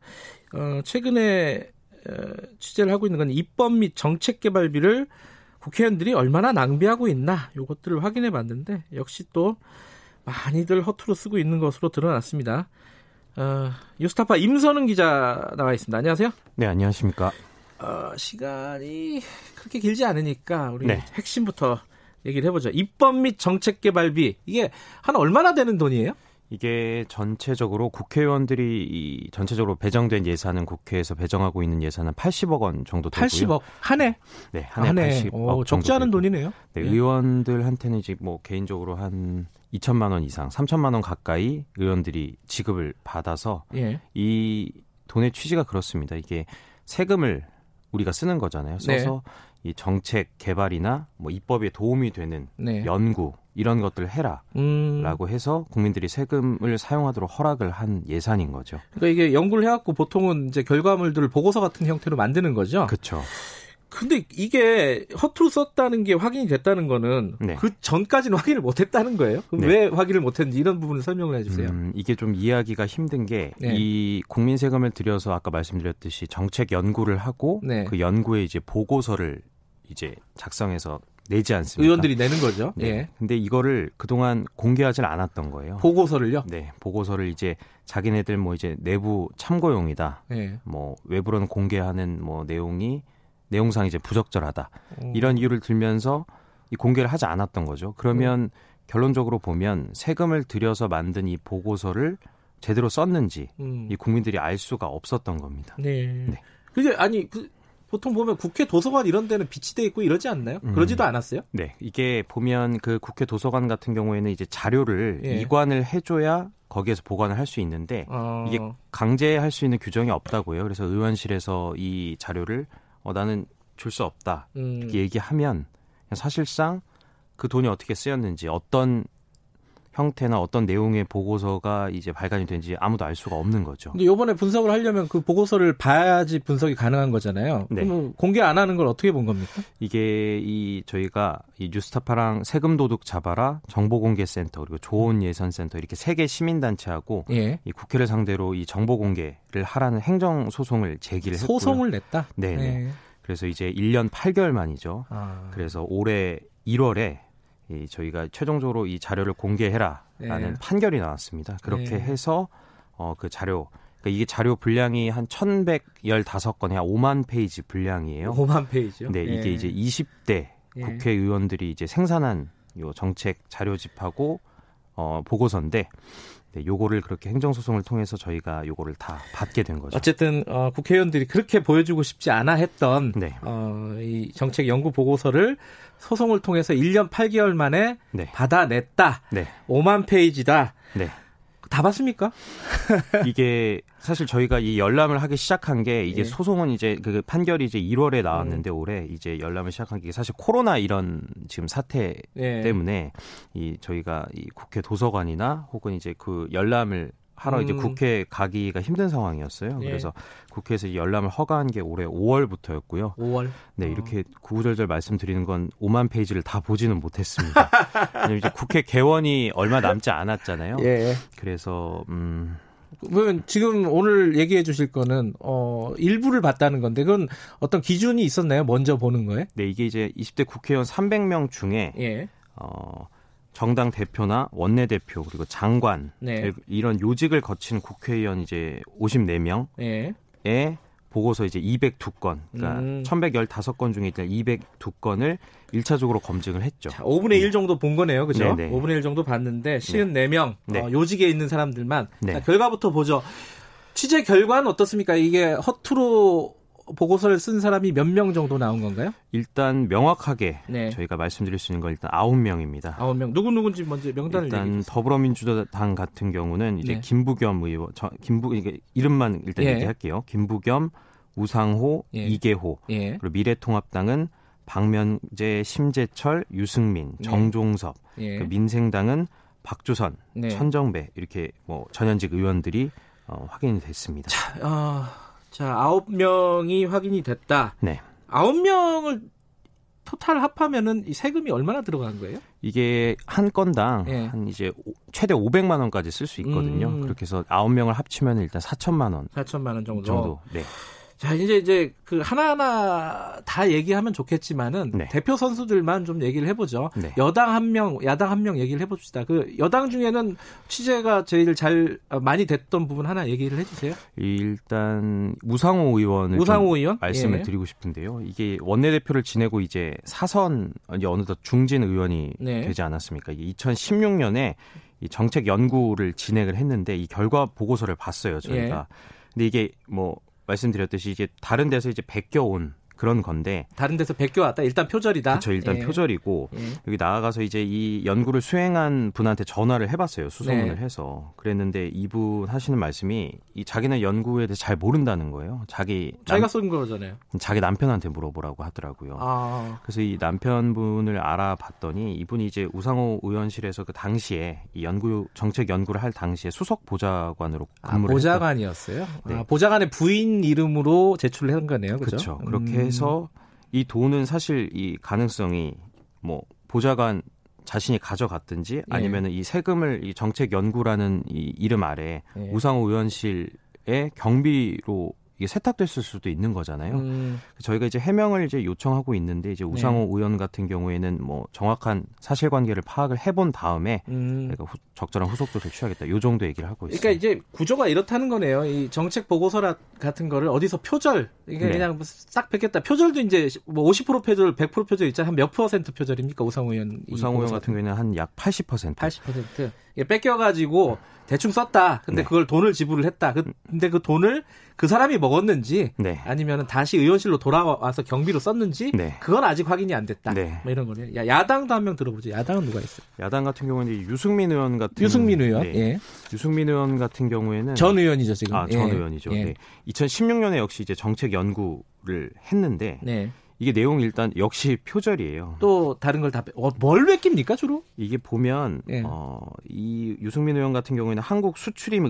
Speaker 2: 어, 최근에 어, 취재를 하고 있는 건 입법 및 정책 개발비를 국회의원들이 얼마나 낭비하고 있나 이것들을 확인해 봤는데 역시 또 많이들 허투루 쓰고 있는 것으로 드러났습니다. 어, 뉴스타파 임선은 기자 나와 있습니다. 안녕하세요.
Speaker 11: 네, 안녕하십니까.
Speaker 2: 어, 시간이 그렇게 길지 않으니까 우리 네. 핵심부터 얘기를 해보죠. 입법 및 정책 개발비 이게 한 얼마나 되는 돈이에요?
Speaker 11: 이게 전체적으로 국회의원들이 이 전체적으로 배정된 예산은 국회에서 배정하고 있는 예산은 80억 원 정도 되고요.
Speaker 2: 80억 한 해?
Speaker 11: 네, 한 해 80억 오,
Speaker 2: 적지 않은 되고. 돈이네요.
Speaker 11: 네, 네, 의원들한테는 이제 뭐 개인적으로 한 2천만 원 이상, 3천만 원 가까이 의원들이 지급을 받아서 예. 이 돈의 취지가 그렇습니다. 이게 세금을 우리가 쓰는 거잖아요. 써서 네. 이 정책 개발이나 뭐 입법에 도움이 되는 네. 연구 이런 것들을 해라라고 음. 해서 국민들이 세금을 사용하도록 허락을 한 예산인 거죠.
Speaker 2: 그러니까 이게 연구를 해갖고 보통은 이제 결과물들을 보고서 같은 형태로 만드는 거죠.
Speaker 11: 그렇죠.
Speaker 2: 근데 이게 허투루 썼다는 게 확인이 됐다는 거는 네. 그 전까지는 확인을 못 했다는 거예요? 네. 왜 확인을 못 했는지 이런 부분을 설명을 해 주세요. 음,
Speaker 11: 이게 좀 이해하기가 힘든 게이 네. 국민 세금을 들여서 아까 말씀드렸듯이 정책 연구를 하고 네. 그 연구에 이제 보고서를 이제 작성해서 내지 않습니까?
Speaker 2: 의원들이 내는 거죠.
Speaker 11: 네. 예. 근데 이거를 그동안 공개하지 않았던 거예요.
Speaker 2: 보고서를요?
Speaker 11: 네. 보고서를 이제 자기네들 뭐 이제 내부 참고용이다. 예. 뭐 외부로는 공개하는 뭐 내용이 내용상 이제 부적절하다. 음. 이런 이유를 들면서 이 공개를 하지 않았던 거죠. 그러면 음. 결론적으로 보면 세금을 들여서 만든 이 보고서를 제대로 썼는지 음. 이 국민들이 알 수가 없었던 겁니다.
Speaker 2: 네. 네. 그게 아니 그 보통 보면 국회 도서관 이런 데는 비치돼 있고 이러지 않나요? 음. 그러지도 않았어요?
Speaker 11: 네, 이게 보면 그 국회 도서관 같은 경우에는 이제 자료를 예. 이관을 해줘야 거기에서 보관을 할 수 있는데 어... 이게 강제할 수 있는 규정이 없다고요. 그래서 의원실에서 이 자료를 어, 나는 줄 수 없다 음... 이렇게 얘기하면 사실상 그 돈이 어떻게 쓰였는지 어떤 형태나 어떤 내용의 보고서가 이제 발간이 된지 아무도 알 수가 없는 거죠.
Speaker 2: 근데 이번에 분석을 하려면 그 보고서를 봐야지 분석이 가능한 거잖아요. 네. 그럼 공개 안 하는 걸 어떻게 본 겁니까?
Speaker 11: 이게 이 저희가 이 뉴스타파랑 세금 도둑 잡아라 정보공개센터 그리고 좋은 예산센터 이렇게 세 개 시민단체하고 예. 이 국회를 상대로 이 정보 공개를 하라는 행정 소송을 제기를
Speaker 2: 했고요. 소송을 냈다.
Speaker 11: 네. 네. 그래서 이제 1년 8개월 만이죠. 아. 그래서 올해 1월에 이 저희가 최종적으로 이 자료를 공개해라라는 네. 판결이 나왔습니다. 그렇게 네. 해서 어 그 자료 그러니까 이게 자료 분량이 한 1115건에 한 5만 페이지 분량이에요.
Speaker 2: 5만 페이지요?
Speaker 11: 네, 이게 예. 이제 20대 예. 국회의원들이 이제 생산한 요 정책 자료집하고 어 보고서인데 네, 요거를 그렇게 행정소송을 통해서 저희가 요거를 다 받게 된 거죠.
Speaker 2: 어쨌든 어, 국회의원들이 그렇게 보여주고 싶지 않아 했던 네. 어, 이 정책 연구 보고서를 소송을 통해서 1년 8개월 만에 네. 받아냈다. 네. 5만 페이지다. 네. 다 봤습니까?
Speaker 11: 이게 사실 저희가 이 열람을 하기 시작한 게 이게 예. 소송은 이제 그 판결이 이제 1월에 나왔는데 음. 올해 이제 열람을 시작한 게 사실 코로나 이런 지금 사태 예. 때문에 이 저희가 이 국회 도서관이나 혹은 이제 그 열람을 하러 음. 이제 국회 가기가 힘든 상황이었어요. 예. 그래서 국회에서 열람을 허가한 게 올해 5월부터였고요.
Speaker 2: 5월.
Speaker 11: 네, 이렇게 어. 구구절절 말씀드리는 건 5만 페이지를 다 보지는 못했습니다. 왜냐면 이제 국회 개원이 얼마 남지 않았잖아요. 예. 그래서 음
Speaker 2: 그러면 지금 오늘 얘기해 주실 거는 어 일부를 봤다는 건데 그건 어떤 기준이 있었나요? 먼저 보는 거에?
Speaker 11: 네, 이게 이제 20대 국회의원 300명 중에 예. 어 정당 대표나 원내 대표 그리고 장관 네. 이런 요직을 거친 국회의원 이제 54명에 네. 보고서 이제 202건, 그러니까 음. 1115건 중에 일단 202건을 1차적으로 검증을 했죠. 자,
Speaker 2: 5분의 1 정도 본 거네요. 그죠? 네네. 5분의 1 정도 봤는데 54명 네. 어, 요직에 있는 사람들만 네. 자, 결과부터 보죠. 취재 결과는 어떻습니까? 이게 허투루 보고서를 쓴 사람이 몇 명 정도 나온 건가요?
Speaker 11: 일단 명확하게 네. 저희가 말씀드릴 수 있는 건 일단 9명입니다.
Speaker 2: 9명. 누구 누군지 먼저 명단을
Speaker 11: 일단
Speaker 2: 얘기해
Speaker 11: 더불어민주당 같은 경우는 이제 네. 김부겸 의원 저, 김부 이게 이름만 일단 예. 얘기할게요. 김부겸, 우상호, 예. 이계호. 예. 그리고 미래통합당은 박면재, 심재철, 유승민, 예. 정종섭. 예. 그 민생당은 박주선, 네. 천정배 이렇게 뭐 전현직 의원들이 어, 확인이 됐습니다.
Speaker 2: 자, 어... 자, 아홉 명이 확인이 됐다. 네. 아홉 명을 토탈 합하면은 이 세금이 얼마나 들어간 거예요?
Speaker 11: 이게 한 건당 네. 한 이제 최대 500만 원까지 쓸 수 있거든요. 음. 그렇게 해서 아홉 명을 합치면 일단 4천만 원.
Speaker 2: 4천만 원 정도. 정도. 네. 자, 이제 이제 그 하나하나 다 얘기하면 좋겠지만은 네. 대표 선수들만 좀 얘기를 해보죠. 네. 여당 한 명, 야당 한 명 얘기를 해봅시다. 그 여당 중에는 취재가 제일 잘 어, 많이 됐던 부분 하나 얘기를 해주세요.
Speaker 11: 일단 우상호 의원을
Speaker 2: 우상호 의원
Speaker 11: 말씀을 예. 드리고 싶은데요. 이게 원내대표를 지내고 이제 사선 이제 어느덧 중진 의원이 네. 되지 않았습니까? 이게 2016년에 이 정책 연구를 진행을 했는데 이 결과 보고서를 봤어요 저희가. 예. 근데 이게 뭐 말씀드렸듯이 이제 다른 데서 이제 베껴온 그런 건데
Speaker 2: 다른 데서 베껴 왔다 일단 표절이다.
Speaker 11: 그렇죠. 일단 예. 표절이고 예. 여기 나아가서 이제 이 연구를 수행한 분한테 전화를 해봤어요. 수소문을 네. 해서 그랬는데 이분 하시는 말씀이 이 자기는 연구에 대해서 잘 모른다는 거예요. 자기
Speaker 2: 자기가 쓴 거잖아요.
Speaker 11: 자기 남편한테 물어보라고 하더라고요. 아. 그래서 이 남편분을 알아봤더니 이분이 이제 우상호 의원실에서 그 당시에 이 연구 정책 연구를 할 당시에 수석 보좌관으로 아, 근무를
Speaker 2: 아, 보좌관이었어요. 네. 아, 보좌관의 부인 이름으로 제출을 한 거네요. 그렇죠.
Speaker 11: 그렇게 해서 이 돈은 사실 이 가능성이 뭐 보좌관 자신이 가져갔든지 예. 아니면 은 이 세금을 이 정책 연구라는 이 이름 아래 예. 우상호 의원실의 경비로 이게 세탁됐을 수도 있는 거잖아요. 음. 저희가 이제 해명을 이제 요청하고 있는데 이제 우상호 네. 의원 같은 경우에는 뭐 정확한 사실관계를 파악을 해본 다음에 음. 내가 후, 적절한 후속 조치를 취하겠다. 요 정도 얘기를 하고
Speaker 2: 있습니다. 그러니까 이제 구조가 이렇다는 거네요. 이 정책 보고서 같은 거를 어디서 표절 이게 네. 그냥 싹 뺏겠다. 표절도 이제 뭐 50% 표절, 100% 표절 있잖아요. 한 몇 퍼센트 표절입니까? 우상호 의원
Speaker 11: 우상호 의원 같은 경우에는 한 약 80%.
Speaker 2: 80%. 뺏겨가지고 대충 썼다. 근데 네. 그걸 돈을 지불을 했다. 그, 근데 그 돈을 그 사람이 먹었는지 네. 아니면 다시 의원실로 돌아와서 경비로 썼는지 네. 그건 아직 확인이 안 됐다. 네. 뭐 이런 거네요. 야, 야당도 한 명 들어보죠. 야당은 누가 있어요?
Speaker 11: 야당 같은 경우는 유승민 의원 같은
Speaker 2: 유승민 의원.
Speaker 11: 네. 예. 유승민 의원 같은 경우에는
Speaker 2: 전 의원이죠 지금.
Speaker 11: 아, 전 예. 의원이죠. 예. 네. 2016년에 역시 이제 정책 연구를 했는데 네. 이게 내용 일단 역시 표절이에요.
Speaker 2: 또 다른 걸 다, 어, 뭘 베낍니까 주로?
Speaker 11: 이게 보면, 예. 어, 이 유승민 의원 같은 경우에는 한국 수출입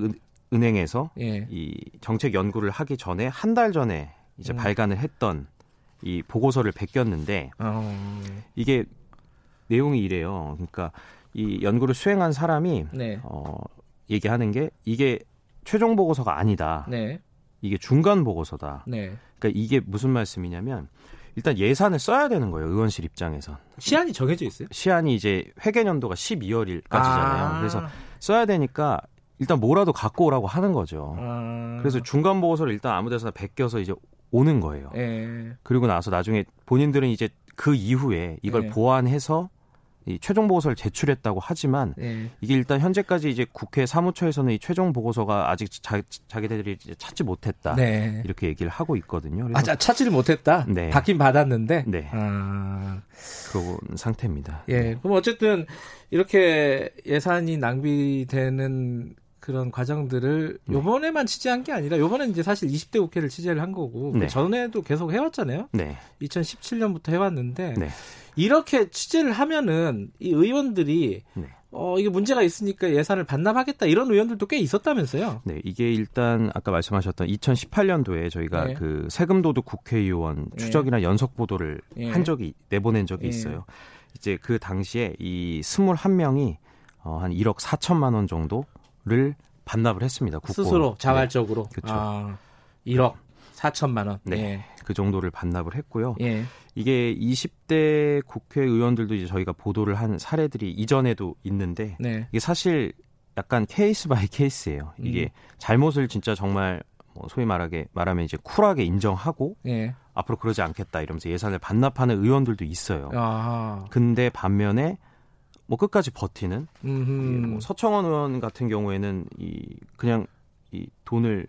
Speaker 11: 은행에서 예. 이 정책 연구를 하기 전에 한 달 전에 이제 음. 발간을 했던 이 보고서를 베꼈는데, 어. 이게 내용이 이래요. 그러니까 이 연구를 수행한 사람이, 네. 어, 얘기하는 게 이게 최종 보고서가 아니다. 네. 이게 중간 보고서다. 네. 그러니까 이게 무슨 말씀이냐면 일단 예산을 써야 되는 거예요. 의원실 입장에서.
Speaker 2: 시한이 정해져 있어요?
Speaker 11: 시한이 이제 회계년도가 12월일까지잖아요. 아~ 그래서 써야 되니까 일단 뭐라도 갖고 오라고 하는 거죠. 아~ 그래서 중간 보고서를 일단 아무 데서나 베껴서 이제 오는 거예요. 에. 예. 그리고 나서 나중에 본인들은 이제 그 이후에 이걸 에. 예. 보완해서 이 최종 보고서를 제출했다고 하지만 네. 이게 일단 현재까지 이제 국회 사무처에서는 이 최종 보고서가 아직 자, 자기들이 찾지 못했다 네. 이렇게 얘기를 하고 있거든요.
Speaker 2: 아, 찾지를 못했다. 네. 받긴 받았는데. 네.
Speaker 11: 아... 그런 상태입니다.
Speaker 2: 예. 네. 그럼 어쨌든 이렇게 예산이 낭비되는 그런 과정들을 네. 요번에만 취재한 게 아니라 요번에 이제 사실 20대 국회를 취재를 한 거고 그 네. 전에도 계속 해왔잖아요. 네. 2017년부터 해왔는데 네. 이렇게 취재를 하면은 이 의원들이 네. 어, 이게 문제가 있으니까 예산을 반납하겠다 이런 의원들도 꽤 있었다면서요?
Speaker 11: 네, 이게 일단 아까 말씀하셨던 2018년도에 저희가 네. 그 세금 도둑 국회의원 네. 추적이나 연석 보도를 네. 한 적이 내보낸 적이 네. 있어요. 이제 그 당시에 이 21명이 어, 한 1억 4천만 원 정도를 반납을 했습니다. 국고.
Speaker 2: 스스로 자발적으로. 네. 그렇죠. 아, 1억 4천만 원.
Speaker 11: 네. 예. 그 정도를 반납을 했고요. 예. 이게 20대 국회의원들도 이제 저희가 보도를 한 사례들이 이전에도 있는데 네. 이게 사실 약간 case by case예요. 이게 음. 잘못을 진짜 정말 뭐 소위 말하게 말하면 이제 쿨하게 인정하고 예. 앞으로 그러지 않겠다 이러면서 예산을 반납하는 의원들도 있어요. 아 근데 반면에 뭐 끝까지 버티는 뭐 서청원 의원 같은 경우에는 이 그냥 이 돈을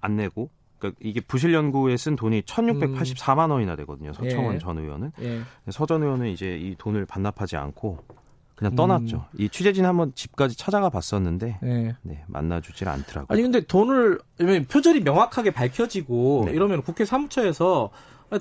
Speaker 11: 안 내고 그러니까 이게 부실 연구에 쓴 돈이 1,684만 원이나 되거든요. 서청원 예. 전 의원은. 예. 서전 의원은 이제 이 돈을 반납하지 않고 그냥 떠났죠. 음. 이 취재진 한번 집까지 찾아가 봤었는데 네. 네, 만나주질 않더라고요.
Speaker 2: 아니 근데 돈을 표절이 명확하게 밝혀지고 네. 이러면 국회 사무처에서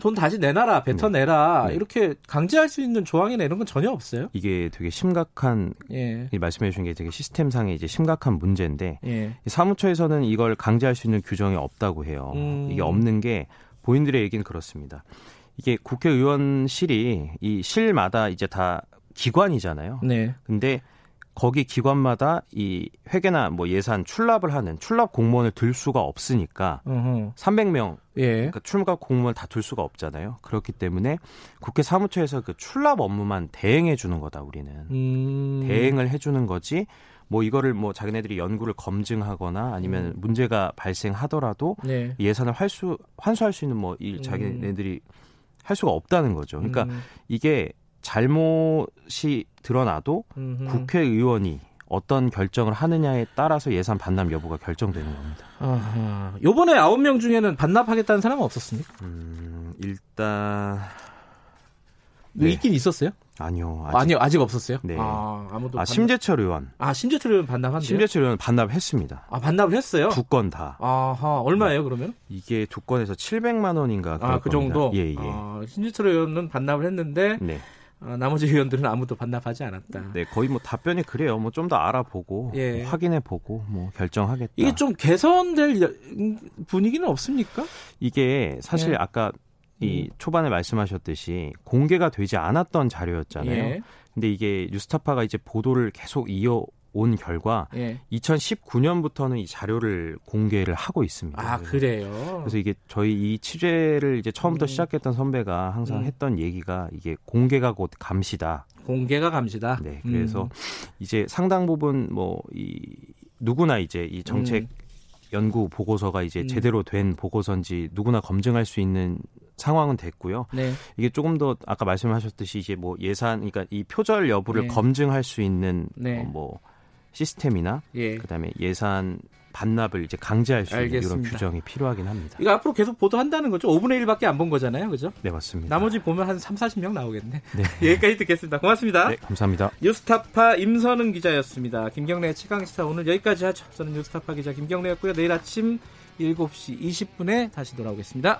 Speaker 2: 돈 다시 내놔라, 뱉어내라 네. 이렇게 강제할 수 있는 조항이나 이런 건 전혀 없어요.
Speaker 11: 이게 되게 심각한 예. 말씀해 주신 게 되게 시스템상의 이제 심각한 문제인데 예. 사무처에서는 이걸 강제할 수 있는 규정이 없다고 해요. 음. 이게 없는 게 본인들의 얘기는 그렇습니다. 이게 국회의원실이 이 실마다 이제 다 기관이잖아요. 네. 근데 거기 기관마다 이 회계나 뭐 예산 출납을 하는 출납 공무원을 들 수가 없으니까 으흠. 300명 예. 그러니까 출납 공무원을 다둘 수가 없잖아요. 그렇기 때문에 국회 사무처에서 그 출납 업무만 대행해 주는 거다 우리는 음. 대행을 해 주는 거지. 뭐 이거를 뭐 자기네들이 연구를 검증하거나 아니면 음. 문제가 발생하더라도 네. 예산을 환수 환수할 수 있는 뭐일 음. 자기네들이 음. 할 수가 없다는 거죠. 그러니까 음. 이게 잘못이 드러나도 음흠. 국회의원이 어떤 결정을 하느냐에 따라서 예산 반납 여부가 결정되는 겁니다.
Speaker 2: 아하. 요번에 아홉 명 중에는 반납하겠다는 사람은 없었습니까?
Speaker 11: 음, 일단
Speaker 2: 네. 있긴 있었어요?
Speaker 11: 아니요.
Speaker 2: 아직, 아니요, 아직 없었어요?
Speaker 11: 네. 아, 아무도. 아. 심재철 의원.
Speaker 2: 아, 심재철 의원 반납한대요?
Speaker 11: 심재철 의원 반납했습니다.
Speaker 2: 아, 반납을 했어요?
Speaker 11: 두 건 다.
Speaker 2: 아하, 얼마예요, 네. 그러면?
Speaker 11: 이게 두 건에서 700만 원인가.
Speaker 2: 아, 그 겁니다. 정도? 예, 예. 아, 심재철 의원은 반납을 했는데. 네. 어, 나머지 의원들은 아무도 반납하지 않았다.
Speaker 11: 네, 거의 뭐 답변이 그래요. 뭐 좀 더 알아보고 예. 뭐 확인해 보고 뭐 결정하겠다.
Speaker 2: 이게 좀 개선될 분위기는 없습니까?
Speaker 11: 이게 사실 예. 아까 이 음. 초반에 말씀하셨듯이 공개가 되지 않았던 자료였잖아요. 예. 근데 이게 뉴스타파가 이제 보도를 계속 이어 온 결과 예. 2019년부터는 이 자료를 공개를 하고 있습니다.
Speaker 2: 아 그래요.
Speaker 11: 그래서 이게 저희 이 취재를 이제 처음부터 음. 시작했던 선배가 항상 음. 했던 얘기가 이게 공개가 곧 감시다.
Speaker 2: 공개가 감시다.
Speaker 11: 네. 그래서 음. 이제 상당 부분 뭐 이 누구나 이제 이 정책 음. 연구 보고서가 이제 음. 제대로 된 보고서인지 누구나 검증할 수 있는 상황은 됐고요. 네. 이게 조금 더 아까 말씀하셨듯이 이제 뭐 예산 그러니까 이 표절 여부를 네. 검증할 수 있는 네. 어, 뭐 시스템이나 예. 그다음에 예산 반납을 이제 강제할 수 있는 이런 규정이 필요하긴 합니다.
Speaker 2: 이거 앞으로 계속 보도한다는 거죠? 5분의 1밖에 안 본 거잖아요. 그죠?
Speaker 11: 네, 맞습니다.
Speaker 2: 나머지 보면 한 3, 40명 나오겠네. 네. 여기까지 듣겠습니다. 고맙습니다. 네,
Speaker 11: 감사합니다.
Speaker 2: 뉴스타파 임선은 기자였습니다. 김경래 최강시사 오늘 여기까지 하죠. 저는 뉴스타파 기자 김경래였고요. 내일 아침 7시 20분에 다시 돌아오겠습니다.